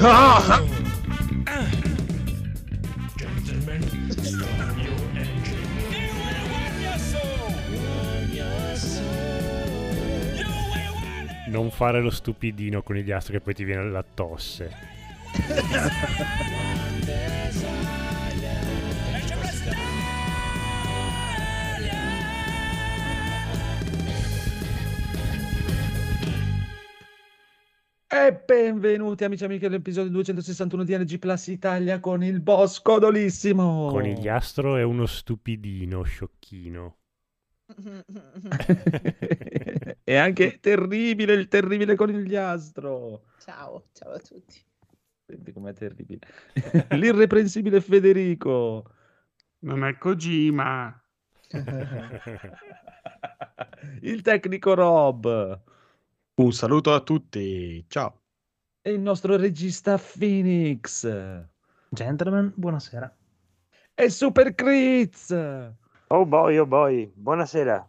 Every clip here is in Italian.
Ah! Non fare lo stupidino con gli astri che poi ti viene la tosse. benvenuti amici e amiche all'episodio 261 di NG Plus Italia con il boss codolissimo. Conigliastro è uno stupidino, sciocchino. e anche terribile il terribile conigliastro. Ciao, ciao a tutti. Senti com'è terribile. L'irreprensibile Federico. Non è Kojima. il tecnico Rob. Un saluto a tutti. Ciao. E il nostro regista Phoenix. Gentlemen, buonasera. E Super Critz. Oh boy, oh boy, buonasera.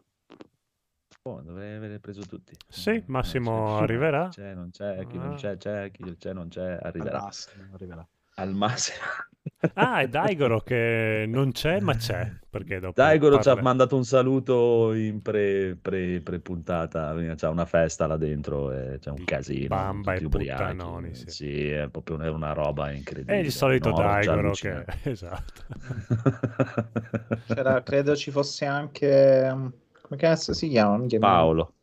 Oh, dovrei aver preso tutti. Sì, Massimo Non c'è. arriverà. Non c'è, non c'è, chi non Ah. c'è, c'è, chi c'è, non c'è, arriverà. Massimo, arriverà. Al massimo. Ah, è Daigoro che non c'è, ma c'è. Perché dopo Daigoro ci ha parla- mandato un saluto in pre, pre, pre puntata, c'è una festa là dentro e c'è un casino. Bamba e ubriachi. puttanoni, sì. è proprio una, roba incredibile. È il solito No, Daigoro che... Esatto. C'era, credo ci fosse anche. Come cazzo si chiama? Paolo.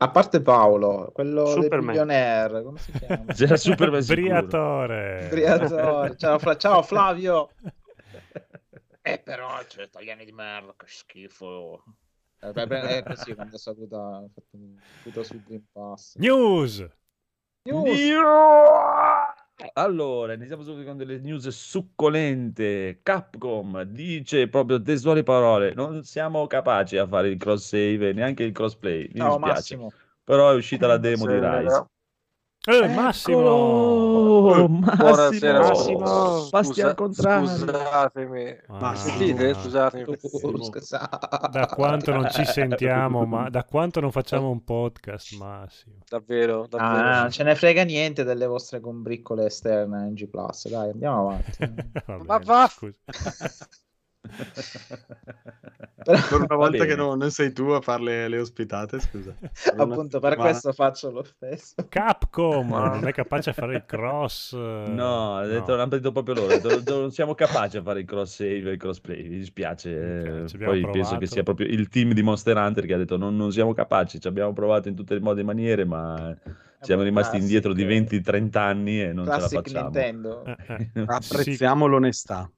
A parte Paolo, quello del Superman. Billionaire, come si chiama? C'era Superman. Briatore. Briatore. Ciao, Fla- ciao, Flavio. Eh, però c'è italiani di merda, che schifo. Eh, beh, beh, È così quando saluta, ha fatto un saluto sul Green Pass. News. News. Allora, iniziamo subito con delle news succolente. Capcom dice proprio testuali parole: non siamo capaci a fare il cross save neanche il crossplay. Mi Ciao dispiace. Massimo. Però è uscita la demo di Rise. Eh, Massimo. Eccolo! Buonasera, Massimo! Massimo. Passi Scusa- al contrario. Scusatemi. Ah, Ma Sentite? Scusatemi. Oh, scusa. Da quanto non ci sentiamo, ma da quanto non facciamo un podcast, Massimo. Davvero, davvero. Ah, non ce ne frega niente delle vostre combriccole esterne in G Plus. Dai, andiamo avanti. Va Ma bene, va- Per una volta che no- non sei tu a fare le, le ospitate, scusa. Appunto, per questo faccio lo stesso. Capcom non è capace a fare il cross. eh, No, ha detto, no. detto proprio loro. non siamo capaci a fare il cross save e il crossplay. Mi dispiace. Eh, abbiamo Poi penso provato. che sia proprio il team di Monster Hunter che ha detto: Non, non siamo capaci. Ci abbiamo provato in tutte le modi e maniere, ma siamo rimasti classic, indietro di eh. 20-30 anni e non ce la facciamo. Nintendo. Eh, eh, Apprezziamo l'onestà.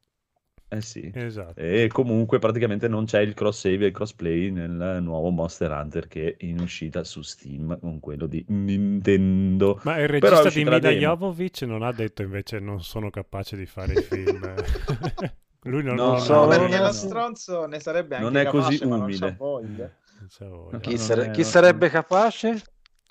Eh sì. esatto. E comunque praticamente non c'è il cross save e il crossplay nel nuovo Monster Hunter che è in uscita su Steam con quello di Nintendo. Ma il regista di demo. Jovovich non ha detto invece non sono capace di fare i film. Lui non, No, non No, so, perché no, lo stronzo ne sarebbe anche Non è così capace, ma non umile. c'ha voglia. non c'ha voglia. Chi, non sare- è- chi sarebbe capace?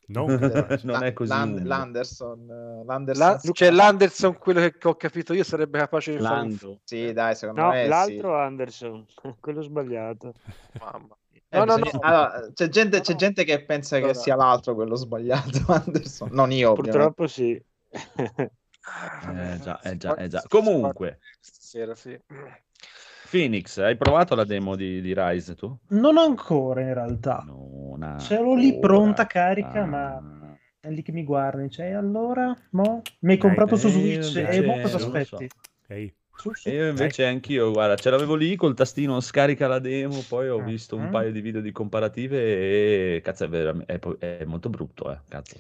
Non non è così Land-. L'Anderson. eh, l'Anderson La- c'è l'Anderson, quello che ho capito io, sarebbe capace di fare un Lando. Sì, dai, secondo No, me l'altro sì. Anderson, quello sbagliato. Mamma mia. Eh, No, no, bisogna- no. allora, c'è, gente, No, c'è no. gente che pensa che Allora. sia l'altro quello sbagliato, Anderson. Non io, ovviamente. Purtroppo sì. Eh già, eh già, eh già. Comunque, Stasera, sì. Phoenix, hai provato la demo di, di Rise tu? Non ancora in realtà. Non Ce l'ho lì pronta, carica, Ah. ma è lì che mi guardi. Cioè, allora, mo? Mi hai comprato su eh, Switch invece e mo cosa aspetti? Ehi, Su, su. E io invece anch'io, guarda, ce l'avevo lì col tastino scarica la demo, poi ho Ah, visto un ah. paio di video di comparative e cazzo è, veram- è, è molto brutto, eh, cazzo.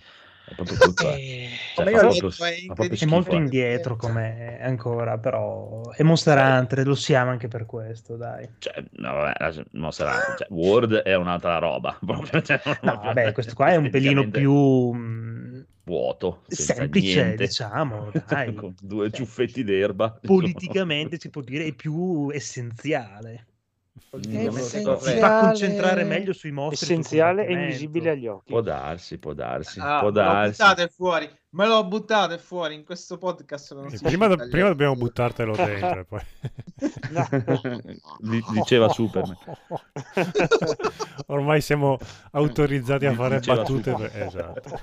È proprio brutto, eh. Cioè, Come fa io ho proprio- è proprio È molto eh. indietro come ancora, però è Monster Hunter, lo siamo anche per questo, dai. Cioè, no, vabbè, non sarà, cioè, Word è un'altra roba. proprio, cioè, No, vabbè, questo qua è un pelino più mh, vuoto, senza semplice, niente. diciamo, dai. con due ciuffetti d'erba. Politicamente si può dire è più essenziale. Si fa concentrare meglio sui mostri. Essenziale e invisibile agli occhi. Può darsi, può darsi, Ah, può darsi. fuori. Me lo buttate fuori in questo podcast. Non si prima, do- prima dobbiamo buttartelo dentro poi... Di- diceva Superman. Ormai siamo autorizzati a fare Diceva battute. Per- Esatto.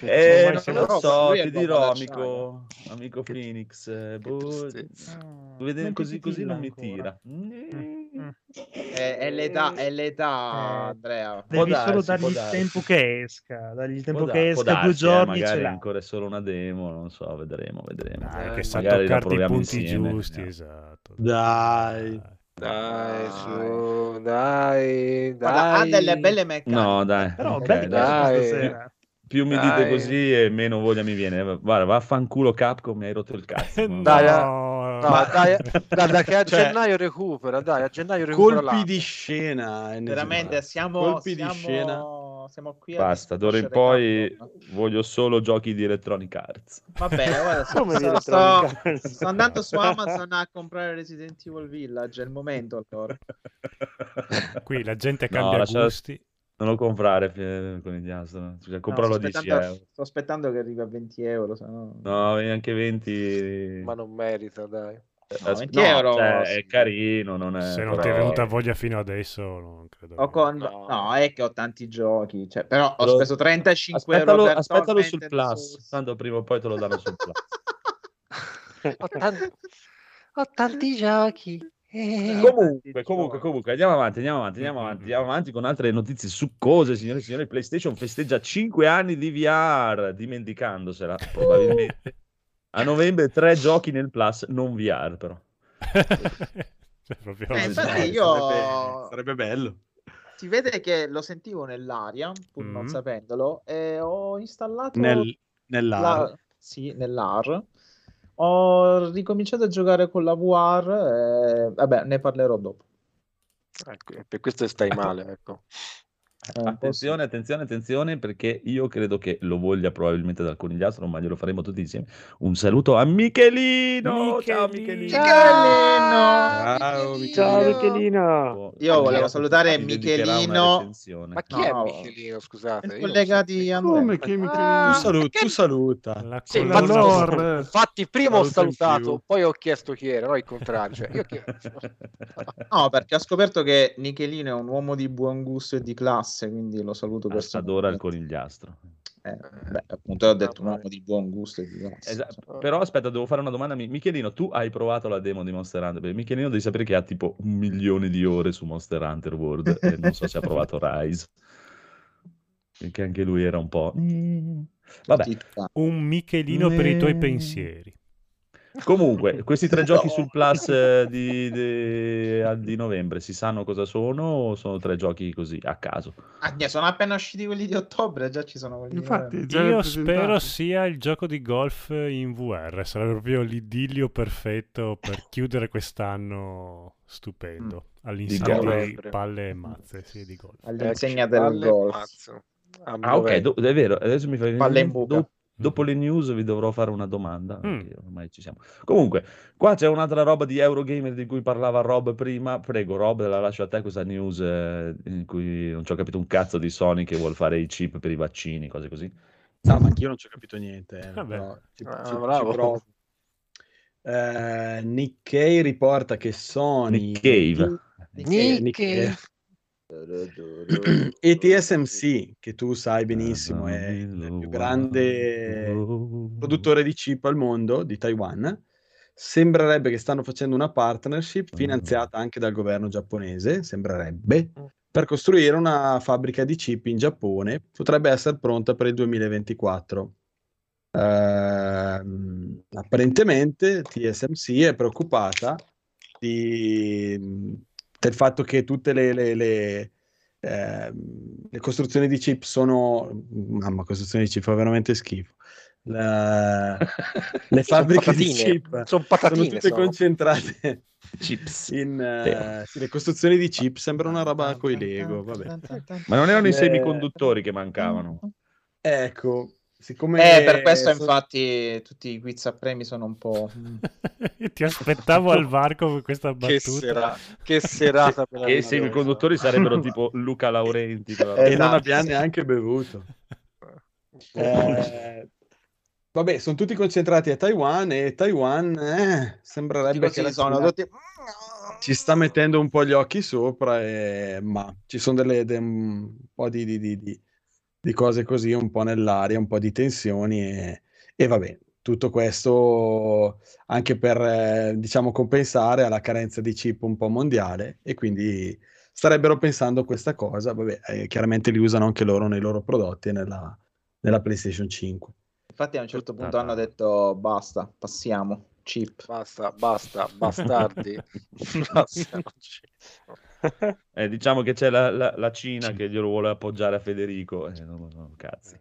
Eh, Ormai non siamo- lo so, ti dirò, amico, amico Phoenix. eh, boh, tristezza. vedere così, così non mi tira. Mm. È, è l'età, è l'età, Eh, Andrea. Può Devi solo darsi, dargli può il tempo che esca. Dargli il tempo Può che da- può esca, due darsi, eh, giorni magari ancora è solo una demo, non so, vedremo, vedremo. Dai, Eh, che sa magari la toccarti i punti insieme, giusti, vediamo. esatto. Dai. Dai, su, dai, Guarda, ha dai. delle belle meccaniche. No, dai. Però ok, belli dai. sera. Più mi dite Dai. così e meno voglia mi viene. Guarda, vaffanculo Capcom, mi hai rotto il cazzo. No, Dai, eh. no. No, dai, guarda che a Cioè, gennaio recupera, dai, a gennaio recupera Colpi là. di scena. Veramente siamo, Colpi siamo, di scena. Siamo qui a Basta, d'ora in poi Capcom. voglio solo giochi di Electronic Arts. Va bene, guarda, sto, sto- sto- andando su Amazon a comprare Resident Evil Village, è il momento allora. Qui la gente No, cambia lascia- gusti. Non lo comprare con il diastro. Cioè, compralo a No, sto 10 aspettando- euro. Sto aspettando che arrivi a 20 euro, se no... No, anche 20. Ma non merita, dai. No, as- 20 no, euro, cioè, sì. è carino, non è... Se non però- ti è venuta voglia fino adesso, non credo. Con- No. No, è che ho tanti giochi, cioè, però ho Però- speso 35 Aspettalo, euro per aspettalo sul Plus, Souls. tanto prima o poi te lo danno sul Plus. Ho, tan- ho tanti giochi. Eh. Comunque, comunque, comunque, andiamo avanti, andiamo avanti, andiamo avanti, andiamo avanti con altre notizie succose, signore e signori. PlayStation festeggia 5 anni di VR, dimenticandosela probabilmente. A novembre tre giochi nel Plus, non VR però. Cioè, proprio- Eh, infatti Sarebbe- io- Sarebbe bello. Si vede che lo sentivo nell'aria, pur non Mm. sapendolo, e ho installato Nel, nell'AR. la- sì, nell'AR. Ho ricominciato a giocare con la VR e vabbè, ne parlerò dopo. Ecco, per questo stai male, ecco. Po' Attenzione, attenzione, attenzione, perché io credo che lo voglia probabilmente dal conigliastro, ma glielo faremo tutti insieme. Un saluto a Michelino! Ciao Michelino! Michelino! Ciao, Ciao Michelino. Michelino. Io volevo salutare Michelino. Ma chi è Michelino, scusate? Il collega di Andrea. Come che Michelino? Ah, tu, saluta, perché- tu saluta. La Sì, infatti, infatti prima ho salutato, poi ho chiesto chi era, no il contrario. Cioè, io chi- No, perché ho scoperto che Michelino è un uomo di buon gusto e di classe, quindi lo saluto per Adora il conigliastro. Eh, beh, appunto ho detto un uomo di buon gusto e di classe. Esatto. Però aspetta, devo fare una domanda. Michelino, tu hai provato la demo di Monster Hunter? Perché Michelino devi sapere che ha tipo un milione di ore su Monster Hunter World e non so se ha provato Rise. Perché anche lui era un po'... Vabbè. Un Michelino per i tuoi Eh. pensieri. Comunque, questi tre giochi sul Plus eh, di, di- di novembre si sanno cosa sono o sono tre giochi così a caso? Ah, sono appena usciti quelli di ottobre, già ci sono quelli di Infatti, novembre. già Io spero sia il gioco di golf in VR. Sarebbe proprio l'idillio perfetto per chiudere quest'anno stupendo. All'insegna golf. di palle e mazze, sì, di golf. All'insegna Ecco, del palle e golf. Ah, ok, do- è vero. Adesso mi fai Palle in buca. do- dopo le news vi dovrò fare una domanda. Mm. ormai ci siamo. Comunque, qua c'è un'altra roba di Eurogamer di cui parlava Rob prima. Prego, Rob, la lascio a te questa news eh, in cui non ci ho capito un cazzo di Sony che vuol fare i chip per i vaccini, cose così. No, ma anch'io non ci ho capito niente. eh, Vabbè. però ci- Ah, ci- ci bravo. provo. Eh, Nick Kay riporta che Sony Nick Cave. Nick- Nick. Nick- e TSMC, che tu sai benissimo, è il più grande produttore di chip al mondo di Taiwan. Sembrerebbe che stanno facendo una partnership finanziata anche dal governo giapponese, sembrerebbe, per costruire una fabbrica di chip in Giappone. Potrebbe essere pronta per il 2024. Ehm, apparentemente TSMC è preoccupata di- del fatto che tutte le, le- le, ehm, le costruzioni di chip sono mamma costruzioni di chip fa veramente schifo La- le fabbriche di patatine, chip sono sono patatine. tutte sono. concentrate Chips. in eh, sì, le costruzioni di chip sembra una roba coi Lego vabbè. Ma non erano i Eh, semiconduttori che mancavano. ecco siccome Eh, per questo sono- infatti tutti i quiz a premi sono un po'... Ti aspettavo al varco con questa Che, battuta. che serata Che i semiconduttori sarebbero tipo Luca Laurenti. e non Esatto. abbiamo neanche bevuto Eh, Vabbè, sono tutti concentrati a Taiwan e Taiwan eh, sembrerebbe che la sono Cina tutti... ci sta mettendo un po' gli occhi sopra, e... ma ci sono delle, de- un po' di, di- di- di- cose così, un po' nell'aria, un po' di tensioni e, e vabbè, tutto questo anche per, eh, diciamo, compensare alla carenza di chip un po' mondiale e quindi starebbero pensando a questa cosa, vabbè, eh, chiaramente li usano anche loro nei loro prodotti e nella, nella PlayStation 5. Infatti a un certo punto hanno detto basta, passiamo, chip. Basta, basta, bastardi. Basta. Eh, diciamo che c'è la, la- la Cina che glielo vuole appoggiare a Federico. eh, no, no, cazzi.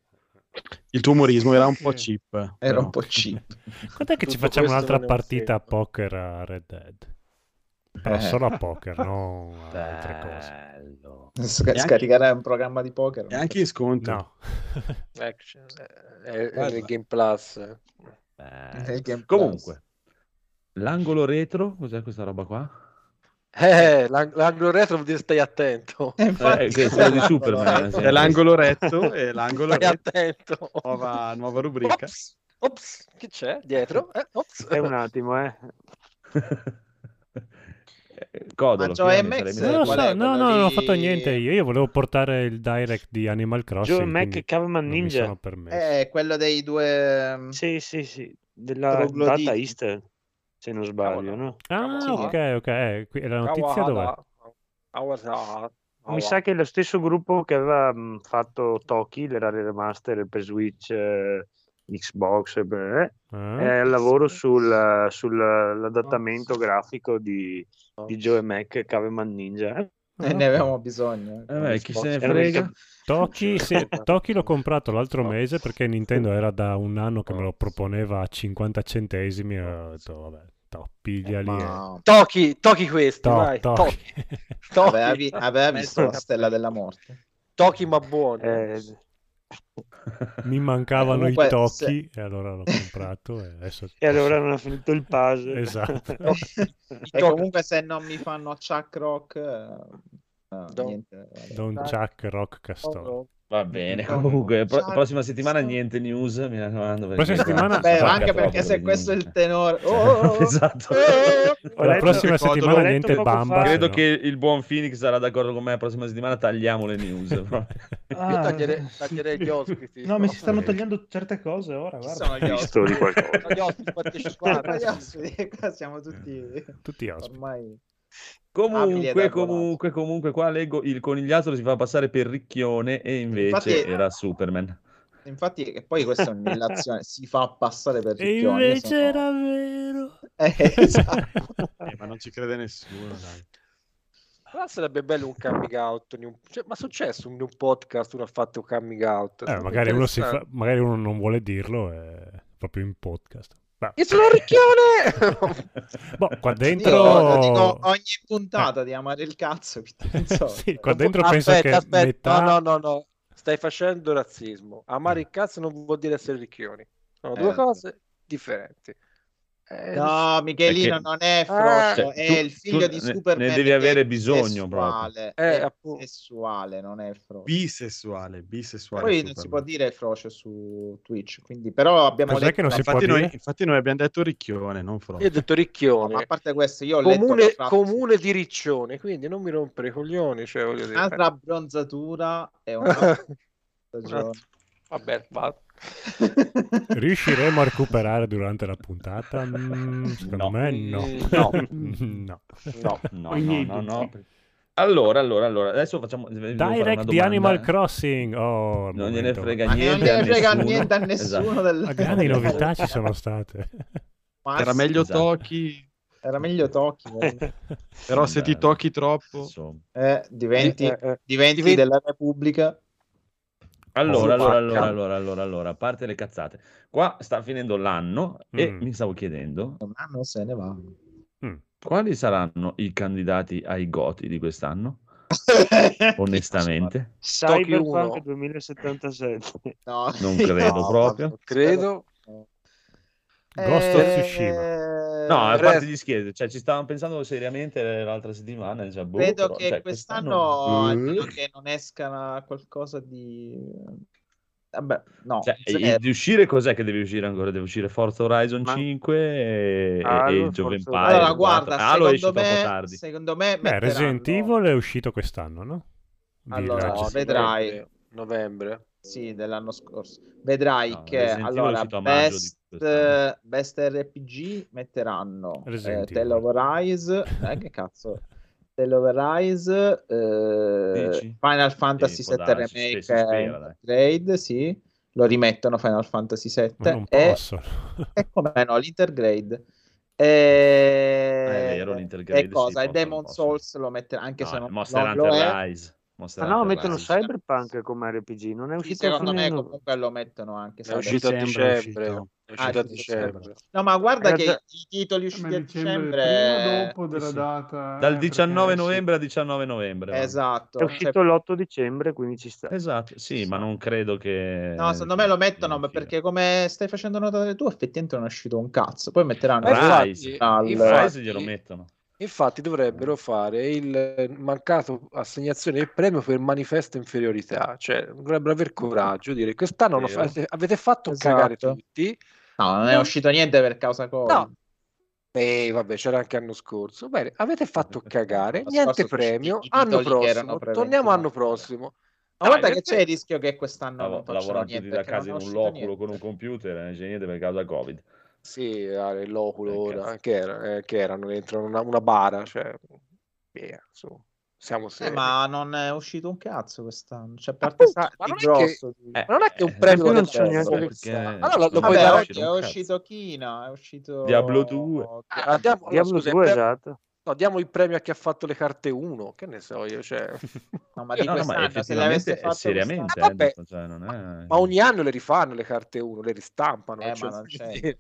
Il tuo umorismo era un po' Che- cheap. Era però. un po' cheap. Quando è che ci Tutto facciamo questo un'altra è partita a poker a Red Dead? Però Eh. solo a poker, non a altre cose. Sc- anche- Scaricare un programma di poker. E anche in sconto. No. Action, eh, è, è Guarda. nel Game Plus. Nel bello. Game Plus. Comunque, l'angolo retro, cos'è questa roba qua? Eh, l'ang- l'angolo retro vuol dire stai attento. Eh, infatti, Eh, che è quello di Superman, sì. È l'angolo retto e l'angolo Stai retto. attento. Nuova, nuova rubrica. Ops, ops, che c'è dietro? Eh, ops. È un attimo, eh. Eh, Codolo, Ma Joe finalmente MX Non lo messo. qual so, è no, no, non ho fatto niente io. Io volevo portare il direct di Animal Crossing. Joe Mac e Caveman Ninja. È quello dei due... Sì, sì, sì. Della Trogloditi. data Easter, se non sbaglio, no? Ah, Sì. ok, ok. eh, qui- la notizia dov'è? Mi sa che è lo stesso gruppo che aveva mh, fatto Toki, le rare remaster per Switch, eh, Xbox, eh, beh, Ah? è al lavoro sul- sull'adattamento grafico di, di Joe Mac e Caveman Ninja. Eh, E ne avevamo bisogno. Eh, beh, chi se ne frega? Toki, sì, Toki l'ho comprato l'altro mese perché Nintendo era da un anno che me lo proponeva a 50 centesimi e ho detto vabbè, to, pigliali e... Ma... Tochi, tocchi questi, To, vai. Toki. Tochi, Tochi, Aveva, vi- aveva visto la stella della morte? Tochi ma buoni. Eh, Mi mancavano Comunque, i tocchi e allora l'ho comprato e adesso... e allora non ha finito il puzzle. Esatto. E comunque se non mi fanno Chuck Rock... eh, eh, Don- niente. Don Chuck Rock Castor. Va bene, comunque, pro- prossima settimana niente news, mi raccomando. perché- Prossima settimana- Beh, anche perché se questo è il tenore... Oh, oh, oh. Esatto. Ho La prossima settimana niente bamba. Credo no. che il buon Phoenix sarà d'accordo con me. La prossima settimana tagliamo le news. Io Ah, taglierei, taglierei gli ospiti. No, mi si stanno Ok. togliendo certe cose ora, Ci guarda. sono gli ospiti. Gli ospiti partecipanti. Gli ospiti, qua siamo tutti Tutti ospiti. ormai... Comunque, ed comunque, comunque, qua leggo il conigliattolo si fa passare per ricchione e invece Infatti- era Superman. Infatti, e poi questa è un'illazione, si fa passare per E ricchioni. io invece sono- era vero. Eh, esatto. Eh, ma non ci crede nessuno, dai. Però sarebbe bello un coming out. un- cioè, ma è successo in un podcast uno ha fatto un coming out? Eh, magari, uno si fa- magari uno non vuole dirlo è proprio in podcast. Io sono un ricchione! boh, qua Io dentro... lo dico ogni puntata di amare il cazzo, non so. Sì, qua dentro penso aspetta, che aspetta. metà... No, no, no, no. Stai facendo razzismo. Amare il cazzo non vuol dire essere ricchioni. Sono due Eh. cose differenti. Eh, No, Michelino Perché- non è Ah, Frocio, cioè, è tu- il figlio di Superman. ne devi avere è bisogno sessuale, Eh, è sessuale, non è Frocio. Bisessuale, bisessuale. Poi non si Superman. può dire Frocio su Twitch, quindi però abbiamo Cos'è letto che non una- si può Infatti noi, infatti noi abbiamo detto ricchione, non Io ho frocio. detto ricchione. ma a parte questo, io ho letto comune, una frase- comune di riccione, quindi non mi rompere i coglioni. Cioè, voglio dire. un'altra abbronzatura e stagione. Vabbè, va. Riusciremo a recuperare durante la puntata? Mm, secondo No. me no. Mm, no. no. No. No, no, no. Allora, allora, allora, adesso facciamo... Direct di. Animal Crossing. Oh, Non gliene frega non niente a ne frega nessuno. niente a nessuno Esatto. del... Ma grandi novità ci sono state. Ma Era meglio esatto. tocchi, Era meglio tocchi. guarda. però se ti tocchi troppo... Eh, diventi, Eh, eh, diventi diventi- della Repubblica. Allora, allora, allora, allora, allora, allora, a parte le cazzate. Qua sta finendo l'anno e Mm. mi stavo chiedendo Un anno se ne va. Mm. quali saranno i candidati ai goti di quest'anno, onestamente. Cyberpunk uno. 2077. No, Non credo no, proprio. Credo. Ghost of Eh, Tsushima. No, a Rest- parte gli scherzi, cioè ci stavamo pensando seriamente l'altra settimana, cioè, boh, Credo però, che cioè, quest'anno, a Eh? meno che non esca qualcosa di... vabbè, no. Cioè, zero. e di uscire cos'è che deve uscire ancora? Deve uscire Forza Horizon Ma- 5 e, Halo, e Forza Empires. Allora, 4. guarda, secondo troppo me, tardi. secondo me Beh, Resident metteranno- Evil è uscito quest'anno, no? Di Allora, Legacy. vedrai. Novembre. Sì, dell'anno scorso. Vedrai No, che allora best, best RPG metteranno eh, Tale of Rise, eh, che cazzo? Tale of Rise, eh? Final Fantasy Sì, VII Remake si spera, e. Intergrade, sì, lo rimettono Final Fantasy VII Ma non e, posso. e come no, l'Intergrade. E, Ah, è vero, l'Intergrade, e cosa? sì, e Demon. Souls lo metterà anche No, se non, Monster non Hunter lo è. Rise. Monster Ah no, Hunter mettono Rise. Cyberpunk come RPG, non è Sì, uscito secondo me nemmeno- comunque lo mettono anche È uscito a dicembre è uscito. È Ah, a sì, dicembre. No, ma guarda che Guarda- i titoli usciti a dicembre, dicembre o dopo della sì. data? Dal eh, 19 perché- novembre a 19 novembre. Esatto. È Cioè, uscito l'8 dicembre, quindi ci sta. Esatto, sì, ma non credo che... no, secondo me lo mettono perché come stai facendo notare tu, effettivamente non è uscito un cazzo. Poi metteranno Rise. al- Rise glielo mettono. Infatti dovrebbero fare il mancato assegnazione del premio per manifesta inferiorità, cioè dovrebbero aver coraggio di dire quest'anno Vero. fa- avete fatto Esatto. cagare tutti, No, non è uscito niente per causa Covid. no, e vabbè c'era anche l'anno scorso, bene, avete fatto cagare, L'anno niente premio, i anno prossimo, torniamo preventivati. anno prossimo. Ma guarda che c'è il rischio che quest'anno non lavorano tutti da casa in non un loculo niente. con un computer, non c'è niente per causa Covid. Sì, ah, l'oculo Eh, cazzo. che, era, eh, che erano dentro una, una bara, cioè, via, su, siamo Eh, ma non è uscito un cazzo quest'anno. Cioè, parte Appunto, ma non è grosso. di- Eh, Ma non è che un eh, premio io non cazzo, perché- Allora lo, lo Vabbè, dare è uscito Kina, è uscito Diablo 2. Ah, diamo, Diablo scusa, il 2, premio- esatto. no, diamo il premio a chi ha fatto le carte 1, che ne so io, cioè... No, ma di No, no, ma se effettivamente fatto è seriamente, eh, detto, cioè, non è... Ma ogni anno le rifanno le carte 1, le ristampano. Eh, cioè, ma non c'è.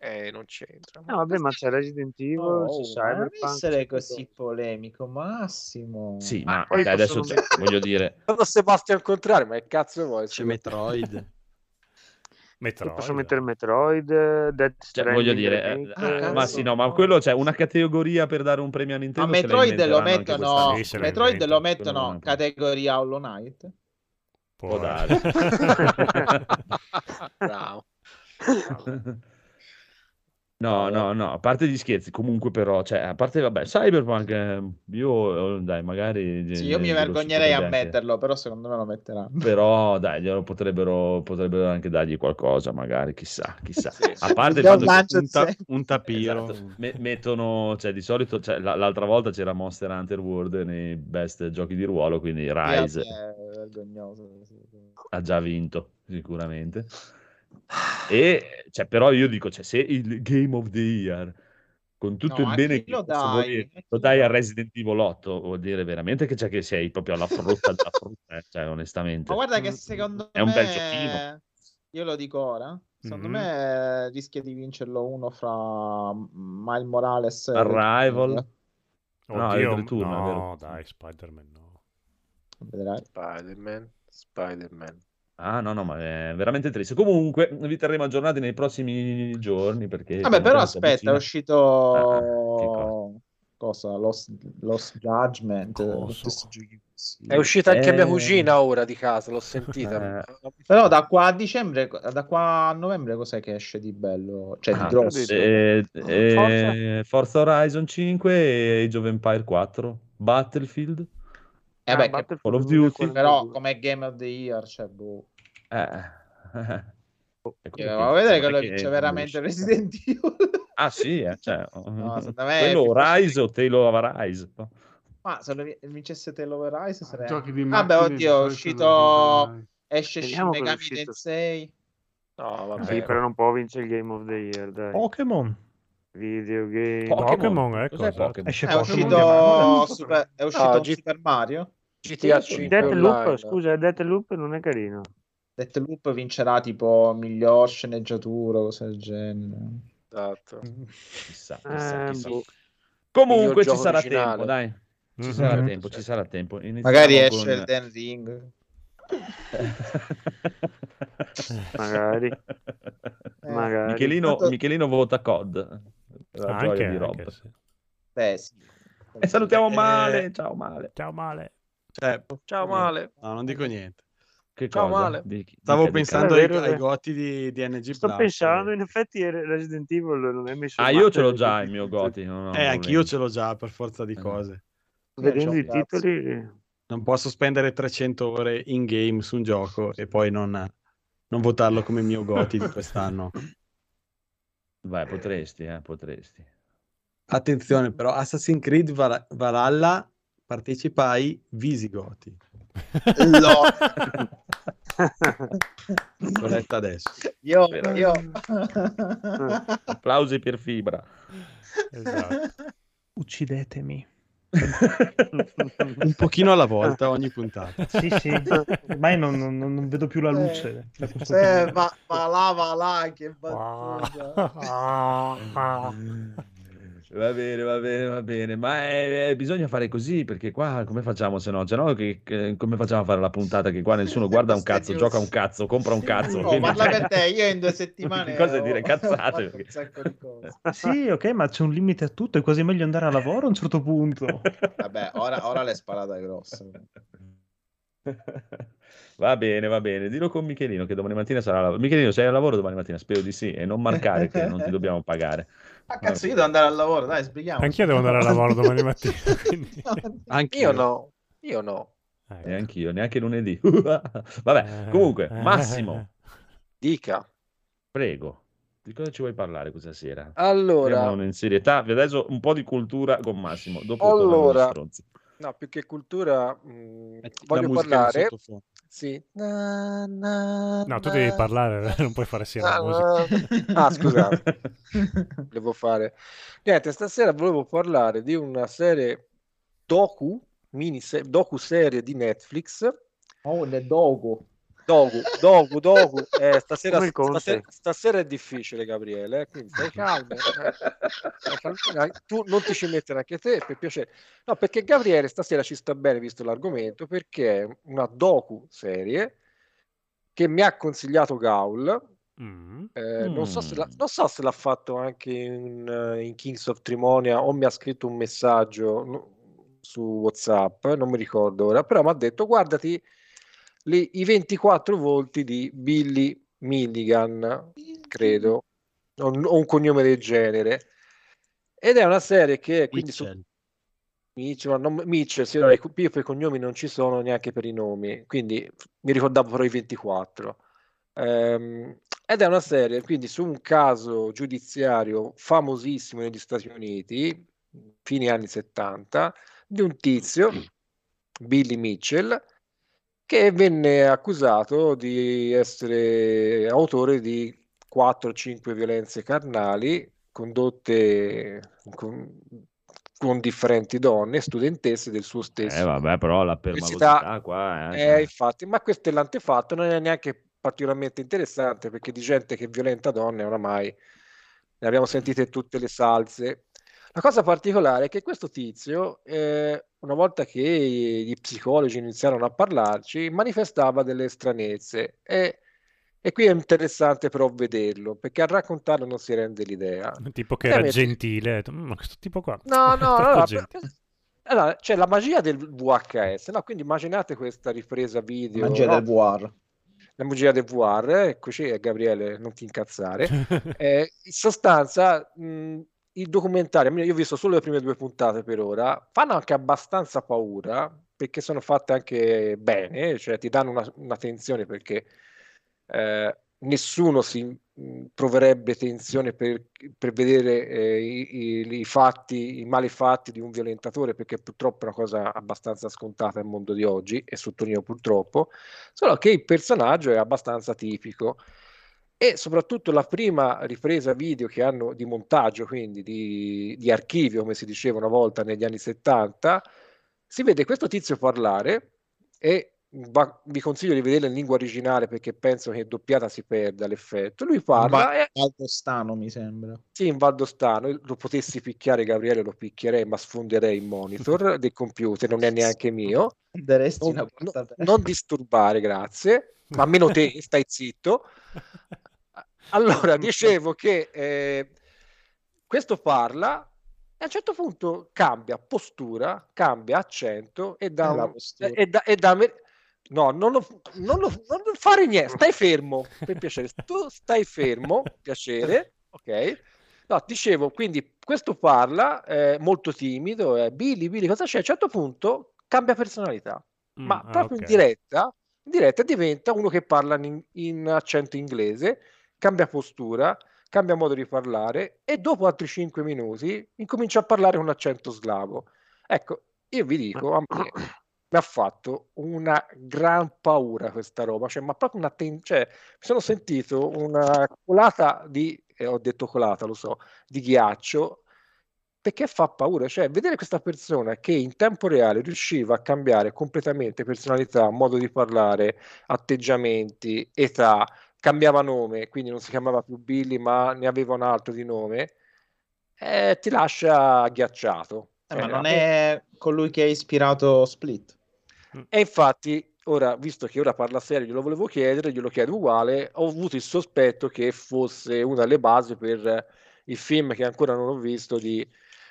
Eh, non c'entra. No, vabbè, ma c'è Resident Evil, Oh, c'è ma non Cyberpunk. essere così polemico, Massimo. Sì, ma poi dai, adesso cioè, voglio dire... Quando Sebastian contrario, ma che cazzo vuoi? C'è Metroid. Metroid. Posso mettere Metroid, Death Cioè, Stranding voglio dire, eh, Ah, cazzo. ma sì, no, ma quello c'è una categoria per dare un premio a Ma Nintendo. la Metroid lo mettono, Metroid lo mettono non categoria Hollow Knight. Può Può dare. Bravo. No, no, no, a parte gli scherzi, comunque però, cioè, a parte, vabbè, Cyberpunk, eh, io, eh, dai, magari... Sì, io mi vergognerei a anche- metterlo, però secondo me lo metteranno. Però, dai, glielo potrebbero, potrebbero anche dargli qualcosa, magari, chissà, chissà. Sì, A parte il fatto che... Un, ta- un tapiro. Esatto. Me- mettono, cioè di solito, cioè, la- l'altra volta c'era Monster Hunter World nei best giochi di ruolo, quindi Rise Sì, è vergognoso. sì. ha già vinto sicuramente. E cioè, però io dico, cioè, se il Game of the Year con tutto No, il bene che lo dai? chi lo dai a? Resident Evil 8, vuol dire veramente che, c'è che sei proprio alla frutta della frutta, eh, cioè onestamente. Ma guarda che secondo È un me, bel giochino. io lo dico ora, secondo Mhm. me rischia di vincerlo uno fra Miles Morales e Arrival. No, è è no, dai, Spider-Man no. Vedrai. Spider-Man, Spider-Man. Ah, no, no, ma è veramente triste. Comunque, vi terremo aggiornati nei prossimi giorni perché... Vabbè, però aspetta, è avvicina. Ah, che uscito cosa? Lost, Lost Judgment. È uscita anche mia Eh. cugina ora di casa, l'ho sentita. Però da qua a dicembre, da qua a novembre cos'è che esce di bello? Cioè di Ah, grosso? eh, Forza. eh, Forza Horizon 5 e Age of Empire 4 Battlefield Eh Ah, beh, Battlefield Call of Duty. 2042. però come Game of the Year, cioè, boh. eh. Quello Eh, che- ma vedere che non è lo che vince non veramente. Resident Evil. ah sì eh, cioè, No, è quello Rise o Tale of Rise no? Ma se vincesse Tale of Rise Ah, sarebbe... Di Vabbè, oddio, è uscito... Esce Shin Megami. Tensei. No, vabbè. Sì, però non può vincere il Game of the Year, dai. Pokémon. Videogame. Pokémon, ecco, Cos'è esatto. Pokémon? È uscito, Pokémon. Super... è uscito No, un G- Super Mario. GTA Sì, 5 Deathloop, online. scusa, Deathloop non è carino. Deathloop vincerà tipo miglior sceneggiatura, cose del genere. Esatto. chissà, chissà, Eh, chissà. boh. comunque ci sarà originale. tempo dai ci Mhm. sarà tempo ci sarà tempo Iniziamo Magari con- esce il Den Ring. Magari. Eh, Magari. Michelino, Tanto- Michelino vota COD la Anche, gioia di anche, sì. Beh, sì. e salutiamo Eh, male ciao male Ciao male. Cioè, Ciao Male. no, non dico niente. Che Ciao, cosa? Male. Di- Stavo dica. pensando ai, vero, ai goti di, di NG Sto Plus. pensando, in effetti Resident Evil non è messo Ah, io ce l'ho già il mio Goti. non ho Eh, anch'io ce l'ho già per forza di Eh. cose. Vedendo i titoli... Non posso spendere 300 ore in game su un gioco e poi non, non votarlo come mio Goti di quest'anno. Vai, potresti, eh, potresti. Attenzione però, Assassin's Creed Val- Valhalla partecipa ai Visigoti. No. L'ho letta adesso. Io, io... Applausi per Fibra. Esatto. Uccidetemi. Un pochino alla volta ogni puntata. Sì, sì. Ormai non, non- non vedo più la luce. da questo Eh, punto. va, va là, va là, che Ah. battuta. Va bene, va bene, va bene, ma eh, eh, bisogna fare così perché qua come facciamo se no? Se no che, che- come facciamo a fare la puntata che qua nessuno guarda un cazzo, gioca un cazzo, compra un cazzo. No, parla per te, io in due settimane Cosa ho- dire, cazzate, perché-. Sì, ok, ma c'è un limite a tutto. È quasi meglio andare a lavoro a un certo punto. Vabbè, ora, ora l'hai sparata grossa. Va bene, va bene. Dillo con Michelino che domani mattina sarà lavoro. Michelino, sei al lavoro domani mattina? Spero di sì. E non marcare che non ti dobbiamo pagare. Ah, cazzo, io devo andare al lavoro, dai, sbrighiamo. Anch'io devo andare a lavoro domani mattina. quindi- Anch'io Io no, io no. Ecco. E anch'io, neanche lunedì. Vabbè, Eh, comunque, eh, Massimo, Dica. prego. Di cosa ci vuoi parlare questa sera? Allora, Andiamo in serietà. Adesso un po' di cultura con Massimo. Dopo torniamo Allora. No, più che cultura, mh, Metti la voglio parlare. Sì. Na, na, No, tu devi parlare, non puoi fare sia la na, musica. Ah, scusate, volevo fare. Niente, stasera volevo parlare di una serie docu, mini docu serie di Netflix. Oh, le dogo. Dogu, dogu, dogu. Eh, stasera, stasera, stasera è difficile, Gabriele, eh, quindi stai calmo. eh. Tu non ti ci mettere anche te, per piacere. No, perché Gabriele stasera ci sta bene, visto l'argomento, perché è una docu serie che mi ha consigliato Gaul. Mm. Eh, non, so se l'ha, Mm. non so se l'ha fatto anche in, in Kings of Trimonia o mi ha scritto un messaggio su WhatsApp, non mi ricordo ora, però mi ha detto guardati le- i 24 volti di Billy Milligan, credo, o, o un cognome del genere. Ed è una serie che quindi su Mitchell. Mitchell, ma non- Mitchell, sì, allora, io per i cognomi non ci sono neanche per i nomi, quindi mi ricordavo però i 24. Ehm, ed è una serie quindi su un caso giudiziario famosissimo negli Stati Uniti, fine anni 70, di un tizio, Billy Mitchell, che venne accusato di essere autore di 4-5 violenze carnali condotte con, con differenti donne, studentesse del suo stesso Eh, vabbè, però la permalosità qua... Eh, eh, cioè. infatti, ma questo è l'antefatto, non è neanche particolarmente interessante perché di gente che violenta donne oramai ne abbiamo sentite tutte le salse. La cosa particolare è che questo tizio, eh, una volta che gli psicologi iniziarono a parlarci, manifestava delle stranezze e, e qui è interessante però vederlo perché a raccontarlo non si rende l'idea. Tipo che Eh, era metti- gentile. "Mm, Ma questo tipo qua. No, no, allora, gentile." allora, c'è la magia del VHS, no? Quindi immaginate questa ripresa video, Magia no? del VR. la magia del VR, eccoci, Gabriele, non ti incazzare. Eh, in sostanza, mh, i documentari, almeno io ho visto solo le prime due puntate per ora, fanno anche abbastanza paura perché sono fatte anche bene, cioè ti danno una, una tensione perché eh, nessuno si proverebbe tensione per, per vedere eh, i- i fatti, i mali fatti di un violentatore perché purtroppo è una cosa abbastanza scontata nel mondo di oggi e sottolineo purtroppo, solo che il personaggio è abbastanza tipico e soprattutto la prima ripresa video che hanno di montaggio, quindi di, di archivio, come si diceva una volta negli anni 70, si vede questo tizio parlare e va- vi consiglio di vederla in lingua originale perché penso che doppiata si perda l'effetto. Lui parla e Valdostano, mi sembra. sì, in valdostano, lo potessi picchiare Gabriele, lo picchierei, ma sfonderei il monitor del computer, non è neanche mio. Non, una no- porta a te. non disturbare, grazie, ma almeno te stai zitto. Allora, dicevo che eh, questo parla e a un certo punto cambia postura, cambia accento e dà, La un- e da- e da No, non, lo, non, lo, non fare niente, stai fermo, per piacere. Tu stai fermo, piacere, ok? No, dicevo, quindi questo parla, è molto timido, è Billy, Billy, cosa c'è? A un certo punto cambia personalità, Mm, ma ah, proprio ok. in diretta, in diretta diventa uno che parla in, in accento inglese, cambia postura, cambia modo di parlare e dopo altri 5 minuti incomincia a parlare con accento slavo. Ecco, io vi dico, a me mi ha fatto una gran paura questa roba, cioè, ma proprio una ten- cioè, mi sono sentito una colata di, eh, ho detto colata, lo so, di ghiaccio, perché fa paura, cioè vedere questa persona che in tempo reale riusciva a cambiare completamente personalità, modo di parlare, atteggiamenti, età, cambiava nome, quindi non si chiamava più Billy, ma ne aveva un altro di nome, eh, ti lascia agghiacciato. Eh, ma non è colui che ha ispirato Split. E infatti, ora, visto che ora parla serio, glielo volevo chiedere, glielo chiedo uguale, ho avuto il sospetto che fosse una delle basi per il film che ancora non ho visto di,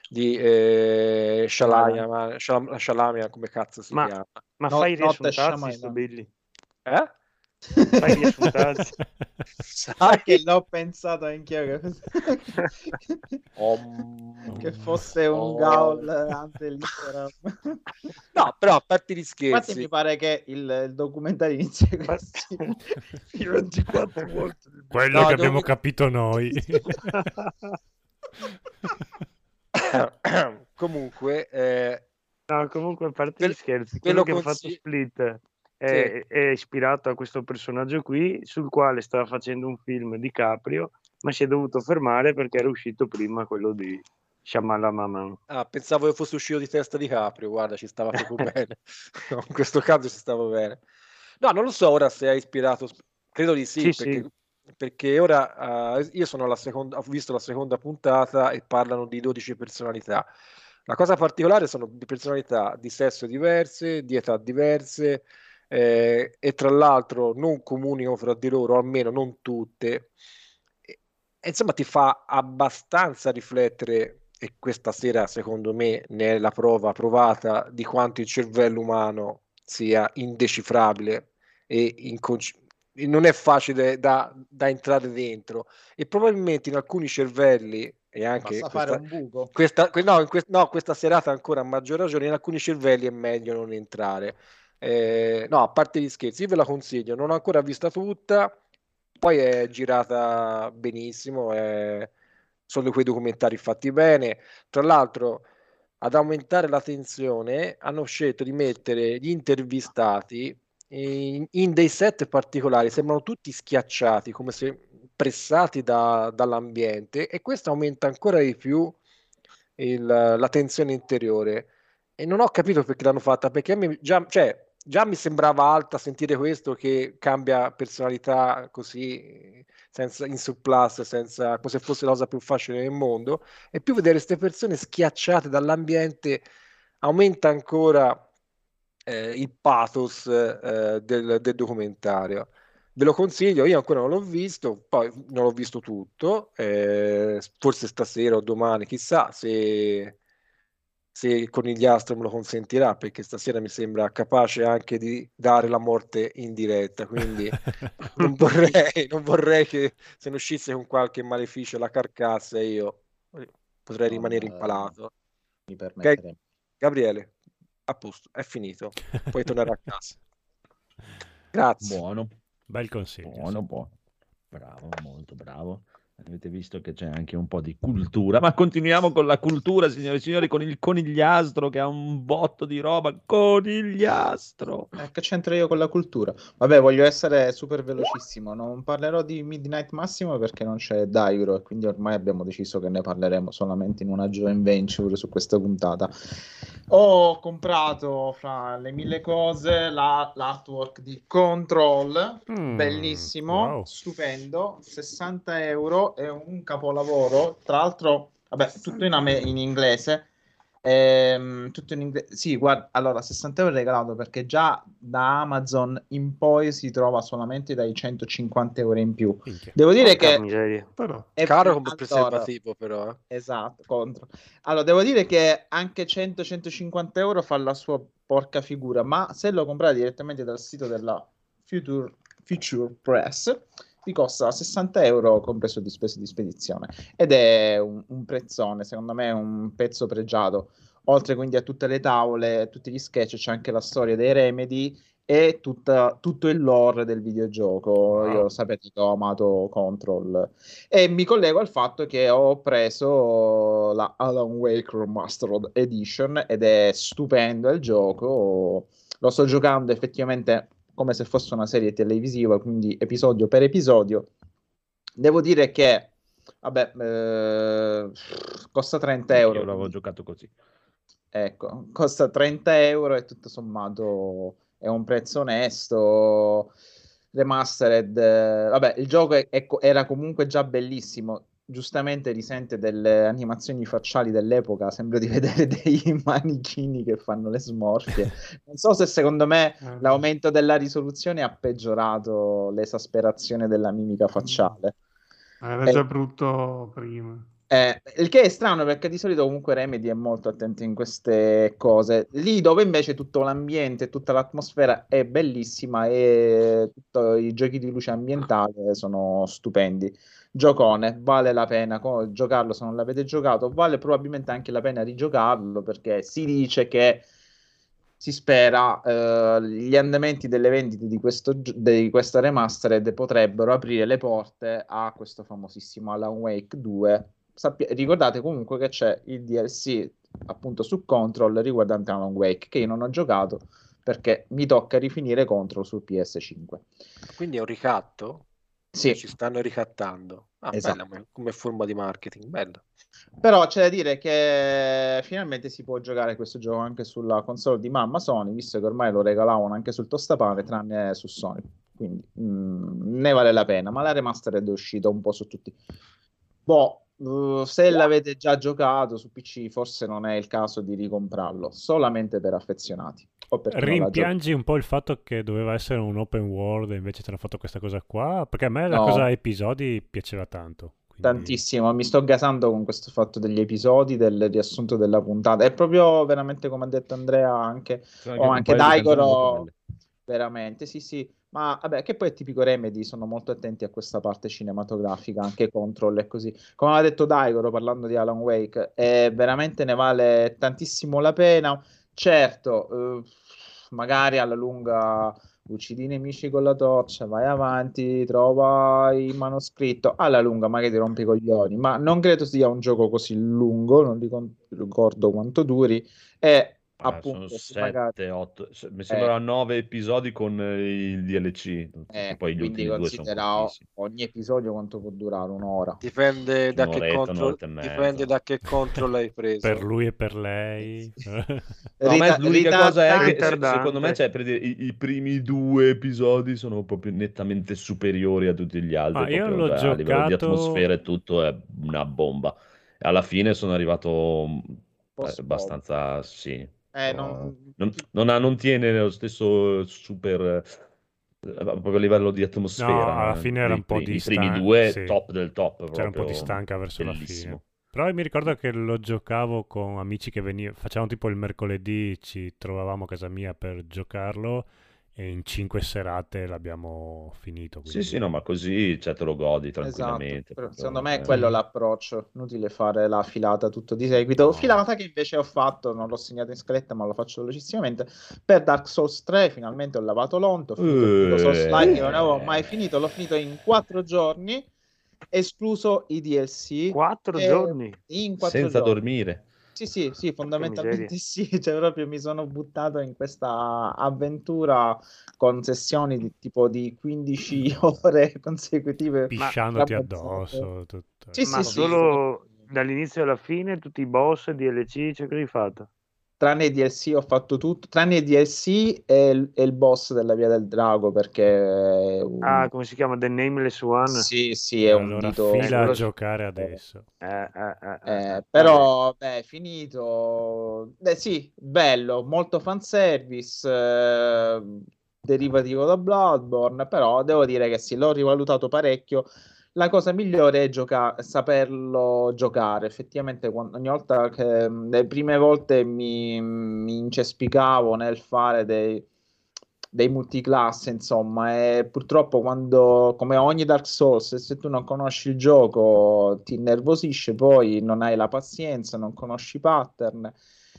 di eh, Shalaya, Shalam- Shalamian, come cazzo si Ma- chiama? Ma No- fai riassuntazzi sto Billy. Eh? Sai che l'ho pensato anch'io che, Om- che fosse un Oh. gaul ante litteram. No, però a parte gli Infatti scherzi, mi pare che il, il documentario inizia così. I 24 volte. Quello No, che abbiamo capito noi. comunque, eh, No, comunque a parte gli scherzi, quello lo che ha fatto Split è, è ispirato a questo personaggio qui, sul quale stava facendo un film di Caprio, ma si è dovuto fermare perché era uscito prima quello di Shyamalan. Ah, pensavo che fosse uscito di testa di Caprio, guarda, ci stava proprio bene. No, in questo caso ci stava bene. No, non lo so ora se ha ispirato, credo di sì, Sì, perché, sì. perché ora eh, io sono alla seconda, ho visto la seconda puntata e parlano di 12 personalità. La cosa particolare sono di personalità di sesso diverse, di età diverse eh, e tra l'altro non comunicano fra di loro, almeno non tutte. E, insomma ti fa abbastanza riflettere e questa sera secondo me ne è la prova provata di quanto il cervello umano sia indecifrabile e inconci- e non è facile da, da entrare dentro. E probabilmente in alcuni cervelli e anche questa, questa, que- no, in que- no, questa serata ancora a maggior ragione in alcuni cervelli è meglio non entrare Eh, no, a parte gli scherzi, io ve la consiglio, non ho ancora vista tutta, poi è girata benissimo, è- sono quei documentari fatti bene. Tra l'altro, ad aumentare la tensione, hanno scelto di mettere gli intervistati in, in dei set particolari, sembrano tutti schiacciati, come se pressati da- dall'ambiente, e questo aumenta ancora di più il- la tensione interiore. E non ho capito perché l'hanno fatta, perché a me già, cioè, già mi sembrava alta sentire questo che cambia personalità così senza, in surplus, senza, come se fosse la cosa più facile del mondo, e più vedere queste persone schiacciate dall'ambiente aumenta ancora eh, il pathos eh, del, del documentario. Ve lo consiglio, io ancora non l'ho visto, poi non l'ho visto tutto, eh, forse stasera o domani, chissà se, se il conigliastro me lo consentirà, perché stasera mi sembra capace anche di dare la morte in diretta, quindi non vorrei, non vorrei che se ne uscisse con qualche maleficio la carcassa e io potrei rimanere impalato. Mi permetterei. Gabriele, a posto, è finito, puoi tornare a casa. Grazie. Buono, Bel consiglio. buono, buono. Bravo, molto bravo. Avete visto che c'è anche un po' di cultura, ma continuiamo con la cultura, signore e signori, con il conigliastro che ha un botto di roba. Conigliastro! Eh, che c'entro io con la cultura? Vabbè, voglio essere super velocissimo. Non parlerò di Midnight Massimo perché non c'è Dairo e quindi ormai abbiamo deciso che ne parleremo solamente in una joint venture su questa puntata. Ho comprato fra le mille cose la- l'artwork di Control, Mm, bellissimo, wow. stupendo, 60 euro, è un capolavoro. Tra l'altro, vabbè, tutto in, ame- in inglese. Ehm, tutto in inglese. Sì, guarda, allora 60 euro è regalato perché già da Amazon in poi si trova solamente dai 150 euro in più. Minchia. Devo dire Porca che. Però, è Caro come preservativo, però. eh. Esatto, contro. Allora, devo dire che anche 100-150 euro fa la sua porca figura, ma se lo comprate direttamente dal sito della Future, Future Press, vi costa 60 euro compreso di spese di spedizione. Ed è un, un prezzone, secondo me è un pezzo pregiato. Oltre quindi a tutte le tavole, tutti gli sketch, c'è anche la storia dei Remedy e tutta- tutto il lore del videogioco. Io sapete che ho amato Control. E mi collego al fatto che ho preso la Alan Wake Remastered Edition ed è stupendo il gioco. Lo sto giocando effettivamente come se fosse una serie televisiva, quindi episodio per episodio. Devo dire che, vabbè, eh, costa 30 euro. Io l'avevo giocato così. Ecco, costa 30 euro e tutto sommato è un prezzo onesto. Remastered, eh, vabbè, il gioco è- è era comunque già bellissimo. Giustamente risente delle animazioni facciali dell'epoca. Sembra di vedere dei manichini che fanno le smorfie. Non so se secondo me eh, l'aumento della risoluzione ha peggiorato l'esasperazione della mimica facciale. era Eh, già brutto prima. eh, il che è strano perché di solito comunque Remedy è molto attento in queste cose. Lì dove invece tutto l'ambiente, tutta l'atmosfera è bellissima e tutti i giochi di luce ambientale sono stupendi. Giocone, vale la pena giocarlo se non l'avete giocato, vale probabilmente anche la pena rigiocarlo perché si dice che si spera eh, gli andamenti delle vendite di, questo, di questa remastered potrebbero aprire le porte a questo famosissimo Alan Wake 2. Sappia- ricordate comunque che c'è il DLC appunto su Control riguardante Alan Wake che io non ho giocato perché mi tocca rifinire Control sul PS5. Quindi è un ricatto? Sì, Ci stanno ricattando. Ah, Esatto. bella, come- forma di marketing, bello. Però c'è da dire che finalmente si può giocare questo gioco anche sulla console di mamma Sony, visto che ormai lo regalavano anche sul tostapane, tranne su Sony. Quindi mm, ne vale la pena. Ma la remastered è uscita un po' su tutti. Boh, eh, se l'avete già giocato su PC, forse non è il caso di ricomprarlo, solamente per affezionati. O per. Rimpiangi un po' il fatto che doveva essere un open world e invece ti hanno fatto questa cosa qua? Perché a me la No. cosa episodi piaceva tanto. quindi- Tantissimo, mi sto gasando con questo fatto degli episodi, del riassunto della puntata. È proprio veramente come ha detto Andrea anche Sono o anche Daigoro. Veramente, sì, sì, ma vabbè, che poi è tipico Remedy, sono molto attenti a questa parte cinematografica, anche Control e così. Come ha detto Daigoro parlando di Alan Wake, eh, veramente ne vale tantissimo la pena. Certo, eh, magari alla lunga uccidi i nemici con la torcia, vai avanti, trova il manoscritto, alla lunga magari ti rompi i coglioni, ma non credo sia un gioco così lungo, non ricordo quanto duri, e appunto sono se magari- 7, 8, mi sembra 9 episodi con eh, il DLC. Eh, poi gli quindi ultimi due sono considera ogni episodio quanto può durare un'ora. Dipende da che control, dipende da che control hai preso. Per lui e per lei. No, Rita- l'unica cosa è che se- secondo me cioè, per dire, i, i primi due episodi sono proprio nettamente superiori a tutti gli altri. Ah, io l'ho cioè, A livello di giocato- atmosfera e tutto è una bomba. E alla fine sono arrivato mm, Post- abbastanza, sì. Eh, non- non, non ha- non tiene lo stesso super... eh, proprio a livello di atmosfera. No, alla eh, fine era dei un po' di I primi due, sì. top del top. C'era un po' di stanca verso la bellissimo. fine. Però mi ricordo che lo giocavo con amici che venivano, facevamo tipo il mercoledì, ci trovavamo a casa mia per giocarlo e in cinque serate l'abbiamo finito. Sì, quindi- sì, no, ma così cioè, te lo godi Esatto, tranquillamente. però proprio, secondo me è eh. quello l'approccio, inutile fare la filata tutto di seguito. No. Filata che invece ho fatto, non l'ho segnato in scaletta, ma lo faccio velocissimamente. Per Dark Souls 3 finalmente ho lavato l'onto, ho finito il primo Souls like che non avevo mai finito, l'ho finito in quattro giorni, escluso i DLC. Quattro Eh, giorni. In quattro Senza giorni. dormire. Sì, sì, sì, fondamentalmente sì, cioè proprio mi sono buttato in questa avventura con sessioni di tipo di 15 ore consecutive. Pisciandoti addosso. Tutto. Sì, Ma sì, sì. solo dall'inizio alla fine tutti i boss DLC, cioè che hai fatto? Tranne i DLC ho fatto tutto, tranne i DLC e il, e il boss della Via del Drago perché... è un- Ah, come si chiama? The Nameless One? Sì, sì, è un allora dito... fila a giocare adesso. Eh, eh, eh, eh, Eh, però, beh, finito. Beh, sì, bello, molto fanservice, eh, derivativo da Bloodborne, però devo dire che sì, l'ho rivalutato parecchio. La cosa migliore è gioca- saperlo giocare. Effettivamente, quando- ogni volta che le prime volte mi, mi incespicavo nel fare dei, dei multiclasse, insomma, e purtroppo quando, come ogni Dark Souls, se tu non conosci il gioco ti innervosisce, poi non hai la pazienza, non conosci i pattern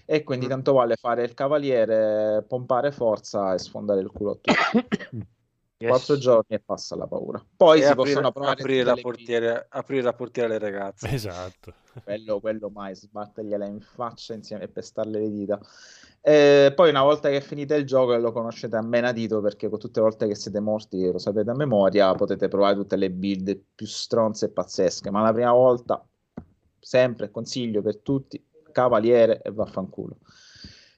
e quindi Mm. tanto vale fare il cavaliere, pompare forza e sfondare il culo a tutti. Yes. Quattro giorni e passa la paura. Poi E si aprire, possono provare aprire la le portiera, aprire la portiera alle ragazze. Esatto. quello, quello mai, sbattergliela in faccia insieme e pestarle le dita. Eh, poi una volta che finite il gioco e lo conoscete a menadito, perché con tutte le volte che siete morti lo sapete a memoria, potete provare tutte le build più stronze e pazzesche, ma la prima volta, sempre consiglio per tutti, cavaliere e vaffanculo.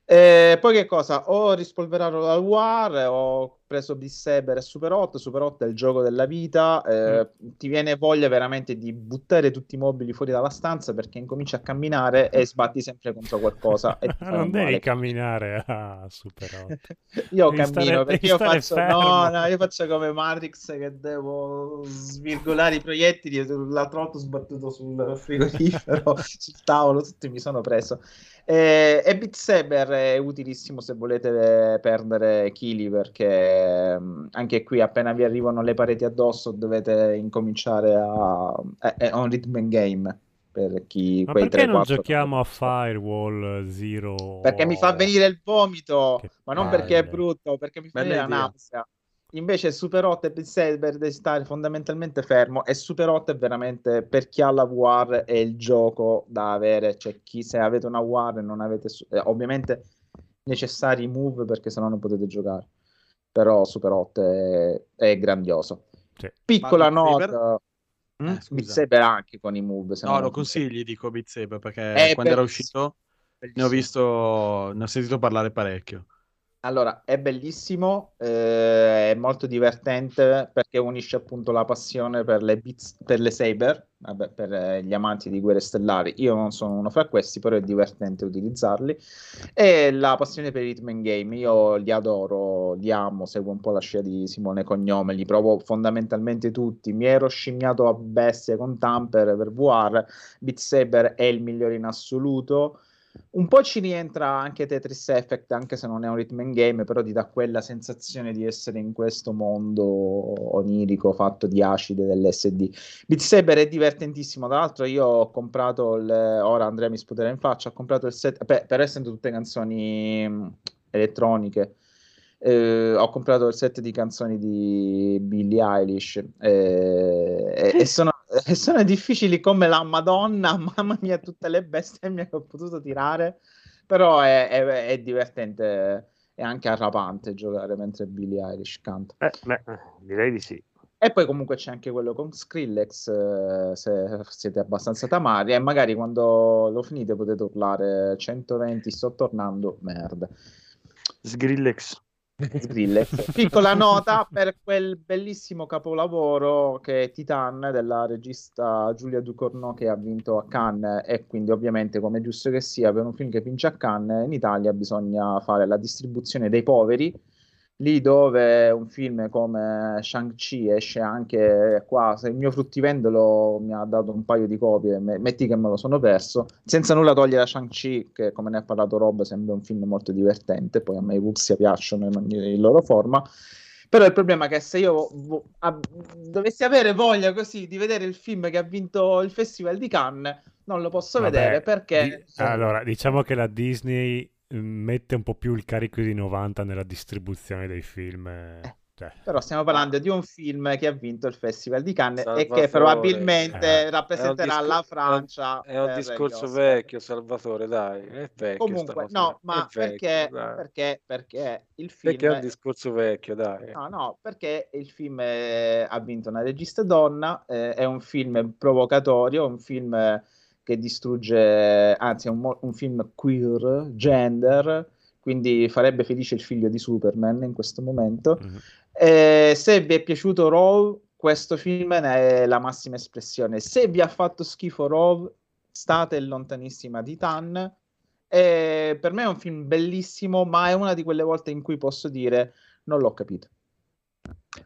Eh, poi che cosa? Ho rispolverato la War, ho preso Beat Saber e Super 8. Super 8 è il gioco della vita. eh, Ti viene voglia veramente di buttare tutti i mobili fuori dalla stanza perché incominci a camminare e sbatti sempre contro qualcosa. E non devi male. camminare a Super 8. Io Devi cammino stare- perché io faccio, no, no, io faccio come Matrix che devo svirgolare i proiettili. L'altro volta ho sbattuto sul frigorifero, sul tavolo, tutti mi sono preso. Eh, e Beat Saber è utilissimo se volete perdere chili perché mm, anche qui appena vi arrivano le pareti addosso dovete incominciare a... È, è un rhythm and game per chi... Ma quei perché non 3-4 giochiamo a Firewall Zero? perché mi fa venire il vomito, Che ma non palle. perché è brutto, perché mi fa Bella venire la nausea. Invece Super 8 e Beat Saber devi stare fondamentalmente fermo e Super 8 è veramente per chi ha la VR è il gioco da avere, cioè chi se avete una VR e non avete su- eh, ovviamente necessari move perché sennò non potete giocare. Però Super 8 è, è grandioso. Sì. Piccola nota Mm? Eh. Beat Saber anche con i move, se No, lo consigli, dico Beat Saber, perché È quando era bellissimo, uscito ne ho bellissimo. visto, ne ho sentito parlare parecchio. Allora, è bellissimo, eh, è molto divertente perché unisce appunto la passione per le, beats- per le saber, vabbè, per eh, gli amanti di Guerre Stellari. Io non sono uno fra questi, però è divertente utilizzarli. E la passione per i rhythm and game, io li adoro, li amo, seguo un po' la scia di Simone Cognome, li provo fondamentalmente tutti. Mi ero scimmiato a bestia con Tamper per VR, Beat Saber è il migliore in assoluto. Un po' ci rientra anche Tetris Effect, anche se non è un rhythm and game, però ti dà quella sensazione di essere in questo mondo onirico fatto di acide dell'SD. Beat Saber è divertentissimo, tra l'altro io ho comprato, il, ora Andrea mi sputerà in faccia, ho comprato il set, per, per essendo tutte canzoni mh, elettroniche, eh, ho comprato il set di canzoni di Billie Eilish eh, e, e sono, sono difficili come la Madonna, mamma mia, tutte le bestemmie che ho potuto tirare, però è, è- è divertente e anche arrapante giocare mentre Billie Eilish canta. Eh, beh, eh, direi di sì. E poi comunque c'è anche quello con Skrillex, eh, se siete abbastanza tamari, e magari quando lo finite potete urlare 120, sto tornando, merda. Skrillex. Piccola nota per quel bellissimo capolavoro che è Titan della regista Giulia Ducorneau che ha vinto a Cannes. E quindi ovviamente come è giusto che sia per un film che vince a Cannes in Italia bisogna fare la distribuzione dei poveri lì dove un film come Shang-Chi esce anche qua, se il mio fruttivendolo mi ha dato un paio di copie, me- metti che me lo sono perso, senza nulla togliere a Shang-Chi, che come ne ha parlato Rob sembra un film molto divertente, poi a me i Wuxia piacciono in ogni loro forma, però il problema è che se io vo- a- dovessi avere voglia così di vedere il film che ha vinto il Festival di Cannes, non lo posso Vabbè, vedere perché... di- allora, diciamo che la Disney mette un po' più il carico di 90 nella distribuzione dei film. eh, cioè, Però stiamo parlando di un film che ha vinto il Festival di Cannes e Salvatore. che probabilmente Eh. rappresenterà È discor- la Francia. È un discorso vecchio, Salvatore, dai. È vecchio. Comunque, no, ma È vecchio, perché, perché, perché il film... Perché è un discorso vecchio, dai. No, no, perché il film eh, ha vinto una regista donna, eh, è un film provocatorio, un film che distrugge, anzi è un, un film queer, gender, quindi farebbe felice il figlio di Superman in questo momento. Mhm. Eh, se vi è piaciuto Raw, questo film è la massima espressione. Se vi ha fatto schifo Raw, state lontanissima di Tan. Eh, per me è un film bellissimo, ma è una di quelle volte in cui posso dire non l'ho capito.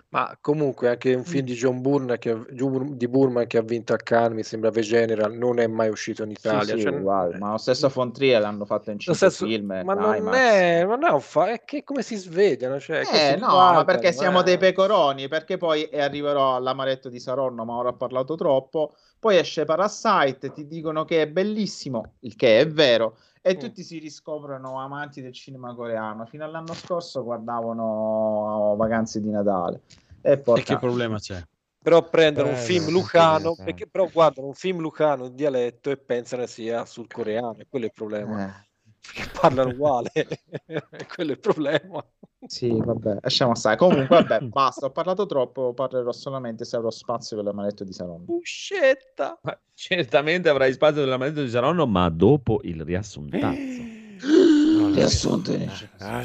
Ma comunque anche un film di John Burman che, di Burman che ha vinto a Cannes, mi sembra The General, non è mai uscito in Sì, Italia. sì, Cioè, uguale, ma lo stesso Von Trier l'hanno fatto in cinque stesso- film. ma non è, ma non è un fa- è che come si svegliano? Cioè, Eh, no, ma perché siamo eh. dei pecoroni, perché poi e arriverò all'amaretto di Saronno, ma ora ho parlato troppo. Poi esce Parasite, ti dicono che è bellissimo, il che è vero, e Mm. tutti si riscoprono amanti del cinema coreano. Fino all'anno scorso guardavano Vacanze di Natale. E E porca... che problema c'è? Però prendono un Eh, film no, lucano, sì, sì. perché però guardano un film lucano in dialetto e pensano sia sul coreano, e quello è il problema. Eh, Perché parlano uguale, e quello è il problema. sì, vabbè, lasciamo stare. Comunque, vabbè, basta, ho parlato troppo, parlerò solamente se avrò spazio per l'amaretto di Saronno. Uscetta! Ma certamente avrai spazio dell'amaretto di Saronno, ma dopo il riassuntazzo. No, Riassunto eh, in- ah,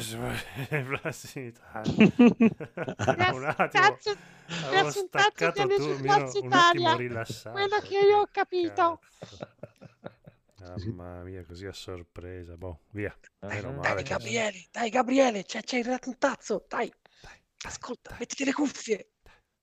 un attimo Cazzo, avevo staccato tu un, attimo rilassato Quello che io ho capito. Cazzo. Mamma mia così a sorpresa boh via Ah. male Dai, che- Gabriele, dai, Gabriele, c'è, c'è il raccontazzo, dai. Ascolta, mettiti le cuffie.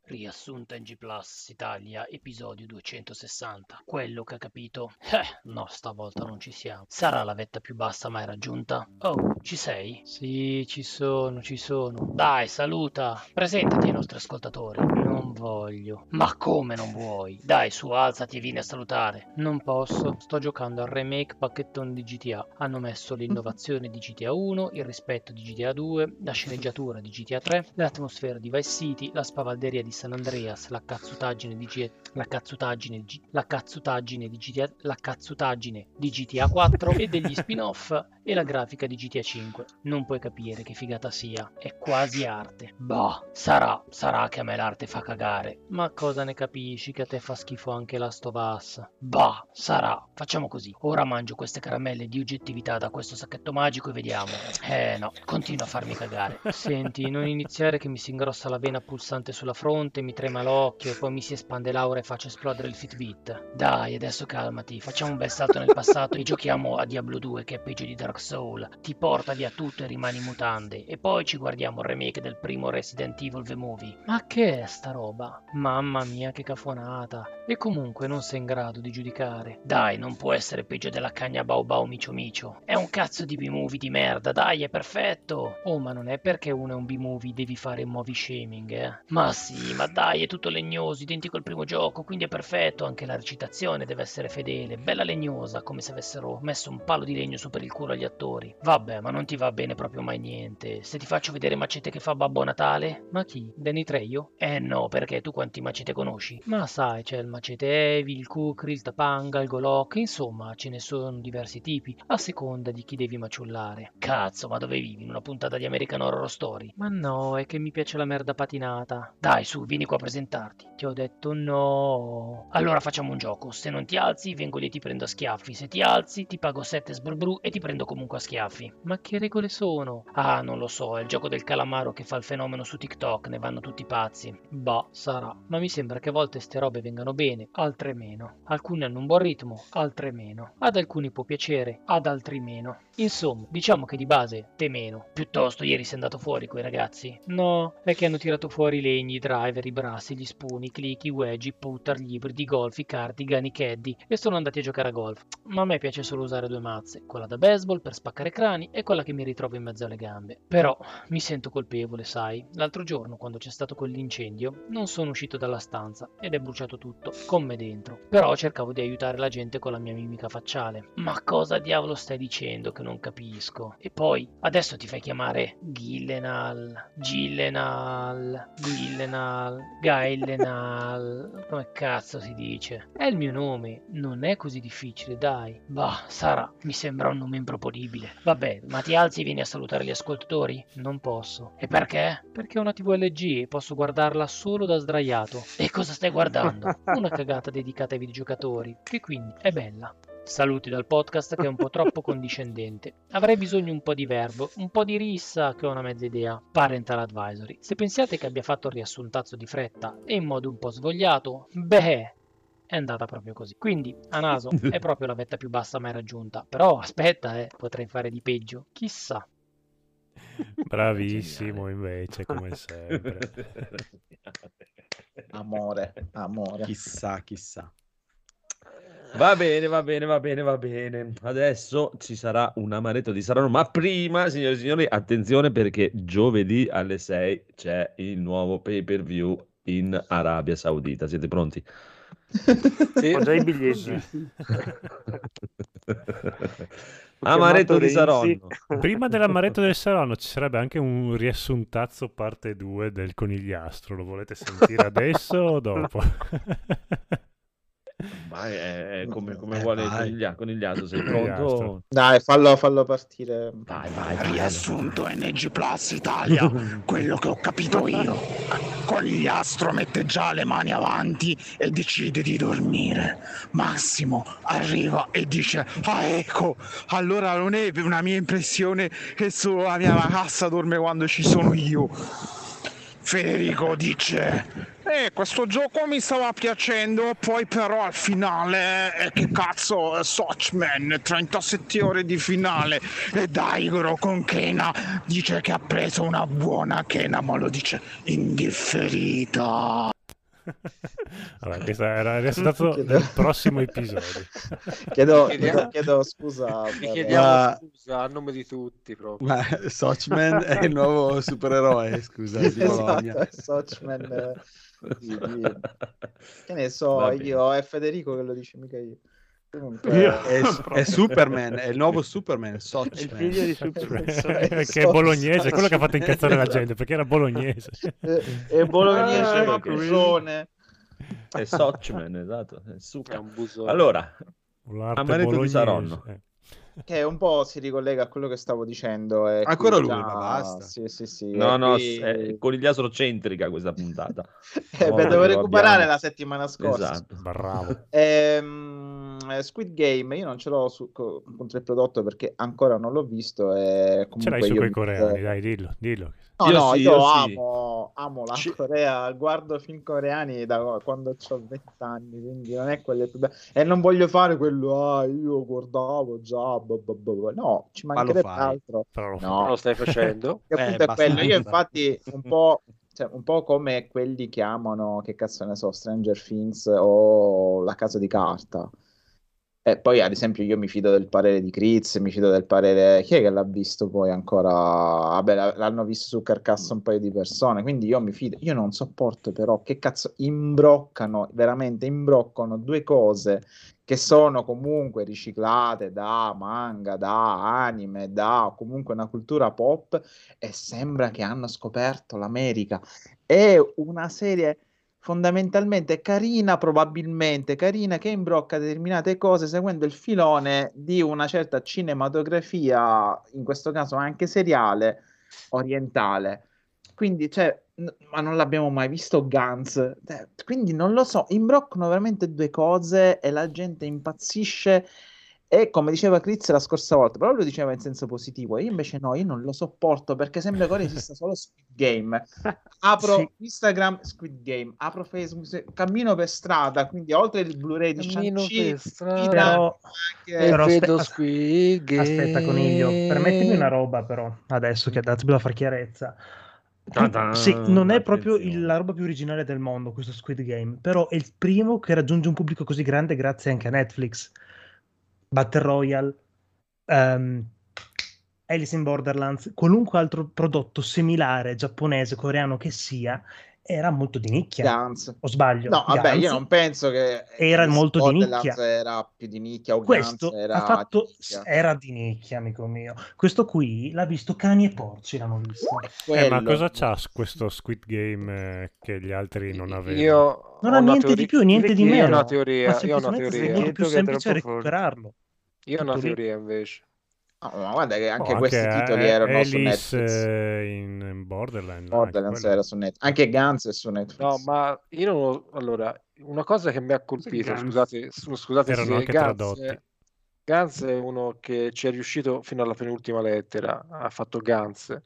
Riassunta in G Plus Italia, episodio 260. Quello che ha capito. Eh, no, stavolta non ci siamo. Sarà la vetta più bassa mai raggiunta? Oh, ci sei? Sì, ci sono, ci sono. Dai, saluta. Presentati ai nostri ascoltatori. Non voglio. Ma come non vuoi? Dai, su, alzati e vieni a salutare. Non posso. Sto giocando al remake pacchetton di GTA. Hanno messo l'innovazione di GTA 1, il rispetto di GTA 2, la sceneggiatura di GTA 3, l'atmosfera di Vice City, la spavalderia di San Andreas, la cazzutaggine di GTA, la cazzutaggine, di- la cazzutaggine di GTA, la cazzutaggine di GTA 4 e degli spin-off e la grafica di GTA 5. Non puoi capire che figata sia, è quasi arte. Bah, sarà, sarà che a me l'arte fa cagare. Ma cosa ne capisci che a te fa schifo anche Last of Us? Bah, sarà. Facciamo così. Ora mangio queste caramelle di oggettività da questo sacchetto magico e vediamo. Eh no, continua a farmi cagare. Senti, non iniziare che mi si ingrossa la vena pulsante sulla fronte, mi trema l'occhio e poi mi si espande l'aura e faccio esplodere il Fitbit. Dai, adesso calmati, facciamo un bel salto nel passato e giochiamo a Diablo 2 che è peggio di Dark Soul. Ti porta via tutto e rimani in mutande. E poi ci guardiamo il remake del primo Resident Evil The Movie. Ma che è sta roba? Mamma mia, che cafonata. E comunque non sei in grado di giudicare. Dai, non può essere peggio della cagna Bau Bau Micio Micio. È un cazzo di B-movie di merda, dai, è perfetto. Oh, ma non è perché uno è un B-movie devi fare movie shaming, eh? Ma sì, ma dai, è tutto legnoso, identico al primo gioco, quindi è perfetto. Anche la recitazione deve essere fedele, bella legnosa, come se avessero messo un palo di legno su per il culo agli attori. Vabbè, ma non ti va bene proprio mai niente. Se ti faccio vedere Macete che fa Babbo Natale? Ma chi? Danny Trejo? Eh no, perché tu quanti Macete conosci? Ma sai, c'è il Macete Heavy, il Kukri, il Tapanga, il Golok, insomma, ce ne sono diversi tipi, a seconda di chi devi maciullare. Cazzo, ma dove vivi? In una puntata di American Horror Story? Ma no, è che mi piace la merda patinata. Dai, su, vieni qua a presentarti. Ti ho detto no. Allora facciamo un gioco. Se non ti alzi, vengo lì e ti prendo a schiaffi. Se ti alzi, ti pago 7 sbrbru e ti prendo comunque a schiaffi. Ma che regole sono? Ah, non lo so, è il gioco del calamaro che fa il fenomeno su TikTok, ne vanno tutti pazzi. Bah, sarà. Ma mi sembra che a volte ste robe vengano bene, altre meno. Alcune hanno un buon ritmo, altre meno. Ad alcuni può piacere, ad altri meno. Insomma, diciamo che di base te meno. Piuttosto ieri sei andato fuori coi ragazzi? No, è che hanno tirato fuori i legni, i driver, i brassi, gli spuni, i click, i wedge, i putter, gli ibridi, i golf, i cardigan, i caddy e sono andati a giocare a golf. Ma a me piace solo usare due mazze, quella da baseball per spaccare crani e quella che mi ritrovo in mezzo alle gambe. Però mi sento colpevole, sai. L'altro giorno, quando c'è stato quell'incendio, non sono uscito dalla stanza ed è bruciato tutto, con me dentro. Però cercavo di aiutare la gente con la mia mimica facciale. Ma cosa diavolo stai dicendo che non capisco? E poi, adesso ti fai chiamare Gillenal, Gillenal, Gillenal, Gailenal, come cazzo si dice? È il mio nome, non è così difficile, dai. Bah, sarà, mi sembra un nome improponibile. Vabbè, ma ti alzi e vieni a salutare gli ascoltatori? Non posso. E perché? Perché ho una TV LG e posso guardarla solo da sdraiato. E cosa stai guardando? Una cagata dedicata ai videogiocatori, che quindi è bella. Saluti dal podcast che è un po' troppo condiscendente. Avrei bisogno un po' di verbo, un po' di rissa che ho una mezza idea. Parental advisory. Se pensiate che abbia fatto il riassuntazzo di fretta e in modo un po' svogliato, beh, è andata proprio così. Quindi a naso è proprio la vetta più bassa mai raggiunta. Però aspetta, eh, potrei fare di peggio. Chissà. Bravissimo invece, come sempre. Amore, amore. Chissà, chissà. Va bene, va bene, va bene, va bene. Adesso ci sarà un amaretto di Sarano, ma prima, signore e signori, attenzione perché giovedì alle 6 c'è il nuovo pay per view in Arabia Saudita. Siete pronti? Sì. Ho già i biglietti. Amaretto di. Saronno. Prima dell'amaretto del Saronno ci sarebbe anche un riassuntazzo parte 2 del conigliastro. Lo volete sentire adesso o dopo? Ma è, è come, come Eh, vuole coniglia- conigliato. Sei pronto? Dai, fallo, fallo partire. Vai, vai, vai. Riassunto NG Plus Italia, quello che ho capito io. Conigliastro mette già le mani avanti e decide di dormire. Massimo arriva e dice: Ah, ecco, allora non è una mia impressione che solo la mia ragazza dorme quando ci sono io. Federico dice: Eh, questo gioco mi stava piacendo, poi però al finale, eh, che cazzo, eh, Sochman, 37 ore di finale. E Daigoro con Kena dice che ha preso una buona Kena, ma lo dice indifferita. Vabbè, questo era il riassuntato del prossimo episodio. Chiedo, Chiediamo- chiedo, chiedo scusa. Per- chiediamo Ma- scusa a nome di tutti proprio. Ma Sochman è il nuovo supereroe, scusa, di Bologna. Esatto, Sochman, di- di- Che ne so, io è Federico che lo dice, mica io. Io- È, è Superman, è il nuovo Superman, È il figlio di Superman. che è bolognese, è quello che ha fatto incazzare la gente perché era bolognese. è, bolognese, Ah. Busone. È Sochman, esatto. È busone. Allora, L'arte Amaretto di bolognese. Saronno. Eh. Che un po' si ricollega a quello che stavo dicendo. e Ancora lui, già- ma basta. Sì, sì, sì. no, e no, qui- è conigliastro centrica questa puntata. Eh, beh, devo recuperare abbiamo. la settimana scorsa. Esatto. Bravo. Ehm, eh, Squid Game, io non ce l'ho su, co- contro il prodotto perché ancora non l'ho visto. E Ce l'hai comunque su quei coreani, dai, dillo, dillo. No, Io no, sì, io, io sì. amo, amo la Ci- Corea, guardo film coreani da quando ho 20 anni, quindi non è quelle più belle. E non voglio fare quello, ah, io guardavo già, blah, blah, blah, blah. no, ci Ma lo mancherebbe altro. Però. No, lo stai facendo? Eh, è quello. Io infatti un po', cioè, un po' come quelli che amano, che cazzo ne so, Stranger Things o La Casa di Carta. E poi, ad esempio, io mi fido del parere di Kriz, mi fido del parere... Chi è che l'ha visto poi ancora? Vabbè, l'hanno visto su Carcassa un paio di persone, quindi io mi fido. Io non sopporto però che cazzo imbroccano, veramente imbroccano due cose che sono comunque riciclate da manga, da anime, da comunque una cultura pop e sembra che hanno scoperto l'America. È una serie fondamentalmente carina, probabilmente carina, che imbrocca determinate cose seguendo il filone di una certa cinematografia, in questo caso anche seriale, orientale. Quindi, cioè, n- ma non l'abbiamo mai visto Guns. Eh, Quindi non lo so, imbroccano veramente due cose e la gente impazzisce. E come diceva Chris la scorsa volta, però lui diceva in senso positivo, io invece no, io non lo sopporto perché sembra che ora esista solo Squid Game. Apro Sì. Instagram, Squid Game, apro Facebook, cammino per strada, quindi oltre il Blu-ray di Cammino Shang-Chi, per strada mi Però, anche- però vedo aspe- Squid Game. aspetta, Coniglio, permettimi una roba però, adesso che dobbiamo fare chiarezza. Ta-da, Sì, non è proprio il- la roba più originale del mondo questo Squid Game, però è il primo che raggiunge un pubblico così grande grazie anche a Netflix. Battle Royale, ehm, Alice in Borderlands, qualunque altro prodotto similare, giapponese, coreano che sia, era molto di nicchia. Guns. O sbaglio? No, vabbè, io Guns non penso che era molto di nicchia. era più di nicchia o Questo Guns era ha fatto, di nicchia. era di nicchia, amico mio. Questo qui l'ha visto cani e porci, l'hanno visto. Eh, ma cosa c'ha questo Squid Game eh, che gli altri non avevano? Io Non ho ha niente teoria- di più, niente di io ho meno. una teoria, ma io ho una teoria. è molto più semplice recuperarlo. Io ho una teoria invece. No, ma guarda che anche Oh, questi anche, titoli eh, erano su Alice Netflix. eh, in, in Borderlands. Borderlands era su Netflix. Anche Guns è su Netflix. No, ma io non ho- Allora, una cosa che mi ha colpito, Guns. scusate, su- scusate Erano se anche Guns, tradotti. Guns è uno che ci è riuscito fino alla penultima lettera, ha fatto Guns.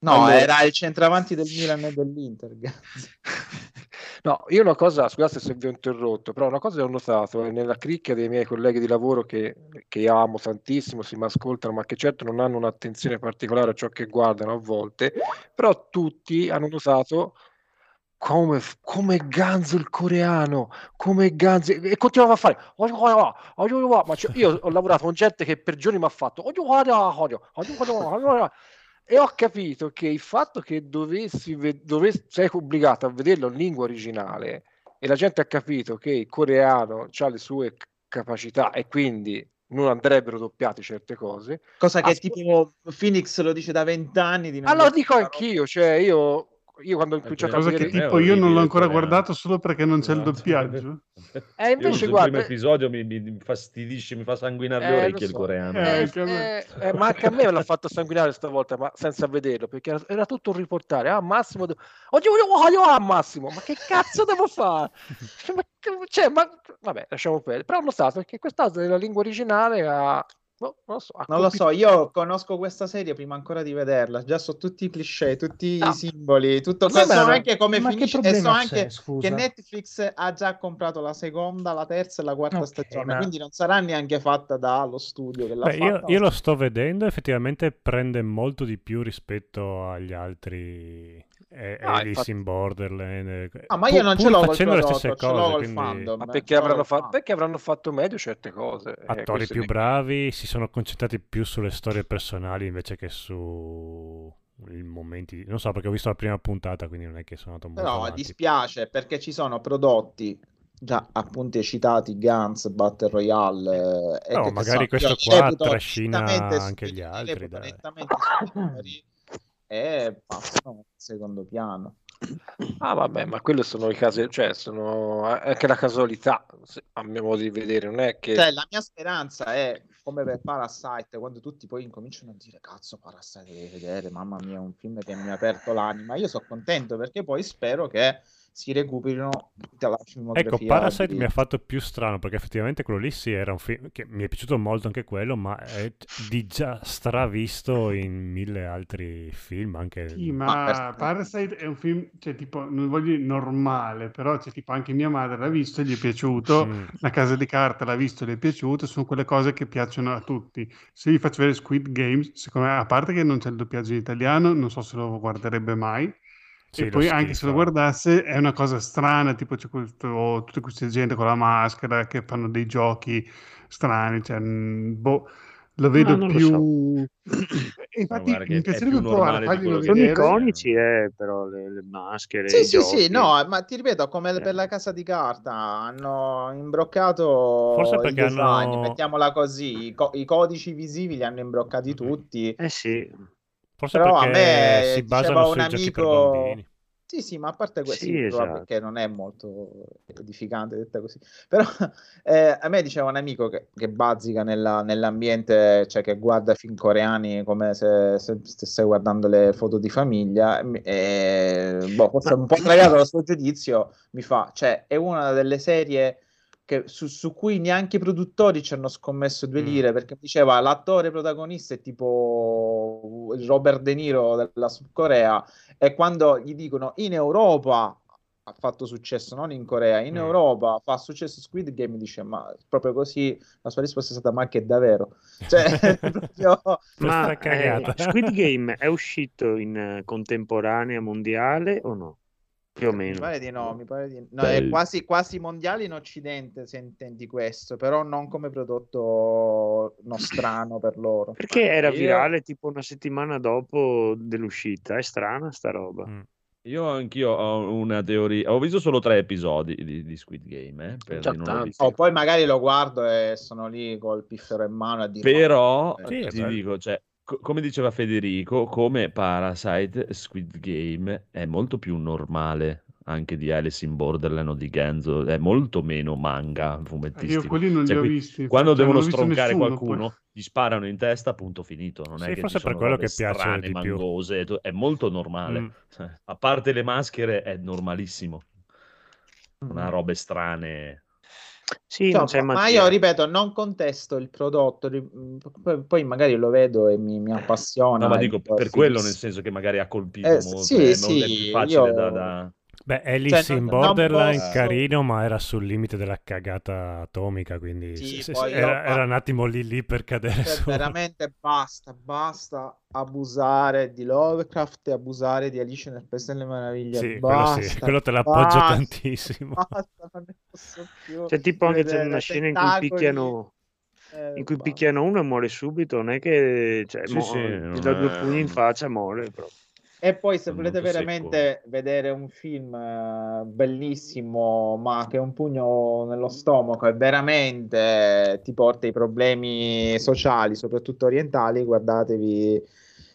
No, Allora- era il centravanti del Milan e dell'Inter. No, io una cosa, scusate se vi ho interrotto, però una cosa che ho notato è nella cricca dei miei colleghi di lavoro che, che amo tantissimo, si mi ascoltano, ma che certo non hanno un'attenzione particolare a ciò che guardano a volte, però tutti hanno notato come, come Ganzo il coreano, come Ganzo, e continuava a fare, ma cioè, io ho lavorato con gente che per giorni mi ha fatto, e ho capito che il fatto che dovessi, ve- dovessi sei obbligato a vederlo in lingua originale e la gente ha capito che il coreano ha le sue capacità e quindi non andrebbero doppiate certe cose. Cosa che Ah, tipo Phoenix lo dice da vent'anni. Di Allora dire dico anch'io, cioè io, io quando ho cominciato a Cosa che vedere... tipo io non l'ho ancora guardato solo perché non c'è il Esatto. doppiaggio. Eh, invece, Io, guarda- il primo episodio mi, mi- mi fastidisce, mi fa sanguinare le Eh, lo orecchie il so. coreano. Eh, me. eh, eh, ma anche a me me l'ha fatto sanguinare stavolta, ma senza vederlo, perché era, era tutto un riportare. Ah, Massimo, de- Oddio, oddio, oddio, ah, Massimo, ma che cazzo devo fare? Cioè, ma, cioè, ma- vabbè, lasciamo perdere. Però ho notato che quest'altro nella lingua originale ha... boh, non lo so, Non lo so, io conosco questa serie prima ancora di vederla. Già so tutti i cliché, tutti No. i simboli, tutto Ma so no, anche come ma finisce e so anche scusa? che Netflix ha già comprato la seconda, la terza e la quarta Ok, stagione, ma- quindi non sarà neanche fatta dallo studio che l'ha Beh, io, fatta. io lo sto vedendo, effettivamente prende molto di più rispetto agli altri eh, Ah, Alice infatti- in Borderland. eh, Ah, ma io non ce l'ho facendo le stesse ce l'ho cose, quindi fandom. Ma eh, perché avranno, fa- perché avranno fatto meglio certe cose? Eh, attori più è- bravi si sono concentrati più sulle storie personali invece che su i momenti. Non so, perché ho visto la prima puntata, quindi non è che sono andato molto Però avanti. dispiace perché ci sono prodotti già appunto citati Guns, Battle Royale eh, e No, magari sono questo qua trascina anche gli altri, e passano in secondo piano. Ah, vabbè, ma quello sono i casi, cioè, sono anche la casualità, a mio modo di vedere, non è che... Cioè, la mia speranza è come per Parasite, quando tutti poi incominciano a dire cazzo, Parasite devi vedere, mamma mia, è un film che mi ha aperto l'anima. Io sono contento perché poi spero che si recuperino tutta la filmografia. Ecco, Parasite di- mi ha fatto più strano perché effettivamente quello lì sì era un film che mi è piaciuto molto anche quello, ma è di già stravisto in mille altri film, anche Sì, Ma ma per- Parasite è un film, cioè, tipo, non voglio dire normale, però c'è tipo anche mia madre l'ha visto e gli è piaciuto, Mm. La Casa di Carta l'ha visto e gli è piaciuto, sono quelle cose che piacciono a tutti. Se gli faccio vedere Squid Games, secondo me, a parte che non c'è il doppiaggio in italiano, non so se lo guarderebbe mai, Sì, e lo poi anche se lo schifo. guardasse è una cosa strana, tipo c'è questo, tutte queste gente con la maschera che fanno dei giochi strani, cioè, mm, boh, lo vedo lo più... E Ma infatti mi piacerebbe provare farglielo Sono iconici, eh, però le, le maschere, Sì, sì, sì, giochi. no, ma ti ripeto, come Eh. per la casa di carta, hanno imbroccato Forse il perché design, hanno- mettiamola così, i, co- i codici visivi li hanno imbroccati tutti. Eh sì, Forse Però a perché me si basano un sui per amico-. Sì, sì, ma a parte questo, Sì, esatto. che non è molto edificante detta così, però eh, a me diceva un amico che, che bazzica nella- nell'ambiente, cioè che guarda film coreani come se, se stesse guardando le foto di famiglia, e, boh, forse un po' travagliato dal suo giudizio, mi fa, cioè è una delle serie che- su, su cui neanche i produttori ci hanno scommesso due Mm. lire, perché diceva l'attore protagonista è tipo il Robert De Niro della Sud Corea, e quando gli dicono in Europa ha fatto successo, non in Corea, in Mm. Europa fa successo Squid Game, dice ma proprio così, la sua risposta è stata ma che davvero? Cioè, proprio... ma eh, Squid Game è uscito in eh, contemporanea mondiale o no? Più o Mi meno. pare di no, mi pare di no, Beh, è quasi, quasi mondiale in Occidente se intendi questo, però non come prodotto nostrano per loro. Perché era Io- virale tipo una settimana dopo dell'uscita. È strana sta roba. Mm. Io anch'io ho una teoria. Ho visto solo tre episodi di, di Squid Game, eh, per Già non. Oh, poi magari lo guardo e sono lì col piffero in mano a dire Però "No, Sì, eh, ti dico, cioè, co- come diceva Federico, come Parasite, Squid Game è molto più normale anche di Alice in Borderland o di Genzo, è molto meno manga fumettistico. Io quelli non Cioè, li ho qui- visti. quando cioè, devono stroncare nessuno, qualcuno, poi. gli sparano in testa, punto finito. Non Sì, è che forse per quello che piace strane, di più. mangose, to- è molto normale. Mm. A parte le maschere, è normalissimo. Non Mm. ha robe strane. Sì, non Insomma, c'è ma io ripeto, non contesto il prodotto, poi, magari lo vedo e mi, mi appassiona. No, ma dico per quello, nel senso che magari ha colpito Eh, molto. sì, è, sì, è più facile io- da, da- Beh, Alice Cioè, in non- non Borderline posso- carino, ma era sul limite della cagata atomica, quindi Sì, se- se- era, era un attimo lì lì per cadere Cioè, su. veramente basta, basta abusare di Lovecraft e abusare di Alice nel Paese delle Meraviglie. Sì, quello basta, sì, quello te l'appoggio basta, tantissimo. Basta, non ne posso più. Cioè, tipo anche c'è una scena in cui picchiano, eh, in cui picchiano uno e muore subito, non è che cioè, Sì, mo- sì, gli dà due è- pugni in faccia muore proprio. E poi se volete veramente vedere un film eh, bellissimo, ma che è un pugno nello stomaco e veramente ti porta i problemi sociali, soprattutto orientali, guardatevi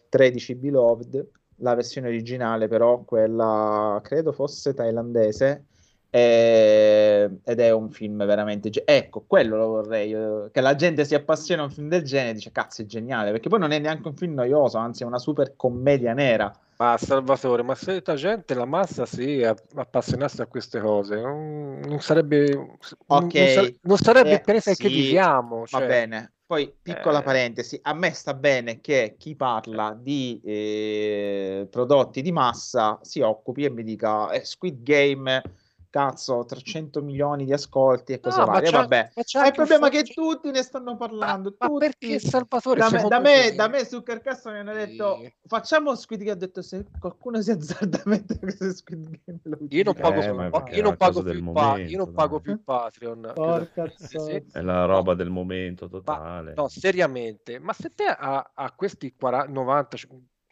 13 Beloved, la versione originale però, quella credo fosse thailandese, e- ed è un film veramente... ge- Ecco, quello lo vorrei, eh, che la gente si appassiona a un film del genere e dice cazzo è geniale, perché poi non è neanche un film noioso, anzi è una super commedia nera. Ma Salvatore, ma se la gente, la massa si appassionasse a queste cose, non, non sarebbe, non- Ok, non, non sarebbe eh, il pianeta che sì, viviamo. Va cioè. bene. Poi, piccola Eh. parentesi, a me sta bene che chi parla di eh, prodotti di massa si occupi e mi dica eh, Squid Game, cazzo, 300 milioni di ascolti e cose No, ma varie. Vabbè, ma ma il problema è che tutti ne stanno parlando. Ma tutti. perché Salvatore? Da me, da, me, da me su Carcassa mi hanno detto facciamo Squid Game. Ho detto se qualcuno si azzarda a mettere questo Squid Game, lo Io non pago, Eh, più- ma pa- io non pago più, pa- momento, io non dai. pago più Patreon. Porca Sì, sì. zozza. È la roba del momento totale. No, seriamente, ma se te a, a questi 40, 90,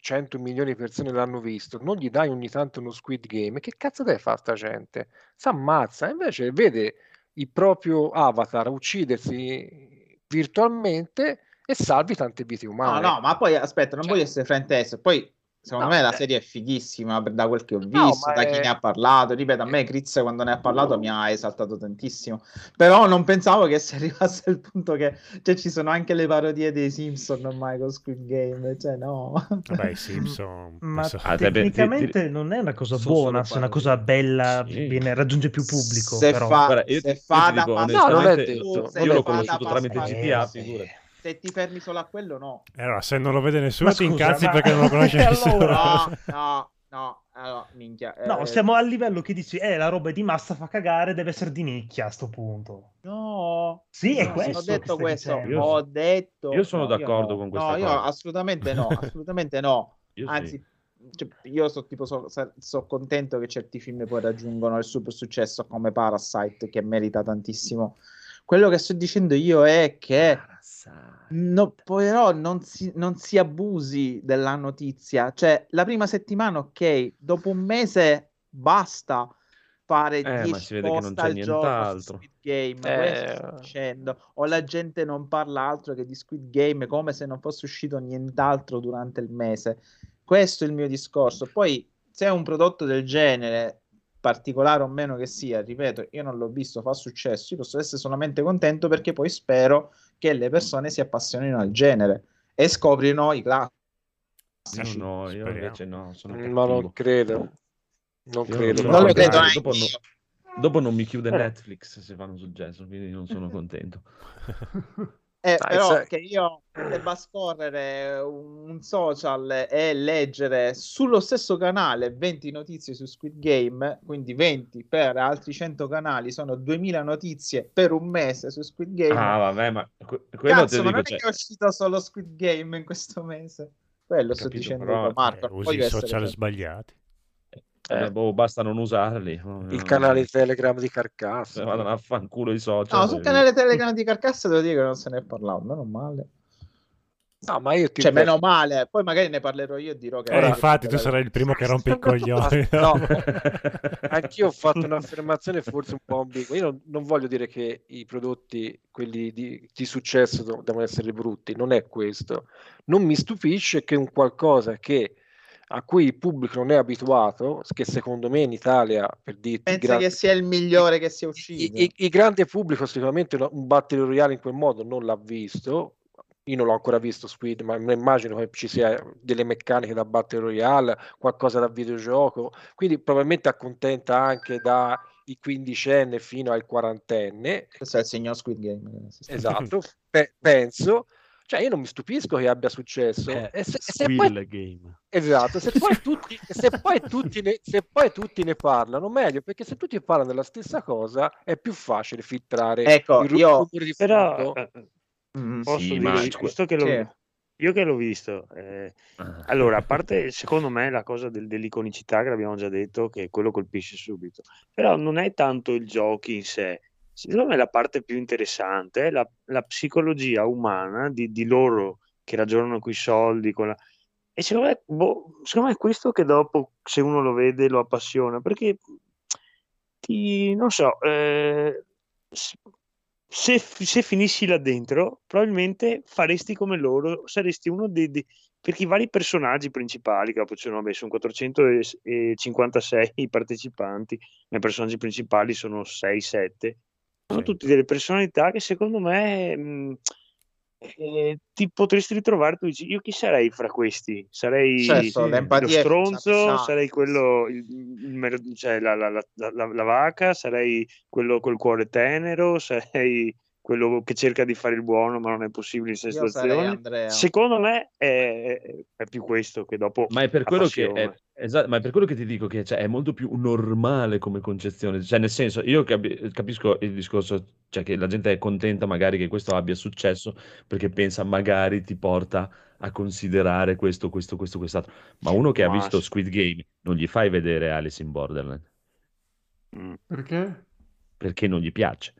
100 milioni di persone l'hanno visto, non gli dai ogni tanto uno Squid Game, che cazzo deve fare sta gente? Si ammazza, invece vede il proprio avatar uccidersi virtualmente e salvi tante vite No, umane. no, ma poi aspetta, non Cioè- voglio essere frainteso. Poi, secondo No, me, la eh. serie è fighissima da quel che ho No, visto, ma da chi è- ne ha parlato. Ripeto, a me Chris quando ne ha parlato mi ha esaltato tantissimo. Però non pensavo che si arrivasse al punto che cioè, ci sono anche le parodie dei Simpson ormai con Squid Game. Cioè, no. Vabbè, i Simpson. Ma penso- Ah, tecnicamente non è una cosa Sono buona, se è una cosa bella, Sì. viene, raggiunge più pubblico. Se però. fa, Guarda, io se fa io ti da dico pasta- No, non è detto, io l'ho fa conosciuto tramite GTA, figurati. Se ti fermi solo a quello, no. Eh, Allora, se non lo vede nessuno Ma ti scusa, incazzi ma- perché non lo conosce E nessuno. allora? No, no, no. Allora, minchia. No, eh, siamo al livello che dici, eh, la roba è di massa fa cagare, deve essere di nicchia a sto punto. No, Sì, è No, questo Ho detto questo. Io- ho detto. io sono no, d'accordo no. con questa No, io cosa. assolutamente no, assolutamente no. Io Anzi, sì. cioè, io so, tipo, so, so contento che certi film poi raggiungono il super successo come Parasite, che merita tantissimo. Quello che sto dicendo io è che no, però non si, non si abusi della notizia. Cioè, la prima settimana, ok, dopo un mese basta fare Eh, ma 10 si vede che non post c'è al giorno su nient'altro. Squid Game. Eh. Questo sto dicendo. O la gente non parla altro che di Squid Game come se non fosse uscito nient'altro durante il mese. Questo è il mio discorso. Poi, se è un prodotto del genere, particolare o meno che sia, ripeto, io non l'ho visto, fa successo, io posso essere solamente contento perché poi spero che le persone si appassionino al genere e scoprino i classici. No, no, io invece no, sono Ma non credo. Non Io credo. sono Non lo credo dopo, no- dopo non mi chiude Netflix se fanno successo, quindi non sono contento. Eh, Dai, però che io debba scorrere un social e leggere sullo stesso canale 20 notizie su Squid Game, quindi 20 per altri 100 canali, sono 2000 notizie per un mese su Squid Game. Ah, vabbè, ma que- quello Cazzo, te ma dico, non cioè, è che è uscito solo Squid Game in questo mese. Quello sto Capito, dicendo però, Marco. Eh, usi i social frainteso. sbagliati. Eh, boh, basta non usarli. Il canale Telegram di Carcassa. vadano a fanculo i social. No, sul canale Telegram di Carcassa devo dire che non se ne è parlato, meno male. No, ma io ti Cioè, meno male. Poi magari ne parlerò io e dirò che... Eh, infatti tu sarai il primo che rompe i coglioni. No, anch'io ho fatto un'affermazione forse un po' ambigua. Io non, non voglio dire che i prodotti, quelli di, di successo, devono essere brutti, non è questo. Non mi stupisce che un qualcosa che a cui il pubblico non è abituato, che secondo me in Italia, per dirti, Pensa grande- che sia il migliore che sia i- uscito. i- il grande pubblico sicuramente un Battle Royale in quel modo non l'ha visto. Io non l'ho ancora visto Squid, ma immagino che ci sia delle meccaniche da Battle Royale, qualcosa da videogioco, quindi probabilmente accontenta anche dai quindicenni fino al quarantenne. Questo è il signor Squid Game. ragazzi. Esatto, pe- penso. Cioè, io non mi stupisco che abbia successo. Eh, E se, e se poi, game. esatto, se poi, tutti, se, poi tutti ne, se poi tutti ne parlano, meglio, perché se tutti parlano della stessa cosa è più facile filtrare Ecco, il io- di Però eh, eh, Mm, posso Sì, dire, ma- visto che l'ho, Sì. io che l'ho visto, eh, allora, a parte secondo me la cosa del- dell'iconicità che l'abbiamo già detto, che quello colpisce subito, però non è tanto il gioco in sé, secondo me la parte più interessante è la, la psicologia umana di, di loro che ragionano con i soldi, la... e secondo me, boh, secondo me è questo che dopo, se uno lo vede, lo appassiona, perché ti, non so, eh, se, se finissi là dentro, probabilmente faresti come loro, saresti uno dei, dei- perché i vari personaggi principali, che dopo ci sono, vabbè, sono 456 i partecipanti, ma i personaggi principali sono 6-7, sono Sì. tutti delle personalità che secondo me mh, eh, ti potresti ritrovare, tu dici, io chi sarei fra questi? Sarei Certo, lo stronzo, sarei quello, il- il cioè la, la- la- la- la vaca, sarei quello col cuore tenero, sarei quello che cerca di fare il buono ma non è possibile in queste situazioni. Andrea. Secondo me è, è- più questo che dopo Ma è per quello che è, esatto, ma è per quello che ti dico che cioè, è molto più normale come concezione. Cioè, nel senso, io capi- capisco il discorso, cioè che la gente è contenta magari che questo abbia successo perché pensa magari ti porta a considerare questo, questo, questo, quest'altro. Ma uno che ha Ma visto sì. Squid Game non gli fai vedere Alice in Borderland Mm. Perché? perché non gli piace.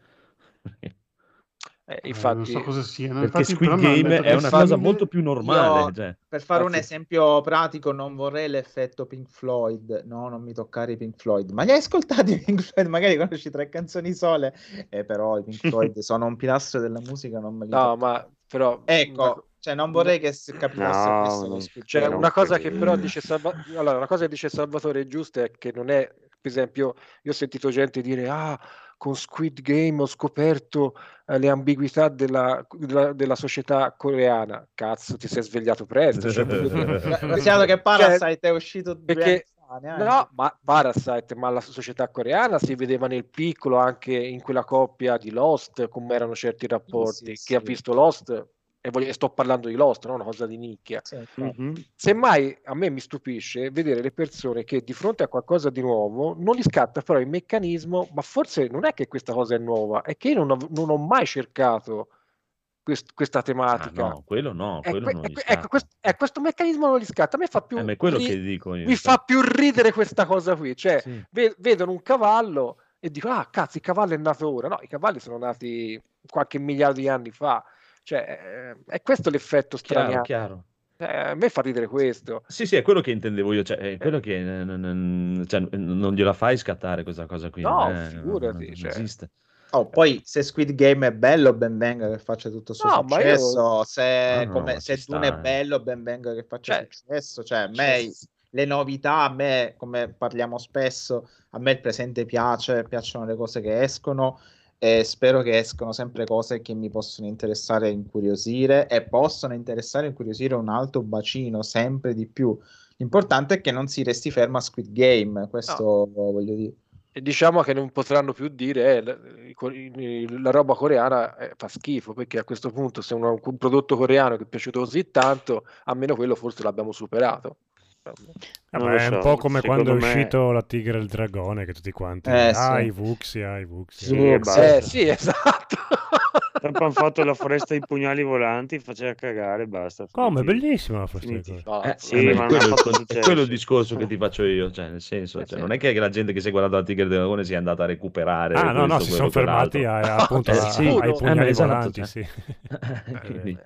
Eh, Eh, non infatti, so cosa sia. Perché Infatti, Squid Game è una cosa molto più normale. Io, cioè. per fare un Infatti- esempio pratico, non vorrei l'effetto Pink Floyd. No, non mi toccare i Pink Floyd. Ma li hai ascoltati Pink Floyd? Magari conosci tre canzoni sole. Eh, però i Pink Floyd sono un pilastro della musica, non me li no, ma però Ecco, cioè non vorrei che si capitasse No, questo non- Cioè, non una cosa che però dice Salva- allora, una cosa che dice Salvatore giusta è che non è, per esempio, io ho sentito gente dire ah, con Squid Game ho scoperto eh, le ambiguità della, della- della società coreana. Cazzo, ti sei svegliato presto. cioè, proprio- Considerato che Parasite è uscito perché- anni. No, ma Parasite, ma la società coreana si vedeva nel piccolo anche in quella coppia di Lost, come erano certi rapporti. sì, Chi ha sì. visto Lost, e voglio- e sto parlando di Lost, non una cosa di nicchia. Sì, infatti. Mhm. Semmai a me mi stupisce vedere le persone che di fronte a qualcosa di nuovo non gli scatta però il meccanismo, ma forse non è che questa cosa è nuova, è che io non ho, non ho mai cercato quest- questa Ah, tematica. no, quello no, quello que- non scatta. ecco, quest- eh, questo meccanismo non gli scatta, a me fa più, Eh, ma è quello ri- che dico io. mi fa più ridere questa cosa qui, cioè Sì. ve- vedono un cavallo e dicono ah cazzo il cavallo è nato ora, no i cavalli sono nati qualche migliaio di anni fa, cioè eh, è questo l'effetto Chiaro, strano, chiaro. a me fa ridere questo. Sì, sì, è quello che intendevo io, cioè, è quello che eh, non, non- cioè, non gliela fai scattare questa cosa qui. No, eh, figurati, non cioè. esiste. Oh, poi se Squid Game è bello, ben venga che faccia tutto il suo No, ma io- successo. Se, Ah, no, come- ma se Dune sta, è eh. bello, ben venga che faccia Cioè, successo. Cioè, a me cioè, le novità, a me, come parliamo spesso, a me il presente piace, piacciono le cose che escono e spero che escano sempre cose che mi possono interessare e incuriosire e possono interessare e incuriosire un alto bacino sempre di più. L'importante è che non si resti fermo a Squid Game, questo voglio dire. E diciamo che non potranno più dire eh, la, roba coreana eh, fa schifo, perché a questo punto se uno- un prodotto coreano che è piaciuto così tanto, almeno quello forse l'abbiamo superato. Vabbè, lo è un so, po' come quando è uscito la Tigre e il Dragone, che tutti quanti, Eh, ah, sì. i Vuxia, i Vuxia. Sì, e basta. Eh sì, esatto. Dopo hanno fatto la foresta dei pugnali volanti, faceva cagare, basta. Come, finiti. bellissima la foresta Eh, Sì, eh, ma è quello, il è quello discorso che ti faccio io, cioè nel senso, Eh, cioè, sì. non è che la gente che si è guardata la Tigre del Dragone sia andata a recuperare Ah, no, no, si sono fermati a, appunto Eh, a- sì. ai Eh, pugnali esatto, volanti, cioè. sì. Quindi,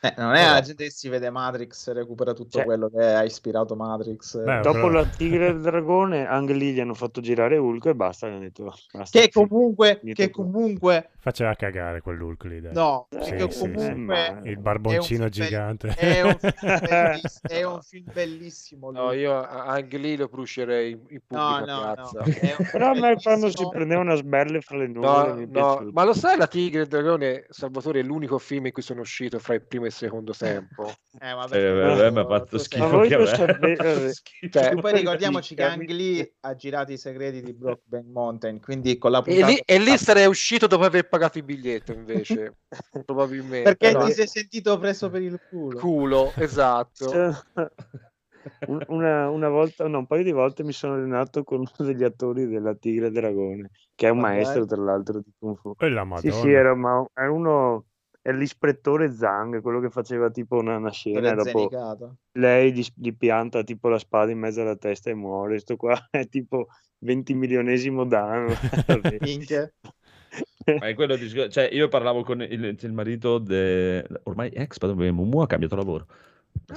Eh, non è la gente che si vede Matrix e recupera tutto Cioè- quello che ha ispirato Matrix. Beh, Dopo però- la Tigre del Dragone, anche lì gli hanno fatto girare Hulk e basta. gli hanno detto, basta. che comunque, che comunque, Faceva cagare quell'Hulk lì, dai. no, Sì, perché sì, comunque Il barboncino è gigante. È un, è un film bellissimo. No, lui. io a- anche lì lo brucerei in, no, pubblica no, no. piazza. Un Però a me quando si bellissimo. prendevano a sberle fra le nuvole No, no, ma lo sai la Tigre e il Dragone, Salvatore, è l'unico film in cui sono uscito fra il primo e il secondo tempo. Eh, ma Eh, mi ha fatto schifo. Cioè, E poi ricordiamoci che anche lì ha girato i segreti di Brokeback Mountain, quindi con la E puntata... lì, e lì sarei uscito dopo aver pagato il biglietto, invece, probabilmente. Perché no? ti sei sentito preso per il culo. Culo, esatto. Cioè, un- una, una volta, no, un paio di volte mi sono allenato con uno degli attori della Tigre e Dragone, che è un Ma maestro dai. tra l'altro di Kung Fu. E Sì, sì, era, ma è uno, è l'ispettore Zhang, quello che faceva tipo una, una scena dopo lei gli, gli pianta tipo la spada in mezzo alla testa e muore. Sto qua è tipo 20 milionesimo danno. Minchia. Ma è quello di- cioè, io parlavo con il, il marito de... ormai ex padrone Mumu ha cambiato lavoro.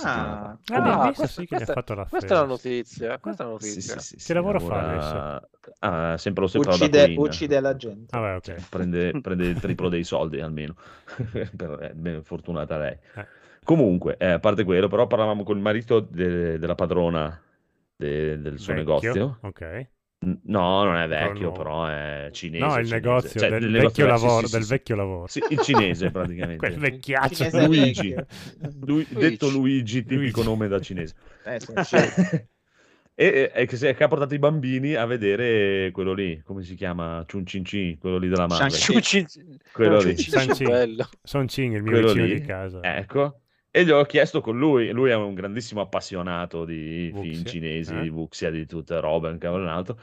Ah. Ah, visto sì che questa- fatto la questa è la festa. notizia. Questa è la Sì, notizia. sì, sì, Che sì, lavoro fa lavora- Ah, sempre lo stesso uccide, uccide la gente. Ah, beh, ok. prende, prende il triplo dei soldi almeno per, eh, ben fortunata lei Eh. comunque eh, a parte quello però parlavamo con il marito de- della padrona de- del suo Vecchio, negozio Ok. No non è Però vecchio no. però è cinese No, il cinese. negozio Cioè, del il vecchio negozio- sì, lavoro. sì, del sì, sì. vecchio lavoro. Sì, il cinese praticamente Quel vecchiaccio. Cinese Luigi. vecchio. Lui- detto Luigi tipico Luigi. nome da cinese Eh, sì. e, e che, ha portato i bambini a vedere quello lì come si chiama Chun Chin Chin quello lì della Marvel Shang-Chi. quello lì. Son Ching, il mio quello vicino lì, di casa. ecco. E gli ho chiesto con lui, lui è un grandissimo appassionato di film Wuxia, cinesi, eh? di Wuxia, di tutte robe, un cavolo e un altro.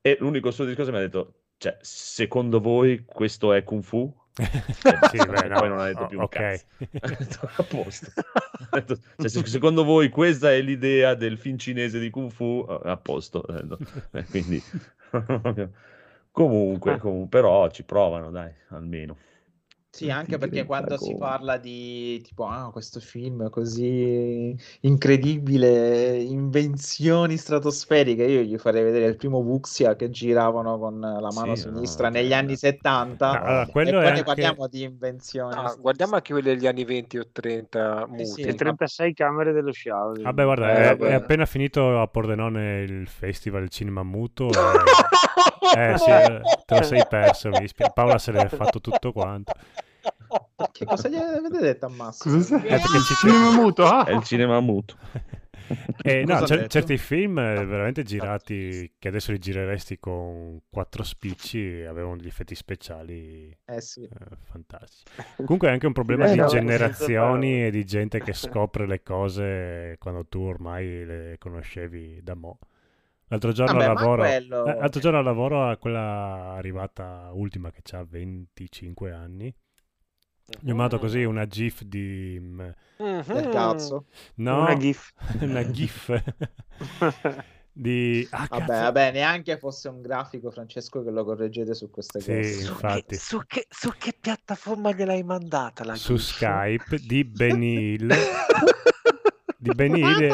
E l'unico suo discorso mi ha detto, cioè, secondo voi questo è Kung Fu? sì, beh, no, poi non ha detto più un ok. cazzo. Ha detto, a posto. Detto, cioè, se- secondo voi questa è l'idea del film cinese di Kung Fu? A posto. Quindi, comunque, comunque, però ci provano, dai, almeno. Sì, anche perché quando si parla di tipo, ah, questo film così incredibile, invenzioni stratosferiche, io gli farei vedere il primo Wuxia che giravano con la mano Sì, no, sinistra cioè, negli anni 70 Ah, allora, e poi è ne anche- parliamo di invenzioni. Ah, guardiamo anche quelli degli anni 20 o 30 muti. sì. Le 36 camere dello Shaolin. Vabbè, guarda, Eh, è, vabbè. è appena finito a Pordenone il festival il cinema muto. e- Eh sì, eh, te lo sei perso. Mi dispiace. Paola se l'è fatto tutto quanto. Che cosa gli avete detto a Massimo? Sei? Eh, perché ci- Cinema muto, ah! È il cinema muto. E no, detto? certi film eh, veramente girati che adesso li gireresti con quattro spicci avevano degli effetti speciali Eh sì. eh, fantastici. Comunque è anche un problema Eh, di no, generazioni e di gente che scopre le cose quando tu ormai le conoscevi da mo'. L'altro giorno Vabbè, lavoro, quello- eh, l'altro giorno lavoro a quella arrivata ultima che ha 25 anni. Gli ho mandato così una gif di... mm, Mhm. Del cazzo. No, Una gif. una gif di... Ah, Vabbè, cazzo. vabbè, neanche fosse un grafico, Francesco, che lo correggete su queste Sì, cose. infatti. Su che, su che piattaforma gliel'hai mandata la Su gif? Skype di Benny Hill. di Benny Hill.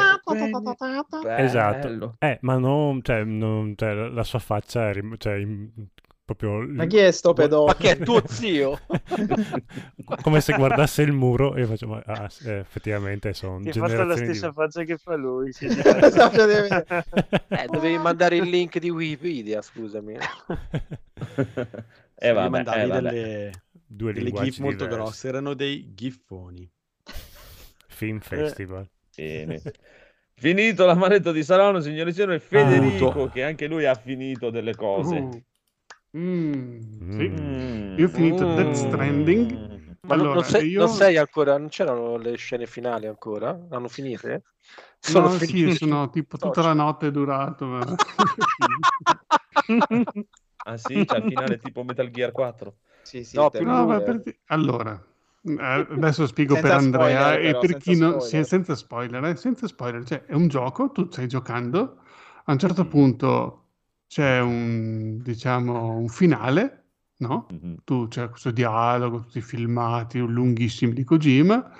Esatto. Eh, ma non, cioè, non- cioè, la sua faccia è cioè, proprio... Ma chi è sto pedofilo? Ma che è tuo zio? Come se guardasse il muro e io faccio, ma ah, eh, effettivamente sono Ti ha fatto la generazioni stessa di... faccia che fa lui. sì, Eh, dovevi mandare il link di Wikipedia, scusami. E Gli vabbè, mandavi eh, vabbè. delle, Due delle gif molto diversi. grosse, erano dei giffoni. Film Festival. Bene. Finito l'amanetto di Salerno, signori e signori, Federico, Muto. che anche lui ha finito delle cose. Uh. Mm, sì. Mm. Io ho finito Mm. Death Stranding. Ma non- Allora, non, sei, io- non sei ancora, non c'erano le scene finali ancora? Hanno finite? Sono No, sì, finite. sono tipo tutta la notte è durato. ma- Ah sì, c'è il finale tipo Metal Gear 4. Sì, sì, No, No, per- Allora, eh, adesso spiego Senza per Andrea spoiler, e però, per chi non... sì, senza spoiler, eh, senza spoiler. Cioè, è un gioco, tu stai giocando, a un certo punto c'è un, diciamo, un finale, no? Mhm. Tu c'è questo dialogo, tutti filmati lunghissimi di Kojima,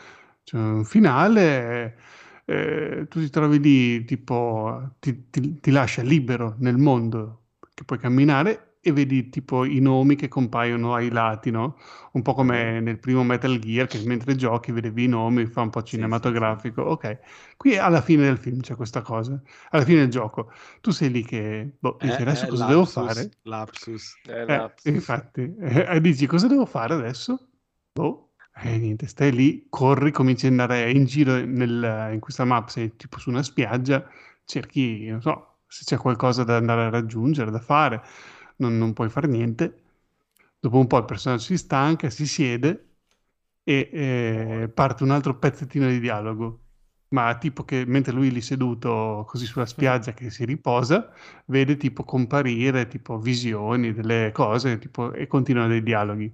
C'è un finale, eh, tu ti trovi lì, tipo, ti, ti- ti lascia libero nel mondo che puoi camminare e vedi tipo i nomi che compaiono ai lati, no? Un po' come nel primo Metal Gear, che mentre giochi vedevi i nomi, fa un po' cinematografico. Ok, qui alla fine del film c'è questa cosa, alla fine del gioco. Tu sei lì che boh, dici Eh, adesso eh, cosa devo lapsus, fare? Lapsus. Eh, Eh, lapsus. infatti, eh, dici cosa devo fare adesso? Boh, eh, niente, stai lì, corri, cominci ad andare in giro nel- in questa map, sei tipo su una spiaggia, cerchi, non so, se c'è qualcosa da andare a raggiungere, da fare, non, non puoi fare niente. Dopo un po' il personaggio si stanca, si siede e eh, parte un altro pezzettino di dialogo. Ma tipo che mentre lui lì seduto così sulla spiaggia che si riposa, vede tipo comparire tipo visioni delle cose tipo, e continuano dei dialoghi.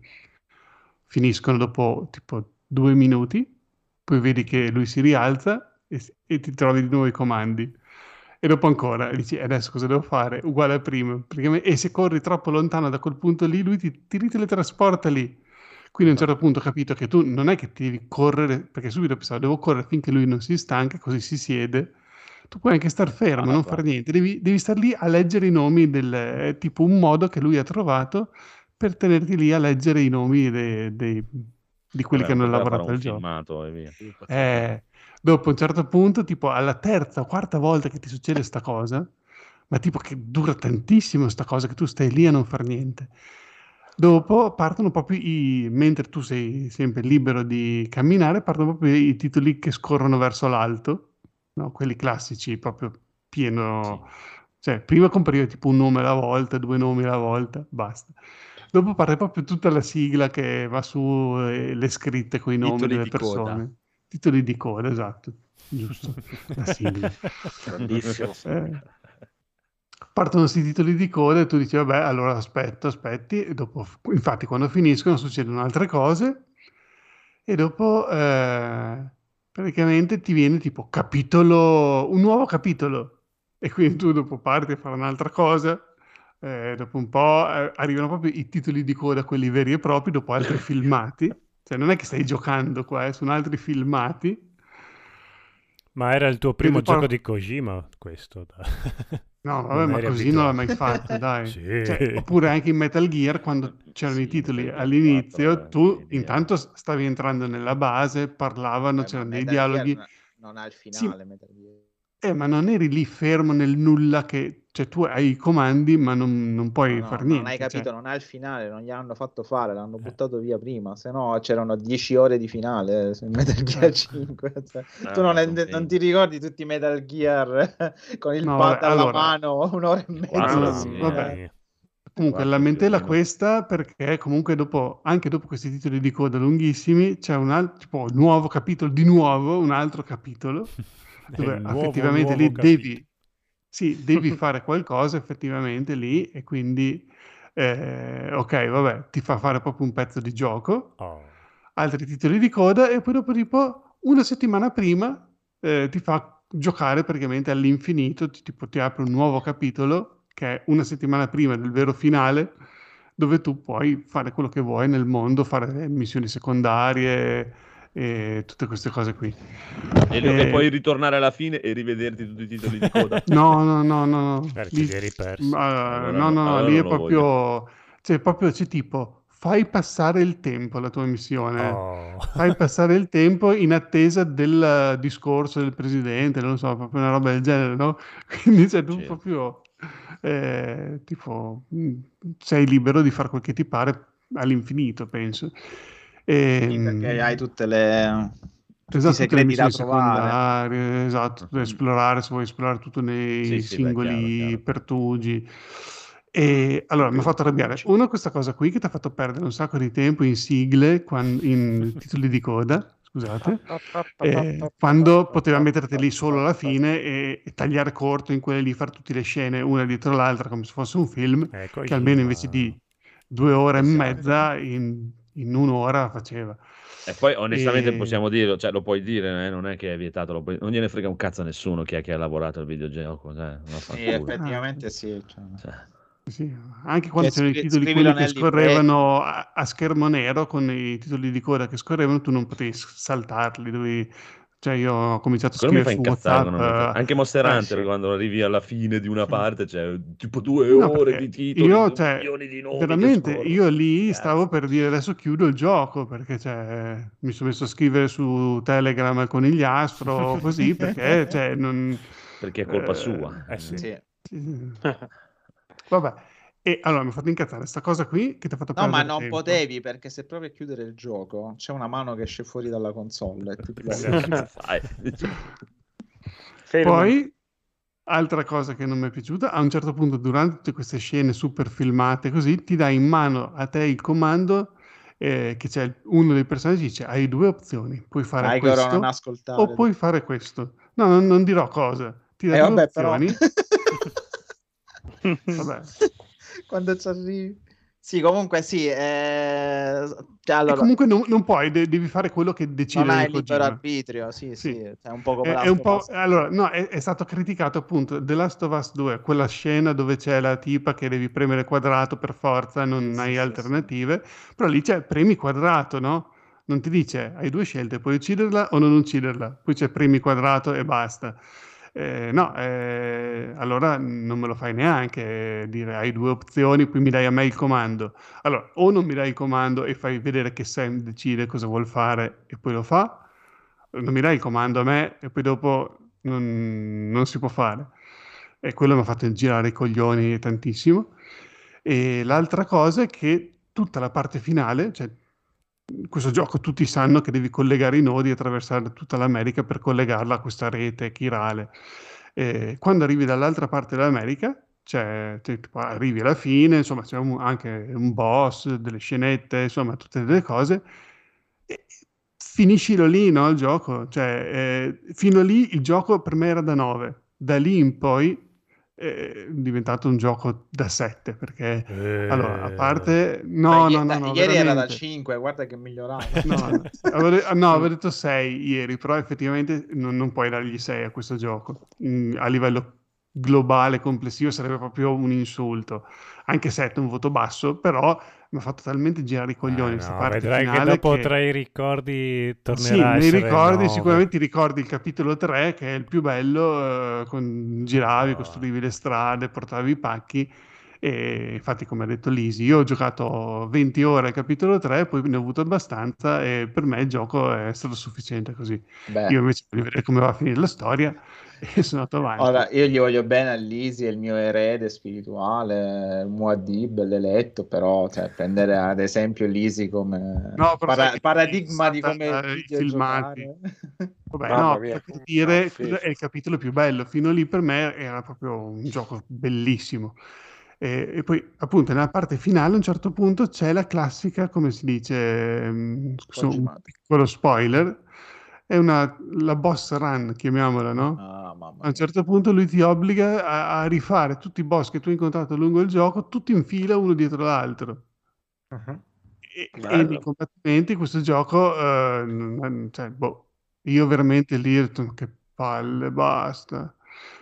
Finiscono dopo tipo due minuti, poi vedi che lui si rialza e, e ti trovi di nuovo i comandi. E dopo ancora e dici adesso cosa devo fare? Uguale a prima. E se corri troppo lontano da quel punto lì, lui ti, ti riteletrasporta lì. Quindi a un certo punto ho capito che tu non è che ti devi correre, perché subito pensavo devo correre finché lui non si stanca, così si siede. Tu puoi anche star fermo, Ah, non fare niente, devi, devi star lì a leggere i nomi del tipo un modo che lui ha trovato per tenerti lì a leggere i nomi dei- dei- di quelli Vabbè, che hanno lavorato al gioco. filmato e via. Eh, dopo un certo punto, tipo alla terza o quarta volta che ti succede sta cosa, ma tipo che dura tantissimo sta cosa che tu stai lì a non far niente. Dopo partono proprio i, mentre tu sei sempre libero di camminare, partono proprio i titoli che scorrono verso l'alto, no? Quelli classici, proprio pieno, cioè prima compariva tipo un nome alla volta, due nomi alla volta, basta. Dopo parte proprio tutta la sigla che va su le scritte con i nomi delle di coda. Titoli di coda, esatto, giusto, la sigla. Grandissimo. Eh, partono questi titoli di coda e tu dici, vabbè, allora aspetto, aspetti, e dopo, infatti quando finiscono succedono altre cose e dopo eh, praticamente ti viene tipo capitolo, un nuovo capitolo e quindi tu dopo parti a fare un'altra cosa, eh, dopo un po' eh, arrivano proprio i titoli di coda, quelli veri e propri, dopo altri filmati, cioè non è che stai giocando qua, eh, sono altri filmati. Ma era il tuo primo gioco di Kojima, questo? No, vabbè, Non ma così non l'ha abituato. mai fatto, dai. Sì. Cioè, oppure anche in Metal Gear, quando c'erano i titoli all'inizio, tu intanto stavi entrando nella base, parlavano, Eh, c'erano dei Metal dialoghi. n- non ha il Sì. finale Metal Gear. Eh, ma non eri lì fermo nel nulla che... Cioè, tu hai i comandi, ma non, non puoi No, no, fare non niente. hai capito, cioè. non ha il finale, non gli hanno fatto fare, Eh. l'hanno buttato via prima, se no c'erano 10 ore di finale eh, su Metal Gear 5. cioè, tu non, è- non ti ricordi tutti i Metal Gear eh, con il No, pad vabbè, alla allora- mano, un'ora e mezza. No, sì. vabbè. Eh, Comunque, o lamentela questa perché comunque dopo, anche dopo questi titoli di coda lunghissimi, c'è un altro, tipo, nuovo capitolo, di nuovo un altro capitolo, dove nuovo, effettivamente nuovo lì devi, sì, devi fare qualcosa effettivamente lì e quindi, eh, ok, vabbè, ti fa fare proprio un pezzo di gioco, Oh. altri titoli di coda e poi dopo tipo una settimana prima eh, ti fa giocare praticamente all'infinito, ti, tipo, ti apre un nuovo capitolo che è una settimana prima del vero finale dove tu puoi fare quello che vuoi nel mondo, fare missioni secondarie e tutte queste cose qui. E, lo- Eh, e poi ritornare alla fine e rivederti tutti i titoli di coda. No, no, no, no, no. Perché Lì- li eri persi. ma- Allora no, no- no, no, allora lì è proprio, cioè, proprio c'è tipo, fai passare il tempo la tua missione. Oh. Fai passare il tempo in attesa del discorso del presidente, non so, proprio una roba del genere, no? Quindi cioè, tu Sì. proprio, eh, tipo, mh, sei libero di fare quel che ti pare all'infinito, penso. E, Sì, perché mh, hai tutte le Esatto, tutte le segreti da missioni trovare. secondarie, esatto, Mhm. esplorare, se vuoi esplorare tutto nei Sì, sì, beh, singoli chiaro, chiaro. pertugi. E allora mi ha fatto arrabbiare uno questa cosa qui che ti ha fatto perdere un sacco di tempo in sigle, quan- in titoli di coda, scusate, eh, quando poteva metterti lì solo alla fine e, e tagliare corto in quelle lì, fare tutte le scene una dietro l'altra come se fosse un film, Ecco, che almeno invece di due ore e mezza in, in un'ora faceva. E poi onestamente E- possiamo dirlo, cioè lo puoi dire, eh, non è che è vietato, lo puoi- non gliene frega un cazzo a nessuno chi è che ha lavorato al videogioco. Cioè, Sì, effettivamente sì. cioè. Cioè, Sì, anche quando c'erano i titoli quelli che scorrevano a, a schermo nero con i titoli di coda che scorrevano, tu non potevi saltarli, dovevi... Cioè io ho cominciato a Quello mi fa scrivere su incazzare. WhatsApp. Anche Monster eh, Hunter, sì. quando arrivi alla fine di una parte, c'è tipo due No, ore di titoli, io, cioè, milioni di nomi veramente, io lì Cazzo. stavo per dire adesso chiudo il gioco perché cioè, mi sono messo a scrivere su Telegram al conigliastro così perché cioè, non... Perché è colpa eh, sua. Eh. Sì. sì. Vabbè, e allora mi ha fatto incazzare sta cosa qui che ti ha fatto No, ma non tempo. potevi perché se provi a chiudere il gioco c'è una mano che esce fuori dalla console. e. Poi, altra cosa che non mi è piaciuta, a un certo punto durante tutte queste scene super filmate così, ti dai in mano a te il comando eh, che c'è uno dei personaggi dice hai due opzioni, puoi fare Igor, questo o puoi fare questo. No, non, non dirò cosa, ti dà Eh, due vabbè, però... opzioni. Vabbè. Quando ci arrivi... Sì, comunque sì. eh, cioè, allora, comunque non, non puoi, de- devi fare quello che decide non hai Kojima. libero arbitrio, sì, sì. Sì. È un po' come È, è un po', allora, no, è, è stato criticato appunto The Last of Us 2, quella scena dove c'è la tipa che devi premere quadrato per forza, non Sì, hai sì, sì, alternative, però lì c'è premi quadrato, no? Non ti dice hai due scelte, puoi ucciderla o non ucciderla, poi c'è premi quadrato e basta. Eh, no, eh, allora non me lo fai neanche dire hai due opzioni, poi mi dai a me il comando. Allora, o non mi dai il comando e fai vedere che Sam decide cosa vuol fare e poi lo fa, non mi dai il comando a me e poi dopo non, non si può fare. E quello mi ha fatto girare i coglioni tantissimo. E l'altra cosa è che tutta la parte finale, cioè questo gioco tutti sanno che devi collegare i nodi e attraversare tutta l'America per collegarla a questa rete chirale. E quando arrivi dall'altra parte dell'America, cioè, arrivi alla fine, insomma, c'è un- anche un boss, delle scenette, insomma, tutte delle cose. E finiscilo lì, no, il gioco. Cioè, eh, fino lì il gioco per me era da 9. Da lì in poi è diventato un gioco da 7, perché allora, a Eh, parte... No, Dai, no, no, no, ieri era da veramente. 5, guarda che migliorato. No, no, avevo, no, avevo detto 6 ieri, però effettivamente non, non puoi dargli 6 a questo gioco. Mm, a livello globale, complessivo, sarebbe proprio un insulto. Anche 7 è un voto basso, però mi ha fatto talmente girare i coglioni Ah, questa no, parte vedrai che dopo che- tra i ricordi tornerà Sì, a nei ricordi, nove. sicuramente ti ricordi il capitolo 3 che è il più bello, eh, con- giravi, Ah. costruivi le strade, portavi i pacchi e infatti come ha detto Lisi, io ho giocato 20 ore al capitolo 3, poi ne ho avuto abbastanza e per me il gioco è stato sufficiente così. Beh. Io invece voglio vedere come va a finire la storia e sono andato avanti. Ora, io gli voglio bene a Lisi, è il mio erede spirituale, Muad'Dib, l'eletto, però cioè, prendere ad esempio Lisi come No, para- paradigma di come eh, i filmati. Vabbè, no, per dire, No, è il capitolo più bello. Fino lì per me era proprio un gioco bellissimo. E, e poi, appunto, nella parte finale, a un certo punto c'è la classica, come si dice, ehm, scusa, un piccolo spoiler, è una, la boss run, chiamiamola, no? Ah, mamma A un certo punto lui ti obbliga a, a rifare tutti i boss che tu hai incontrato lungo il gioco, tutti in fila, uno dietro l'altro. E, e Bello. nei combattimenti questo gioco, eh, cioè, boh, io veramente lì che palle, basta.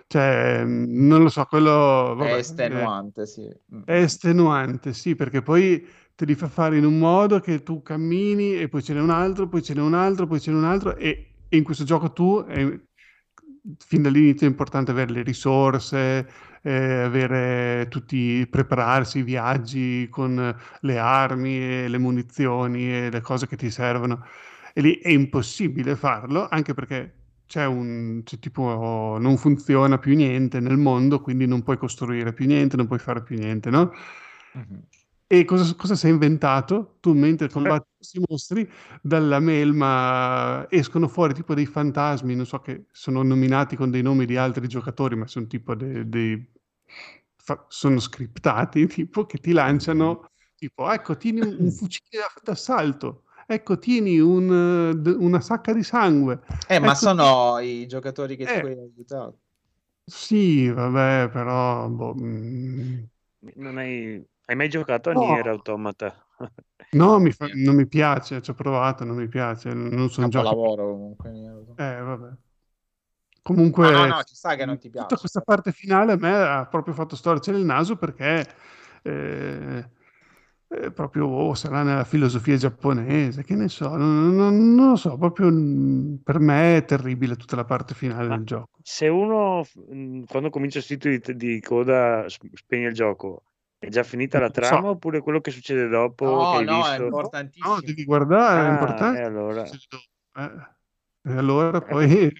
Cioè, non lo so, quello È vabbè, estenuante, sì. Mm. è estenuante, sì, perché poi te li fa fare in un modo che tu cammini e poi ce n'è un altro, poi ce n'è un altro, poi ce n'è un altro e, e in questo gioco tu, eh, fin dall'inizio è importante avere le risorse, eh, avere tutti, prepararsi i viaggi con le armi e le munizioni e le cose che ti servono. E lì è impossibile farlo, anche perché c'è un, c'è tipo, non funziona più niente nel mondo, quindi non puoi costruire più niente, non puoi fare più niente, no? Mhm. E cosa, cosa si è inventato? Tu mentre combatti questi mostri, dalla melma escono fuori tipo dei fantasmi, non so che sono nominati con dei nomi di altri giocatori, ma sono tipo dei, dei- fa- sono scriptati, tipo che ti lanciano, tipo, ecco, tieni un, un fucile d'assalto, ecco, tieni un, eh, d- una sacca di sangue. Eh, ma ecco, sono i giocatori che Eh. tu hai aiutato. Sì, vabbè, però... boh, mm, Non hai, hai mai giocato a No. Nier Automata? No, mi fa- non mi piace, ci ho provato, non mi piace, non sono giochi... Capolavoro comunque. Eh, vabbè. Comunque, Ah, no, no, ci sta che non ti tutta piace. questa parte finale a me ha proprio fatto storcere il naso perché eh, eh, proprio oh, sarà nella filosofia giapponese, che ne so, non, non- non lo so, proprio mm, per me è terribile tutta la parte finale Ma del gioco. se uno mh, quando comincia il sito di, di coda spegne il gioco, è già finita la trama so. oppure quello che succede dopo No, che hai no, è visto? importantissimo. No, devi guardare, è Ah, importante. e allora, Eh, e allora eh, poi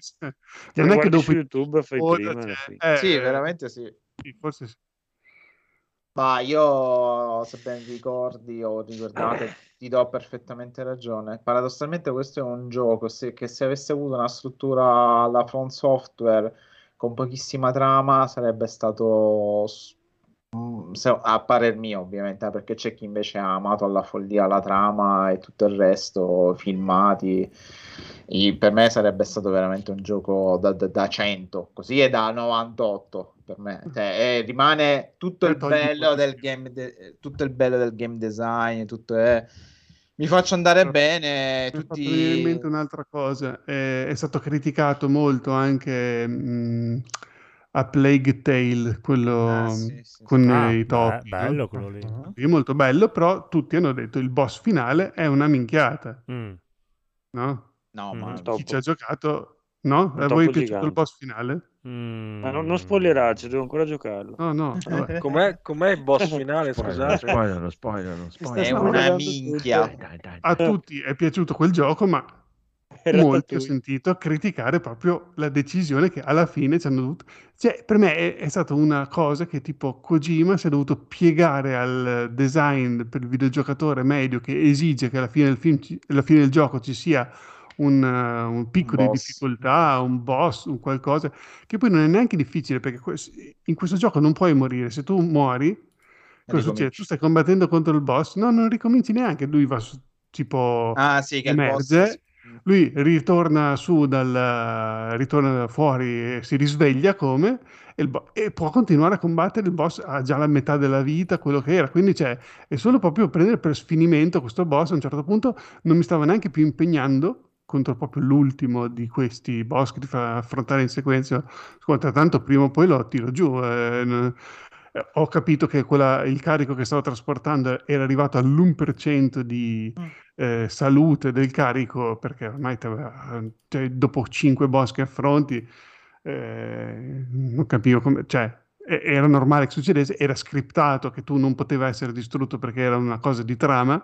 te non è che dopo su YouTube, fai prima cioè, eh, Sì, veramente sì. sì, forse sì. Ma io, se ben ricordi o ricordate, ti do perfettamente ragione. Paradossalmente questo è un gioco se- che se avesse avuto una struttura alla From Software con pochissima trama sarebbe stato, mm, se- a parer mio ovviamente, eh, perché c'è chi invece ha amato alla follia la trama e tutto il resto, filmati. I- per me sarebbe stato veramente un gioco da, da- da 100, così è da 98 per me. Cioè, eh, rimane tutto il togli bello del game, de- tutto il bello del game design, tutto è... Mi faccio andare bene, Mi ha fatto tutti... mente un'altra cosa, è, è stato criticato molto anche mh, a Plague Tale, quello Ah, sì, sì, con Ah, i topi, bello quello lì. È molto bello, però tutti hanno detto il boss finale è una minchiata, Mm. no? No, Mm. ma... Chi topo, ci ha giocato, no? A voi è piaciuto il gigante. boss finale? Ma non, non Mm. spoilerarci, devo ancora giocarlo. No, no. Com'è, com'è il boss finale, Spoiler, scusate? spoiler, spoiler, È spoiler. una guardando minchia. tutto. Dai, dai, A tutti è piaciuto quel gioco, ma molti ho sentito criticare proprio la decisione che alla fine ci hanno dovuto... Cioè, per me è, è stata una cosa che tipo Kojima si è dovuto piegare al design per il videogiocatore medio che esige che alla fine del film, ci- alla fine del gioco ci sia un, eh, un picco di boss. difficoltà, un boss, un qualcosa, che poi non è neanche difficile perché in questo gioco non puoi morire. Se tu muori, cosa succede? Tu stai combattendo contro il boss, no, non ricominci neanche, lui va su, tipo Ah, sì, che emerge, lui ritorna su dal ritorna fuori e si risveglia come e, bo- e può continuare a combattere il boss ha già la metà della vita quello che era. Quindi c'è è solo proprio prendere per sfinimento questo boss a un certo punto non mi stava neanche più impegnando contro proprio l'ultimo di questi boss che ti fa affrontare in sequenza. Ascolta tanto prima o poi lo tiro giù eh, ho capito che quella- il carico che stavo trasportando era arrivato all'1% di eh, salute del carico, perché ormai cioè, dopo 5 boss che affronti, eh, non capivo come, cioè, era normale che succedesse, era scriptato che tu non poteva essere distrutto perché era una cosa di trama,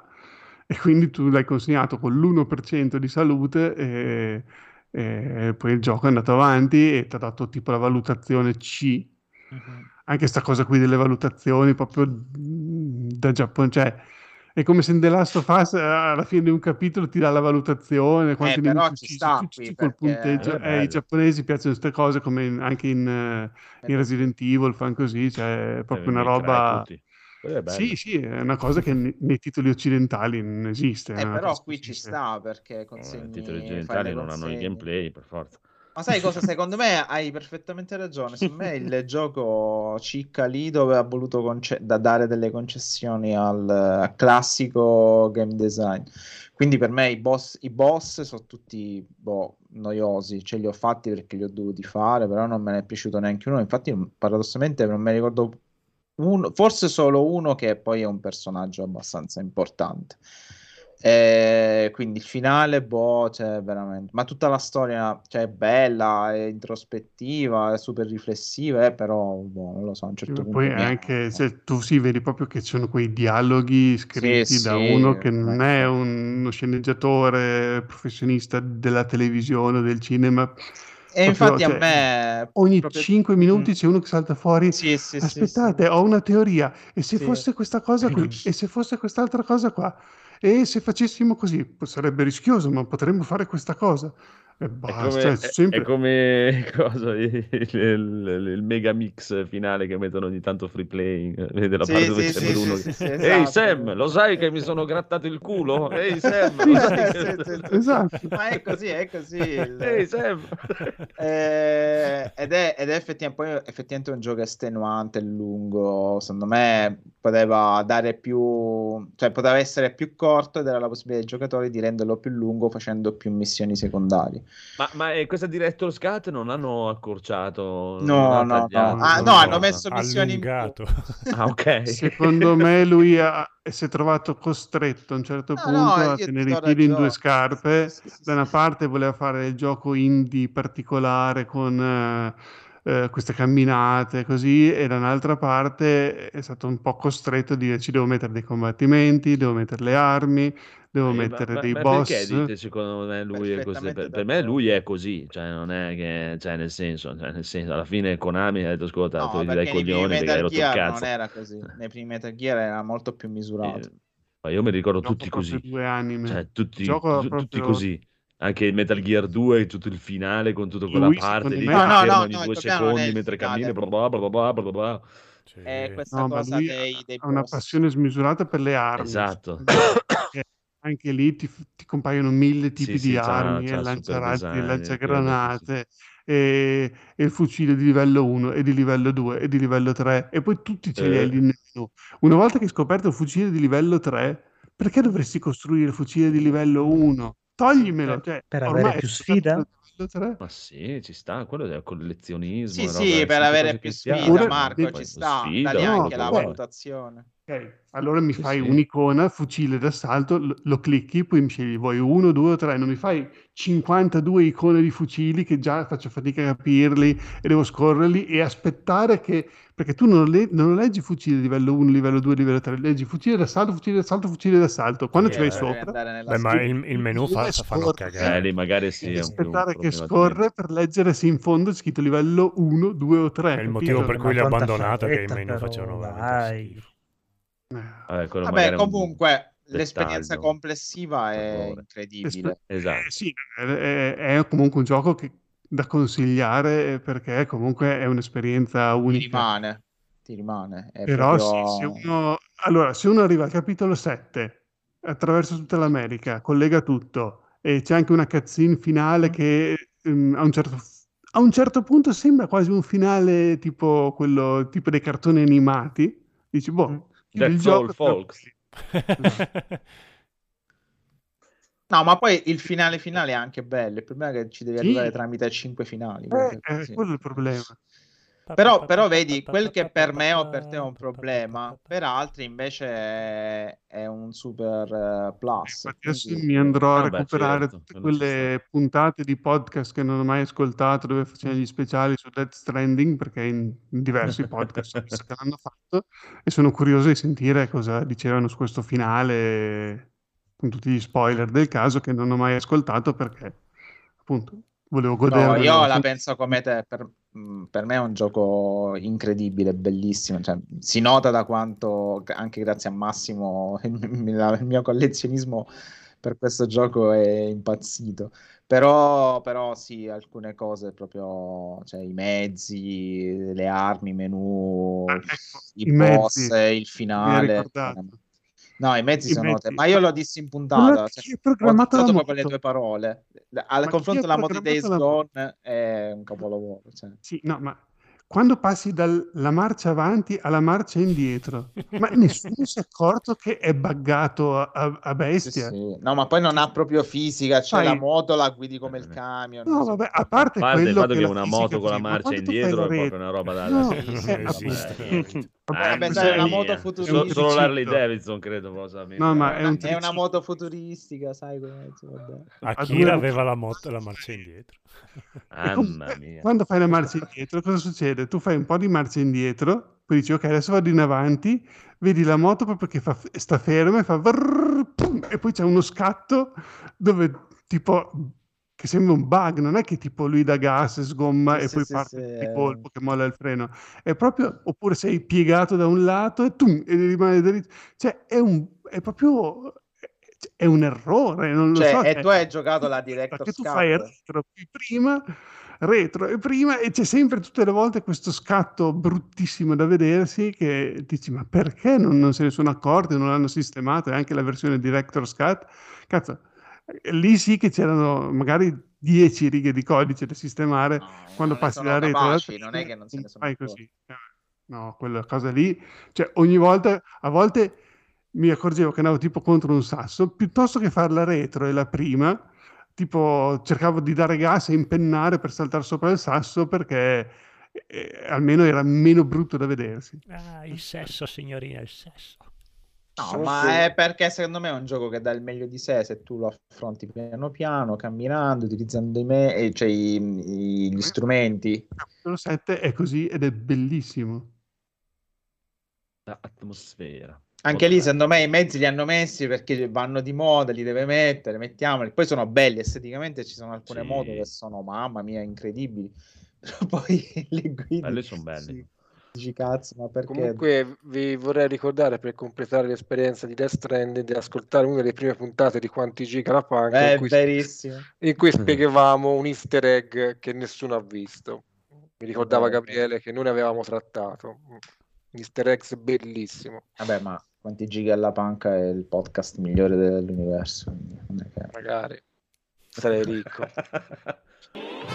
e quindi tu l'hai consegnato con l'1% di salute e, e poi il gioco è andato avanti e ti ha dato tipo la valutazione C Mhm. anche sta cosa qui delle valutazioni proprio mm, da Giappone, cioè è come se in The Last of Us eh, alla fine di un capitolo ti dà la valutazione, quanti Eh, però nemici ci uccisi, sta tu col punteggio. Eh, Eh, bello. giapponesi piacciono queste cose come in- anche in, eh, in Resident Evil fanno così, cioè è proprio una roba... Sì, sì, è una cosa che ne- nei titoli occidentali non esiste. Eh, però qui ci sta perché No, I consegni... titoli occidentali non hanno il consegne. gameplay, per forza. Ma sai cosa? Secondo me hai perfettamente ragione. Secondo me il gioco cicca lì dove ha voluto conce- da dare delle concessioni al, classico game design. Quindi per me i boss, i boss sono tutti boh, noiosi. Ce li ho fatti perché li ho dovuti fare, però non me ne è piaciuto neanche uno. Infatti, paradossalmente, non mi ricordo uno, forse solo uno che poi è un personaggio abbastanza importante. Eh, quindi il finale, boh, cioè veramente, ma tutta la storia, cioè, è bella, è introspettiva, è super riflessiva, eh, però, boh, non lo so, a un certo punto Poi anche se tu si vedi proprio che ci sono quei dialoghi scritti Sì, da sì, uno che non è uno sceneggiatore professionista della televisione o del cinema. E Proprio, infatti a cioè, me ogni proprio- 5 minuti c'è uno che salta fuori. Sì, sì, sì, Aspettate, ho una teoria. E se Sì. fosse questa cosa qui? E se fosse quest'altra cosa qua? E se facessimo così? Sarebbe rischioso, ma potremmo fare questa cosa. E È basta, come, cioè, è- sempre... è come cosa, il, il- il mega mix finale che mettono ogni tanto free playing. Vede la Sì, parte dove sì, c'è sì, Bruno sì, che- sì, Ehi esatto. Sam, lo sai che mi sono grattato il culo? Ehi Sam, Sì, sì, sì, che... sì, sì. Esatto. Ma è così, è così. Ehi Sam! Eh, ed è, ed è effettivamente, effettivamente un gioco estenuante, lungo. Secondo me poteva dare più, cioè poteva essere più corto ed era la possibilità ai giocatori di renderlo più lungo facendo più missioni secondarie. Ma, ma eh, questa Director Scat non hanno accorciato? No, no, no. Ah, no, hanno messo missioni in più. allungato. Ah, ok. Secondo me lui ha- si è trovato costretto a un certo No, punto no, a tenere i piedi in due scarpe. Sì, sì, sì, Da una parte voleva fare il gioco indie particolare con eh, eh, queste camminate così, e da un'altra parte è stato un po' costretto a dire ci devo mettere dei combattimenti, devo mettere le armi, devo Eh, ma, mettere ma- dei ma boss. perché dite secondo me lui è così? Per, per me lui è così, cioè non è che, cioè nel senso, cioè nel senso, alla fine Konami ha detto ascolta, No, dai coglioni perché hai rotto il cazzo. non era così. Nei primi Metal Gear era molto più misurato. Eh, ma io mi ricordo tutti così, due anime. cioè tutti, Gioco tu- tutti proprio- così. Anche il Metal Gear 2, tutto il finale con tutta quella Lui, parte lì me- che No, no, no, ogni no, il due secondi mentre cammini, bla bla bla bla bla bla bla. Sì. È questa No, cosa lui dei, dei ha una passione smisurata per le armi. Esatto. Perché anche lì ti, ti compaiono mille tipi Sì, sì, di c'ha- armi, c'ha il lanciarazzi, lanciagranate e, e il fucile di livello 1 e di livello 2 e di livello 3 e poi tutti ce li hai Eh. lì menu. Una volta che hai scoperto il fucile di livello 3, perché dovresti costruire il fucile di livello 1? Toglimelo, cioè, Per avere più sfida? il livello 3. Ma sì, ci sta, quello è collezionismo. Sì, sì, per avere più sfida, Oppure- Marco, Poi ci sta. sfida, Da lì no, anche la vabbè. valutazione. Ok, allora mi fai sì. un'icona, fucile d'assalto, lo, lo clicchi, poi mi scegli vuoi uno, due o tre, non mi fai 52 icone di fucili che già faccio fatica a capirli e devo scorrerli e aspettare che, perché tu non, le- non leggi fucile livello 1, livello 2, livello 3, leggi fucile d'assalto, fucile d'assalto, fucile d'assalto. Quando Sì, ci vai eh, sopra, Beh, ma il, il menu fa, fanno. Eh, cagare. lì magari sì, devi è aspettare che scorre per leggere se in fondo c'è scritto livello 1, 2 o 3. È il motivo per cui li ho quanta abbandonato che i fretta, menu facevano veramente dai. schifo. Vabbè, è comunque l'esperienza dettaglio. complessiva è incredibile. Esatto. Eh, sì, è, è- è comunque un gioco che, da consigliare perché comunque è un'esperienza Ti unica. rimane, ti rimane. È Però proprio- sì, se uno, allora, se uno arriva al capitolo 7, attraversa tutta l'America, collega tutto e c'è anche una cutscene finale che ehm, a un certo, a un certo punto sembra quasi un finale tipo quello tipo dei cartoni animati, dici, boh, il That's all, gioco. folks. No, ma poi il finale finale è anche bello. Il problema è che ci devi Sì. arrivare tramite 5 finali. Eh, eh, sì. quello è il problema. Però, però vedi, quel che per me o per te è un problema, per altri invece è, è un super eh, plus. Infatti adesso quindi- mi andrò a Ah, beh, recuperare certo, tutte quelle puntate di podcast che non ho mai ascoltato dove facevano gli speciali su Death Stranding perché in diversi podcast che l'hanno fatto e sono curioso di sentire cosa dicevano su questo finale con tutti gli spoiler del caso che non ho mai ascoltato perché appunto volevo No, godermelo. io la penso come te. Per, mh, per me è un gioco incredibile, bellissimo. Cioè, si nota da quanto, anche grazie a Massimo, il, mio collezionismo per questo gioco è impazzito. Però, però sì, alcune cose proprio, cioè i mezzi, le armi, i menu, Ah, ecco, i i boss, il finale. No, i mezzi I sono mezzi. te- ma io l'ho dissi in puntata. cioè, ho programmato la proprio le due parole. Al Ma confronto della moto di Days la Gone è un capolavoro. cioè. Sì, no, ma quando passi dalla marcia avanti alla marcia indietro, ma nessuno si è accorto che è buggato a, a- a Sì, bestia. sì. No, ma poi non ha proprio fisica, c'è Sai- la moto, la guidi come il camion. No, vabbè, a parte A parte il quello fatto che che la una moto con la marcia indietro la è proprio una roba da... No, eh, da- esiste. Vabbè, questo dai, è una moto futuristica. So- solo l'Harley. Davidson credo possa No, ma è un È una moto futuristica, sai come. Akira aveva la, moto, la marcia indietro. Mamma mia. quando fai la marcia indietro, cosa succede? Tu fai un po' di marcia indietro, poi dici ok, adesso vado in avanti, vedi la moto proprio che fa- sta ferma e fa vrrr, pum, e poi c'è uno scatto dove tipo che sembra un bug, non è che tipo lui dà gas, sgomma Sì, e sì, poi sì, parte di colpo che molla il freno. È proprio oppure sei piegato da un lato e, tum, e rimane dritto. Cioè è un è proprio è un errore, non lo Cioè, so. e cioè, tu hai giocato la Director's perché tu Cut? fai retro prima, retro e prima e c'è sempre tutte le volte questo scatto bruttissimo da vedersi che dici ma perché non, non se ne sono accorti, non l'hanno sistemato e anche la versione Director's Cut, cazzo, lì sì che c'erano magari 10 righe di codice da sistemare No, quando non ne passi retro alla capaci, non è che non se ne sono fai così. Eh, No, quella cosa lì, cioè ogni volta, a volte mi accorgevo che andavo tipo contro un sasso, piuttosto che farla retro e la prima, tipo cercavo di dare gas e impennare per saltare sopra il sasso perché eh, almeno era meno brutto da vedersi. Ah, il sesso, signorina, il sesso. No, ma è perché secondo me è un gioco che dà il meglio di sé se tu lo affronti piano piano, camminando, utilizzando i me- eh, cioè i- i- gli strumenti. Capitolo 7 è così ed è bellissimo. Atmosfera. Anche lì, secondo me, i mezzi li hanno messi perché vanno di moda, li deve mettere, mettiamoli. Poi sono belli esteticamente, ci sono alcune Sì. moto che sono, mamma mia, incredibili. Però poi le guidi... Quelli sono belli. sì, dici cazzo, ma perché... Comunque vi vorrei ricordare per completare l'esperienza di Death Stranding di ascoltare una delle prime puntate di Quanti Giga la Punk È in cui, verissimo. in cui spiegavamo un easter egg che nessuno ha visto. Mi ricordava Eh, Gabriele che noi ne avevamo trattato. Un easter egg bellissimo. Vabbè, ma Quanti giga alla panca è il podcast migliore dell'universo. quindi non è che- Magari sarei ricco.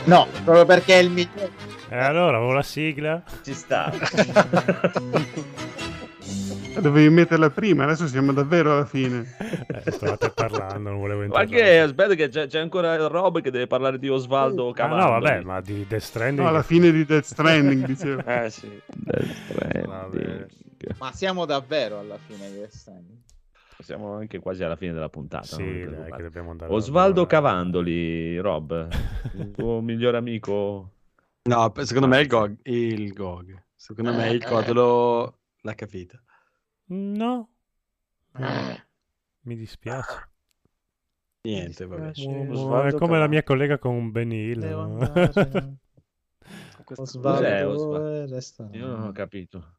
No, proprio perché è il migliore. E allora, avevo la sigla. Ci sta. Dovevi metterla prima, adesso siamo davvero alla fine. Eh, stavate parlando, non volevo Ma entrare. che aspetta che c'è, c'è ancora Rob che deve parlare di Osvaldo Ah, Cavallo. no, vabbè, ma di Death Stranding... No, alla fine di Death Stranding, dicevo. Eh sì. Vabbè. Ma siamo davvero alla fine di quest'anno. Siamo anche quasi alla fine della puntata. Sì, dai, preoccupate. che dobbiamo andare Osvaldo. Cavandoli, Rob, il tuo migliore amico. No, secondo me è il GOG. Il GOG. Secondo me il Codolo l'ha capita. No. Mi dispiace. Niente, vabbè. Osvaldo è come la Cavallo. mia collega con Benny Hill. Questo- Osvaldo Osvaldo? eh, Io non ho capito.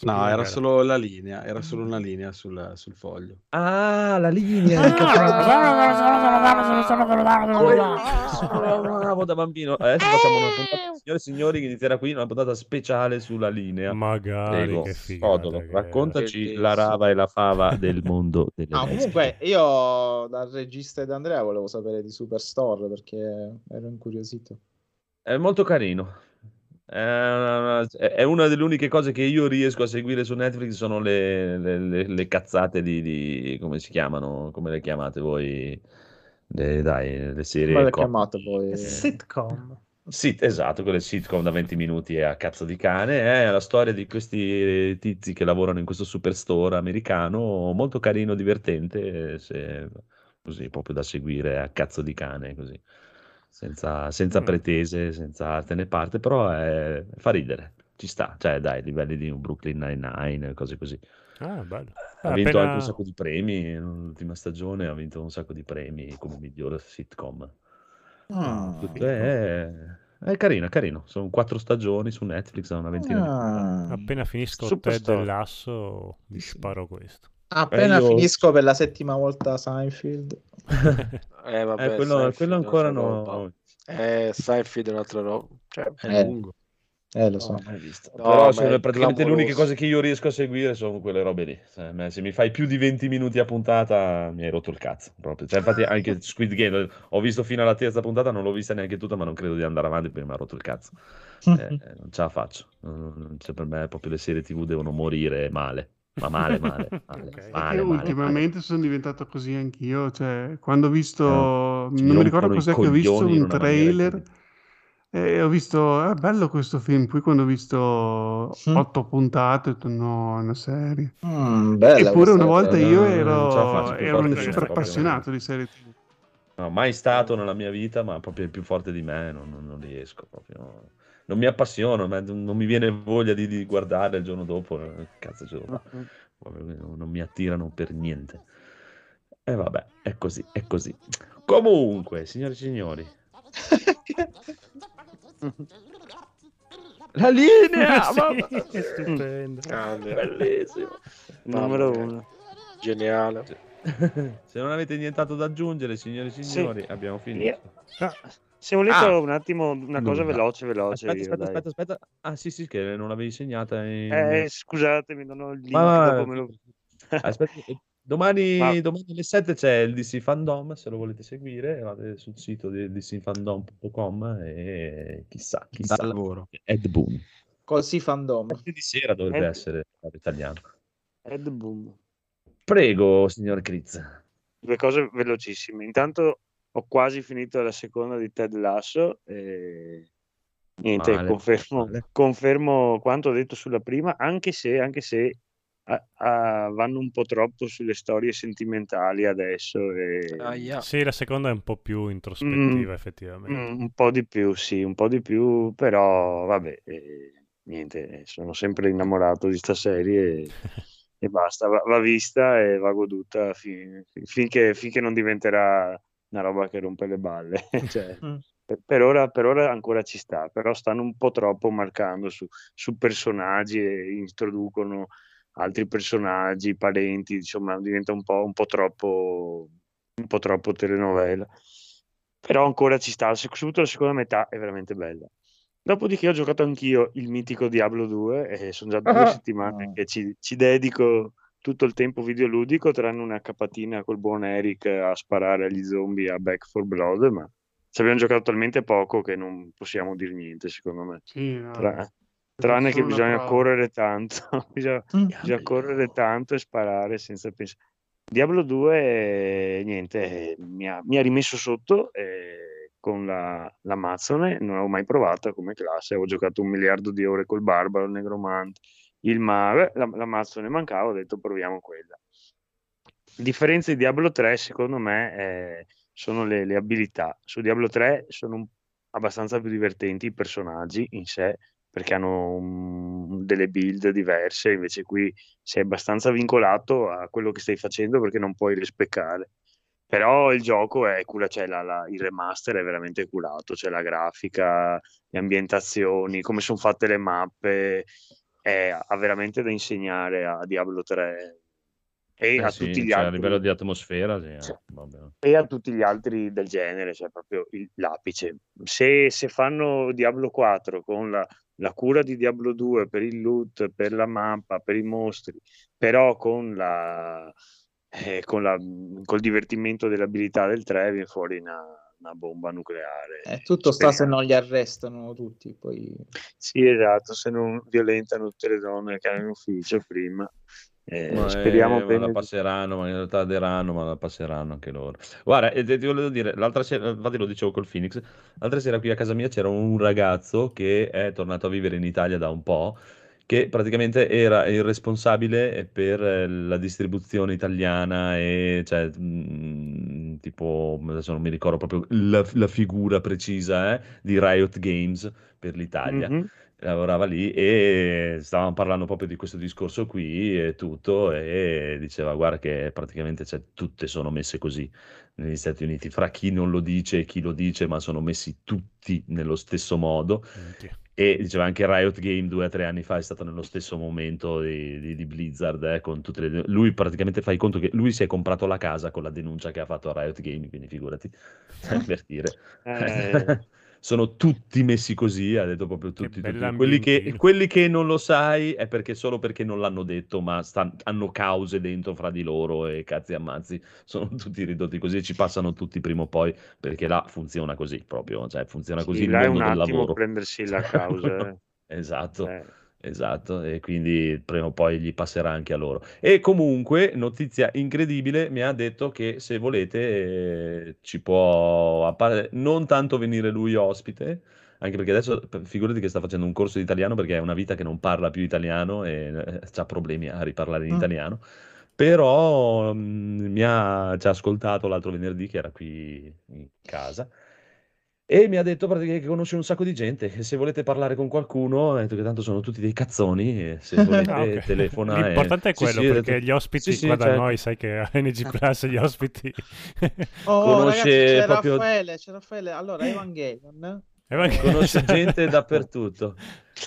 No, era solo la linea, era solo una linea sul, sul foglio. Ah, la linea. Bravo da bambino. Adesso facciamo una puntata, signore e signori, che inizierà qui una puntata speciale sulla linea. Magari, Prego, che figata. Codolo, che raccontaci la rava e la fava del mondo delle No, lesbiche. comunque io dal regista ed Andrea volevo sapere di Superstore perché ero incuriosito. È molto carino. È una, è una delle uniche cose che io riesco a seguire su Netflix sono le, le- le- le cazzate di, di- come si chiamano? Come le chiamate voi? Le, dai, le serie Come l'hai co- chiamato poi? Sitcom. Sì, esatto, quelle sitcom da 20 minuti e a cazzo di cane. È la storia di questi tizi che lavorano in questo superstore americano, molto carino, divertente, se- così proprio da seguire a cazzo di cane, così, senza, senza Mm. pretese, senza arte né parte, però è- fa ridere, ci sta, cioè dai, livelli di un Brooklyn Nine-Nine, cose così. Ah, bello. Ha Ah, vinto appena- anche un sacco di premi, nell'ultima stagione ha vinto un sacco di premi come miglior sitcom. Ah, è, è carino, è carino. Sono quattro stagioni su Netflix una ventina di ah. Appena finisco. Ted Lasso, vi sparo questo. Appena Eh, io- finisco per la settima volta Seinfeld. Eh, vabbè, Eh, quello, Seinfeld quello ancora no. roba. Eh, Seinfeld è un'altra roba. Cioè, È Eh. lungo. Eh, lo so. Mai visto. No, Però sono praticamente le uniche cose che io riesco a seguire sono quelle robe lì. Cioè, se mi fai più di 20 minuti a puntata mi hai rotto il cazzo. Proprio. Cioè, infatti anche Squid Game ho visto fino alla terza puntata, non l'ho vista neanche tutta, ma non credo di andare avanti perché mi ha rotto il cazzo. Eh, non ce la faccio. Cioè, per me proprio le serie TV devono morire male. Ma male, male. male, Ok. È male, male, ultimamente sono diventato così anch'io, cioè quando ho visto, Eh, non mi ricordo cos'è che ho visto un trailer e ho visto, è bello questo film, poi quando ho visto Mm. otto puntate ho detto no, è una serie. Mm, bella Eppure una volta io ero, ero super appassionato di serie TV. No, mai stato nella mia vita, ma proprio il più forte di me, non, non- non riesco proprio. Non mi appassiono, ma non mi viene voglia di, di guardare il giorno dopo. eh, Cazzo. Proprio non, mi attirano per niente. E vabbè, è così, è così. Comunque, signori e signori, la linea! Sì, mamma- è stupendo. Grande. Bellissimo. Numero Mamma uno. Geniale. Se non avete nient'altro da aggiungere, signori e signori, abbiamo finito. Io- Ah, se volete Ah. un attimo una cosa veloce, veloce. Aspetta, io, aspetta, aspetta, aspetta. Ah, sì, sì, che non l'avevi segnata. In... Eh, scusatemi, non ho il link, Ma lo... Aspetta, eh, domani, Ma- domani alle 7 c'è il DC Fandom, se lo volete seguire, andate sul sito di dcfandom.com e chissà, chissà. Dal lavoro. Ed Boon. Così fandom. Di sera dovrebbe Ed- essere italiano. Ed boom. Prego, signor Critz. Due cose velocissime. Intanto ho quasi finito la seconda di Ted Lasso e niente, Male, confermo, male. confermo quanto ho detto sulla prima, anche se, anche se a- a- vanno un po' troppo sulle storie sentimentali adesso. E... Aia. Sì, la seconda è un po' più introspettiva, Mm, effettivamente. Mm, un po' di più, sì, un po' di più, però vabbè, eh, niente, sono sempre innamorato di sta serie e, e basta, va, va vista e va goduta fin- finché, finché non diventerà una roba che rompe le balle. Cioè, Mm. per, ora, per ora ancora ci sta, però stanno un po' troppo marcando su, su personaggi e introducono altri personaggi, parenti, insomma, diventa un po', un po' troppo, un po' troppo telenovela. Però ancora ci sta, soprattutto la seconda metà è veramente bella. Dopodiché ho giocato anch'io il mitico Diablo 2 e sono già due Ah. settimane che ci, ci dedico tutto il tempo videoludico, tranne una capatina col buon Eric a sparare agli zombie a Back for Blood, ma ci abbiamo giocato talmente poco che non possiamo dire niente, secondo me. Sì, no. Tra- tranne che bisogna prova. correre tanto, bisogna, Mm. bisogna correre tanto e sparare senza pensare. Diablo 2, eh, niente, mi ha, mi ha rimesso sotto eh, con la, l'Amazzone, non l'avevo mai provata come classe, avevo giocato un miliardo di ore col Barbaro, il Negromante, il Mave, la, l'Amazzone mancava, ho detto proviamo quella. Differenza di Diablo 3, secondo me, eh, sono le, le abilità. Su Diablo 3 sono un- abbastanza più divertenti i personaggi in sé, perché hanno un- delle build diverse, invece qui sei abbastanza vincolato a quello che stai facendo perché non puoi rispeccare. Però il gioco è cura, cioè la- la- il remaster è veramente curato, c'è la grafica, le ambientazioni, come sono fatte le mappe, è- ha veramente da insegnare a Diablo 3 e Eh a sì, tutti gli cioè, a altri livello di atmosfera, sì, eh, vabbè. e a tutti gli altri del genere, cioè proprio il- l'apice. Se, se fanno Diablo 4 con la, la cura di Diablo 2 per il loot, per la mappa, per i mostri, però con la, eh, con la, col divertimento dell'abilità del 3 viene fuori una, una bomba nucleare. Eh, tutto sta se Speriamo. non li arrestano tutti, poi... Sì, esatto, se non violentano tutte le donne che hanno in ufficio prima. Eh, Ma, speriamo eh, ma bene. la passeranno, ma in realtà aderanno, ma la passeranno anche loro. Guarda, e te- ti volevo dire, l'altra sera, infatti lo dicevo col Phoenix, l'altra sera qui a casa mia c'era un ragazzo che è tornato a vivere in Italia da un po', che praticamente era il responsabile per eh, la distribuzione italiana e cioè, mh, tipo, adesso non mi ricordo proprio la, la figura precisa, eh, di Riot Games per l'Italia Mhm. lavorava lì e stavamo parlando proprio di questo discorso qui e tutto e diceva guarda che praticamente cioè, tutte sono messe così negli Stati Uniti, fra chi non lo dice e chi lo dice, ma sono messi tutti nello stesso modo Minchia. E diceva anche Riot Game due o tre anni fa è stato nello stesso momento di, di- di Blizzard eh, con tutte le... lui praticamente fai conto che lui si è comprato la casa con la denuncia che ha fatto a Riot Game quindi figurati per dire. Eh, sono tutti messi così, ha detto proprio tutti, tutti. Quelli, che, quelli che non lo sai è perché solo perché non l'hanno detto, ma stan- hanno cause dentro fra di loro e cazzi ammazzi, sono tutti ridotti così e ci passano tutti prima o poi, perché là funziona così proprio, cioè funziona così sì, il là è mondo un del lavoro. prendersi la causa. eh. Esatto. Eh. Esatto, e quindi prima o poi gli passerà anche a loro. E comunque, notizia incredibile, mi ha detto che se volete eh, ci può appare- non tanto venire lui ospite, anche perché adesso figurati che sta facendo un corso di italiano perché è una vita che non parla più italiano e ha problemi a riparlare in Mm. italiano. Però mm, mi ha, ci ha ascoltato l'altro venerdì che era qui in casa e mi ha detto praticamente che conosce un sacco di gente che se volete parlare con qualcuno, ha detto che tanto sono tutti dei cazzoni e se volete Ah, ok. telefona e- L'importante è Sì, quello sì, ha perché detto- gli ospiti sì, sì, qua da certo. noi, sai che a NG Plus gli ospiti Oh, Conosce ragazzi, c'è proprio- Raffaele, c'è Raffaele. Allora, Evangelion. Conosce gente dappertutto.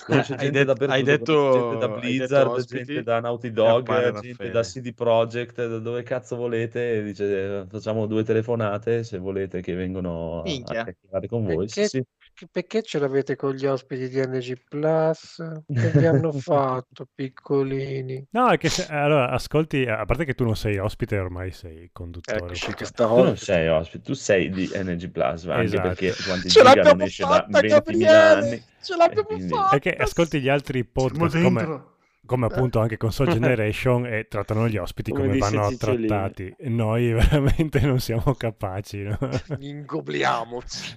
Conosce Hai gente dappertutto. hai detto- gente da hai detto Blizzard, ospiti gente da Naughty Dog, gente da CD Projekt, da dove cazzo volete. Dice eh, facciamo due telefonate se volete che vengono a, a Minchia. chiacchierare con voi. Sì, Perché, sì. Perché ce l'avete con gli ospiti di NG Plus? Che vi hanno fatto, piccolini? No, è che se- allora ascolti, a parte che tu non sei ospite, ormai sei conduttore. Eccoci, questa Tu non volta. sei ospite, tu sei di Energy Plus, anche Esatto. perché quanti Ce giga non l'abbiamo fatta, 20.000 Gabriele! anni. Ce l'abbiamo quindi- fatta! Ascolti gli altri podcast come. Come appunto anche Console Generation e trattano gli ospiti Come come, vanno Cicciolini. trattati. Noi veramente non siamo capaci. no? Ingobliamoci.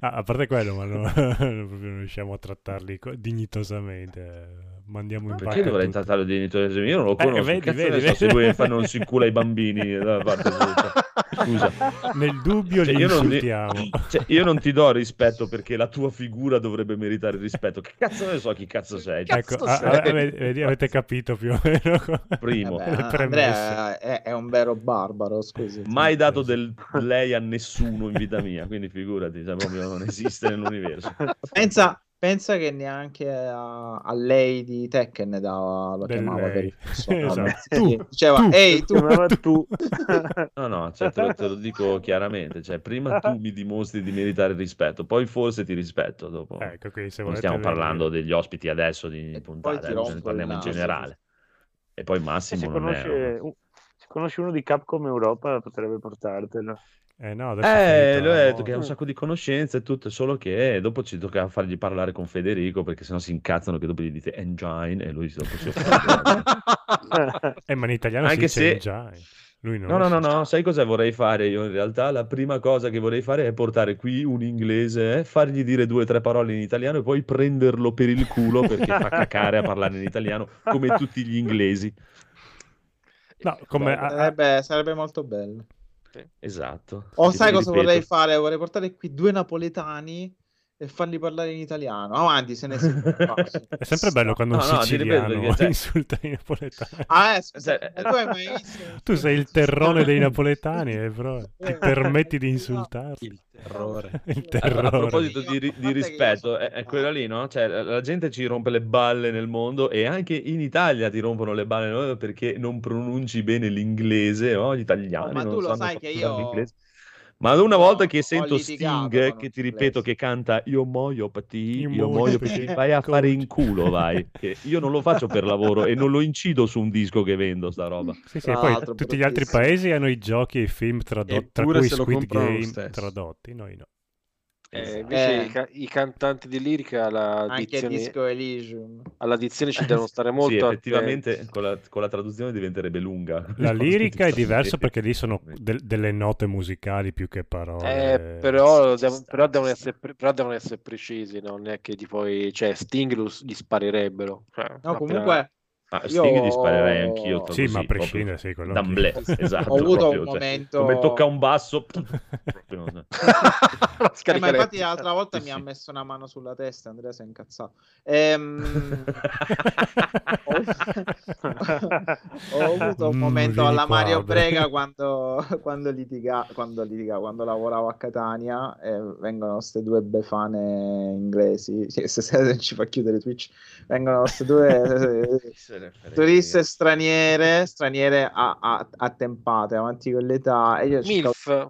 Ah, a parte quello, ma no, non riusciamo a trattarli dignitosamente. Eh, Mandiamo in Perché dovrei tutti. trattarlo di dignitosamente? Io non lo Eh, conosco. vedi, Cazzo vedi, ne so vedi. se lui fa non si incula i bambini. Scusa. Nel dubbio Cioè, li io, non ti, insultiamo. cioè, io non ti do rispetto perché la tua figura dovrebbe meritare rispetto. Che cazzo ne so chi cazzo sei? Ecco, Cazzo ah, sei? ah, vedi- vedi, avete capito più o meno. Primo. Vabbè. Andrea è, è un vero barbaro, scusi. mai dato del lei a nessuno in vita mia, quindi figurati, cioè, proprio non esiste nell'universo. Pensa, pensa che neanche a, a lei di Tekken dava, lo Del chiamava per lei. il suo nome. Esatto. Diceva tu, ehi tu tu. No, no, cioè, te, lo, te lo dico chiaramente, cioè, prima tu mi dimostri di meritare rispetto, poi forse ti rispetto, dopo Ecco, quindi se non stiamo venire- parlando degli ospiti adesso di E puntata, eh, ne il parliamo in generale. E poi Se Massimo non conosce, è... se conosci uno di Capcom Europa potrebbe portartelo. Eh no, adesso è Eh, lui ha detto che ha un sacco di conoscenze e tutto, solo che dopo ci tocca fargli parlare con Federico perché sennò si incazzano che dopo gli dite engine e lui dopo si. Eh, ma in italiano Anche si dice se- engine. Lui non No, no, no, no, sai cosa vorrei fare io in realtà? La prima cosa che vorrei fare è portare qui un inglese, eh, fargli dire due o tre parole in italiano e poi prenderlo per il culo perché fa cacare a parlare in italiano come tutti gli inglesi. No, come a- sarebbe, sarebbe molto bello. Esatto. O Tipo, sai cosa ripeto, vorrei fare? Vorrei portare qui due napoletani e farli parlare in italiano. Avanti, se ne si È sempre bello quando un No, no, ti ripeto, siciliano perché, cioè- insulta i napoletani. Ah, eh, scusa, Cioè, tu hai mai visto? Tu sei il terrone dei napoletani, eh, però ti permetti di no. insultarli. Il terrore. Il A, a terrore. proposito di, ri- A di rispetto, è, è quello lì, no? Cioè, la, gente ci rompe le balle nel mondo e anche in Italia ti rompono le balle nel mondo perché non pronunci bene l'inglese, no? Gli italiani No, ma non tu lo sanno sai che io- l'inglese. Ma una volta che sento Sting, che ti ripeto che canta Io muoio per te, Io io muoio per te, vai a fare in culo, vai. Che io non lo faccio per lavoro e non lo incido su un disco che vendo, sta roba. Sì, sì, e Tra poi tutti gli altri paesi hanno i giochi e i film tradotti, tra cui Squid Game stesso. tradotti, noi no. Eh, invece Eh. i, ca- i cantanti di lirica alla Anche dizione, Disco Elysium. alla dizione ci devono stare molto Sì, effettivamente con la, con la traduzione diventerebbe lunga. La lirica è diverso Effettivamente. perché lì sono del- delle note musicali più che parole. Eh, però, sta, però devono essere, pre- però devono essere precisi, non è che tipo, cioè, Sting lo- gli sparerebbero. Cioè, No, appena- comunque Ah, Io- Sting gli sparerei anch'io. Sì, così, ma a prescindere, sì, quello d'amblè, esatto. Ho avuto proprio, un cioè, momento- come tocca un basso, proprio, Eh, ma infatti l'altra volta Sì, mi ha sì. messo una mano sulla testa, Andrea si è incazzato. Ehm, ho, ho avuto un momento alla Mario. Brega quando, quando, litiga, quando, litiga, quando lavoravo a Catania e vengono queste due befane inglesi, sì, se, se ci fa chiudere Twitch, vengono queste due frega. turiste straniere, straniere a- a- attempate, avanti con l'età. E io cercavo- Milf.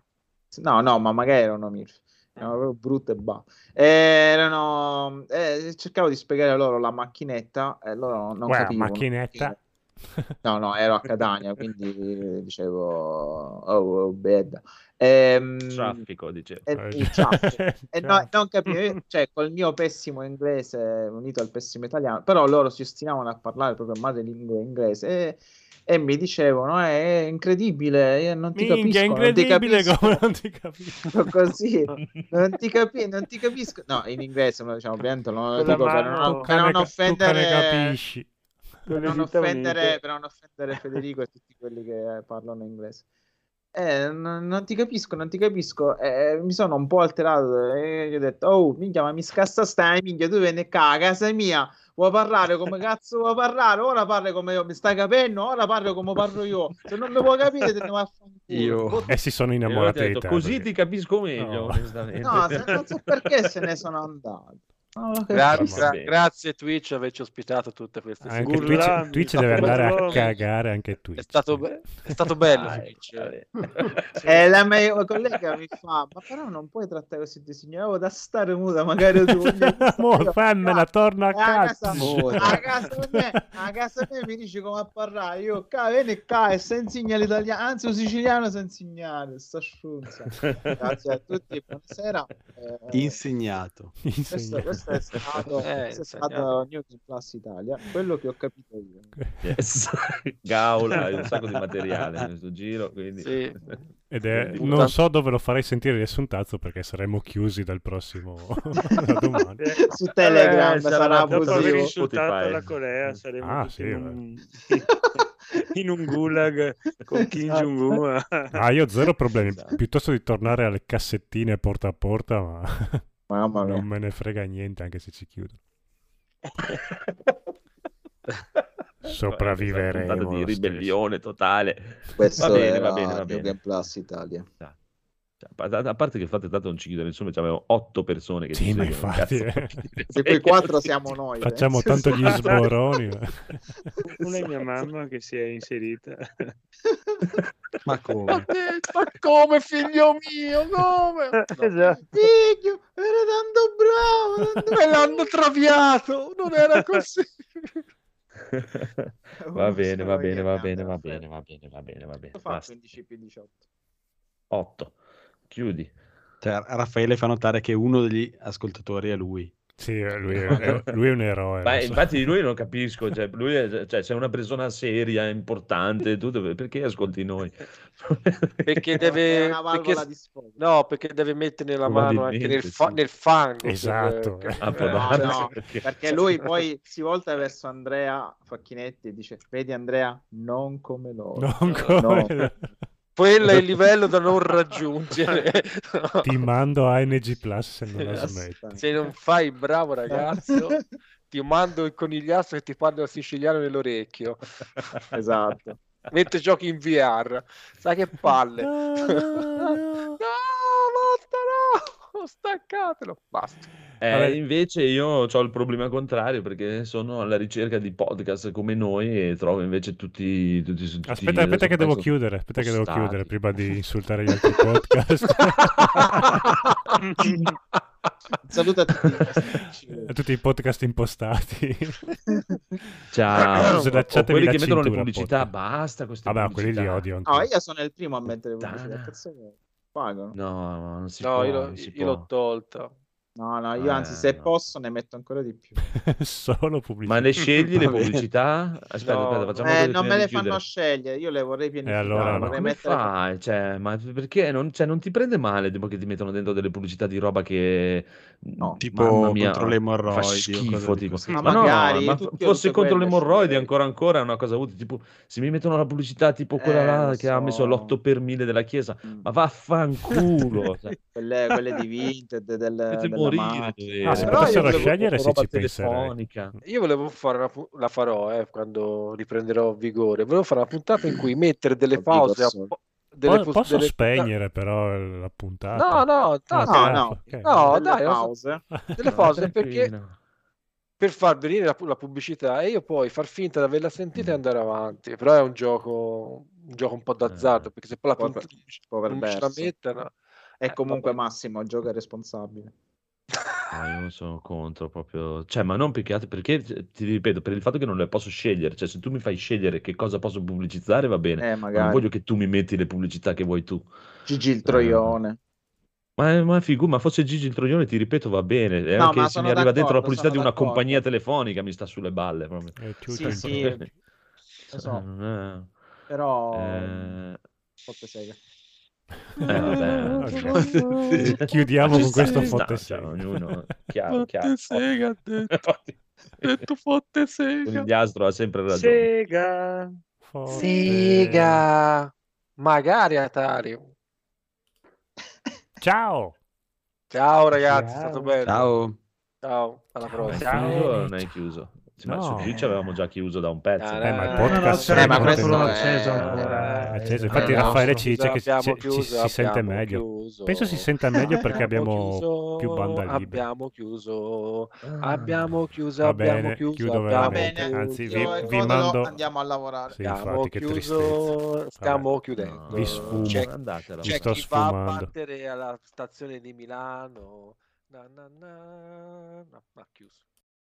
No, no, ma magari erano MILF. Erano proprio brutte e ba. E erano... eh, cercavo di spiegare loro la macchinetta e loro non, non Guarda, capivano. macchinetta. No, no, ero a Catania, quindi dicevo... Oh, oh bed. Ehm, Traffico, dicevo. e- Eh, il traffico. E no, Ciao. non capivo, cioè col mio pessimo inglese unito al pessimo italiano, però loro si ostinavano a parlare proprio madrelingua inglese e, e mi dicevano: è incredibile, io non ti Minchia, capisco, non ti incredibile capisco. come non ti capisco. così non ti, capi- non ti capisco no in inglese lo diciamo ovviamente non dico per non, per non ca- tu offendere capisci. Per non, offendere, per non offendere Federico e tutti quelli che eh, parlano inglese eh, non, non ti capisco, non ti capisco. Eh, mi sono un po' alterato e gli ho detto: Oh, minchia, ma mi scassa stai, minchia, tu vieni qua a casa mia. Vuoi parlare come cazzo vuoi parlare? Ora parli come io, mi stai capendo? Ora parlo come parlo io. Se non mi vuoi capire, te ne vai a fanculo. Io- E si sono innamorati detto, te. così perché- ti capisco meglio, No. onestamente. No, se- non so perché se ne sono andato. Non lo Gra- capisco. gra- bene. grazie Twitch averci ospitato tutte queste Anche. Twitch, Twitch deve andare a cagare anche Twitch. È stato, be- è stato bello Dai, Twitch. vabbè. E la mia collega mi fa: Ma però non puoi trattare così di signore, da stare muta, magari tu. Mo, femmina, torna a E a casa, a casa me, a casa me mi dici come a parlare. Io qua, vieni qua e se insegna l'italiano, anzi, un siciliano sa insegnare. Sta sciunza. Grazie a tutti, buonasera. Eh, Insegnato. questo, Insegna. questo questo è stato, Eh, questo è stato News Plus Italia. Quello che ho capito io. Yes. Gaula, hai un sacco di materiale in questo giro, quindi... Sì. Ed è, non so dove lo farei sentire riassuntato perché saremo chiusi dal prossimo da domani. Su Telegram Eh, sarà sarà Dopo aver abusivo. insultato Spotify. la Corea saremo Ah, sì, in, un, in un gulag con Kim Esatto. Jong-un. Ah, io ho zero problemi. Esatto. Piuttosto di tornare alle cassettine porta a porta, ma Mamma mia. non me ne frega niente anche se ci chiudono. Sopravviveremo. Di ribellione totale. Questo Va bene, va bene, va bene. Game Plus Italia. Cioè, a a parte che il fatto è tanto non ci chiudono nessuno, avevamo otto persone che Sì, ci ma seguono, infatti, cazzo, eh. Se quei quattro siamo noi. Facciamo eh. tanto gli sboroni. ma- Una è mia mamma che si è inserita. Ma come? Ma come figlio mio? Come? Esatto. Figlio, era tanto bravo. tanto Me l'hanno traviato, non era così. va bene, va bene, va bene, va bene, va bene, va bene, va bene. Quanto fa Basta. 15 più 18? 8. Chiudi. Cioè, Raffaele fa notare che uno degli ascoltatori è lui. Sì, lui è, lui è un eroe. Ma lo so. infatti di lui non capisco, cioè, lui è, cioè, sei una persona seria, importante, tu dove- perché ascolti noi? Perché deve... Perché, no, perché deve mettere la mano anche nel, fa- sì. nel fango. Esatto. Ah, può No, no, perché- perché lui poi si volta verso Andrea Facchinetti e dice: Vedi, Andrea, non come loro. Non come- No. Quello è il livello da non raggiungere. Ti mando a NG Plus se non la smetti. Se non fai bravo ragazzo, ti mando il conigliastro che ti parla il siciliano nell'orecchio. Esatto. Mentre giochi in VR. Sai che palle. No, No, no, no. basta, no! Staccatelo. Basta. Eh, invece io ho il problema contrario perché sono alla ricerca di podcast come noi e trovo invece tutti... tutti, tutti Aspetta, aspetta che devo chiudere, aspetta che devo postati. chiudere prima di insultare gli altri podcast. Saluta tutti. A tutti i podcast impostati. Ciao. Slacciatevi quelli che mettono le cintura, pubblicità, podcast. basta queste Vabbè, quelli li pubblicità. odio No, anche. io sono il primo a mettere pubblicità. Cazzo vuoi? Pagano. No, non si No, può, io, l'ho- non No, no, io anzi, se Eh, no. posso, ne metto ancora di più. Solo pubblicità. Ma le scegli le pubblicità? Aspetta, No, aspetta, facciamo Eh, non me le fanno scegliere, io le vorrei pianificare. allora Ma come mettere... fai? Cioè, ma perché non, cioè, non ti prende male dopo che ti mettono dentro delle pubblicità di roba che No, Tipo contro le emorroidi fa schifo tipo. Ma Ma no, magari, ma forse contro le emorroidi ancora ancora è una cosa utile, tipo se mi mettono la pubblicità tipo quella Eh, là che ha messo so. l'8 per 1000 della chiesa, Mm. ma vaffanculo. cioè. Quelle, quelle di Vinted, del, della morire. Ah, se potessero volevo- scegliere roba ci penserei. telefonica. Io volevo fare una pu- la farò eh, quando riprenderò vigore. Volevo fare una puntata in cui mettere delle pause. A po- delle Po- pos- posso delle- spegnere però la puntata? No, no, tanto- No, ok, no. ok. No, Delle dai, pause. delle No, pause perché per far venire la, la pubblicità e io poi far finta di averla sentita e andare avanti. Però è un gioco un, gioco un po' d'azzardo Eh. perché se poi la puntata può aver non ce la mettono. E Eh, comunque vabbè. Massimo gioca responsabile. No, io sono contro proprio, cioè, ma non perché, perché ti ripeto, per il fatto che non le posso scegliere, cioè se tu mi fai scegliere che cosa posso pubblicizzare va bene, Eh, ma non magari. voglio che tu mi metti le pubblicità che vuoi tu. Gigi il troione. Ma, ma figu, ma fosse Gigi il troione, ti ripeto, va bene. E No, anche ma se sono mi arriva dentro la d'accordo, pubblicità di una d'accordo. compagnia telefonica, mi sta sulle balle proprio. Eh, tu- Sì, sì, Eh, lo so, non è- però... eh, Fotte sega. Eh. Chiudiamo con questo fotte sega. ognuno, chiaro, chiaro. Sega, ha detto. detto fotte sega. Il astro ha sempre ragione. Sega. Fotte- Figa! Magari Atari. Ciao! Ciao ragazzi, è Ciao. stato bello. Ciao. Ciao, alla Ma è prossima. Ciao. non è chiuso? Ma No. su Twitch avevamo già chiuso da un pezzo. Ah, Eh, ma il no, podcast no, è no, ma questo contenuto. è- acceso ancora. È acceso. Eh, Infatti Raffaele chiuso, ci dice che ci, ci- chiuso, si sente meglio. chiuso. Penso si senta meglio perché abbiamo chiuso, più banda libera. Abbiamo chiuso, Ah. abbiamo chiuso, Va abbiamo bene, chiuso, chiudo abbiamo Va veramente. bene, Anzi, vi- vi mando- andiamo a lavorare. Sì, abbiamo infatti, che chiuso, tristezza. stiamo chiudendo. No, Vi sfumo. C'è, Andatela. Vi c'è sto chi va a sfumando. battere alla stazione di Milano. Na, na, na, na, ha chiuso.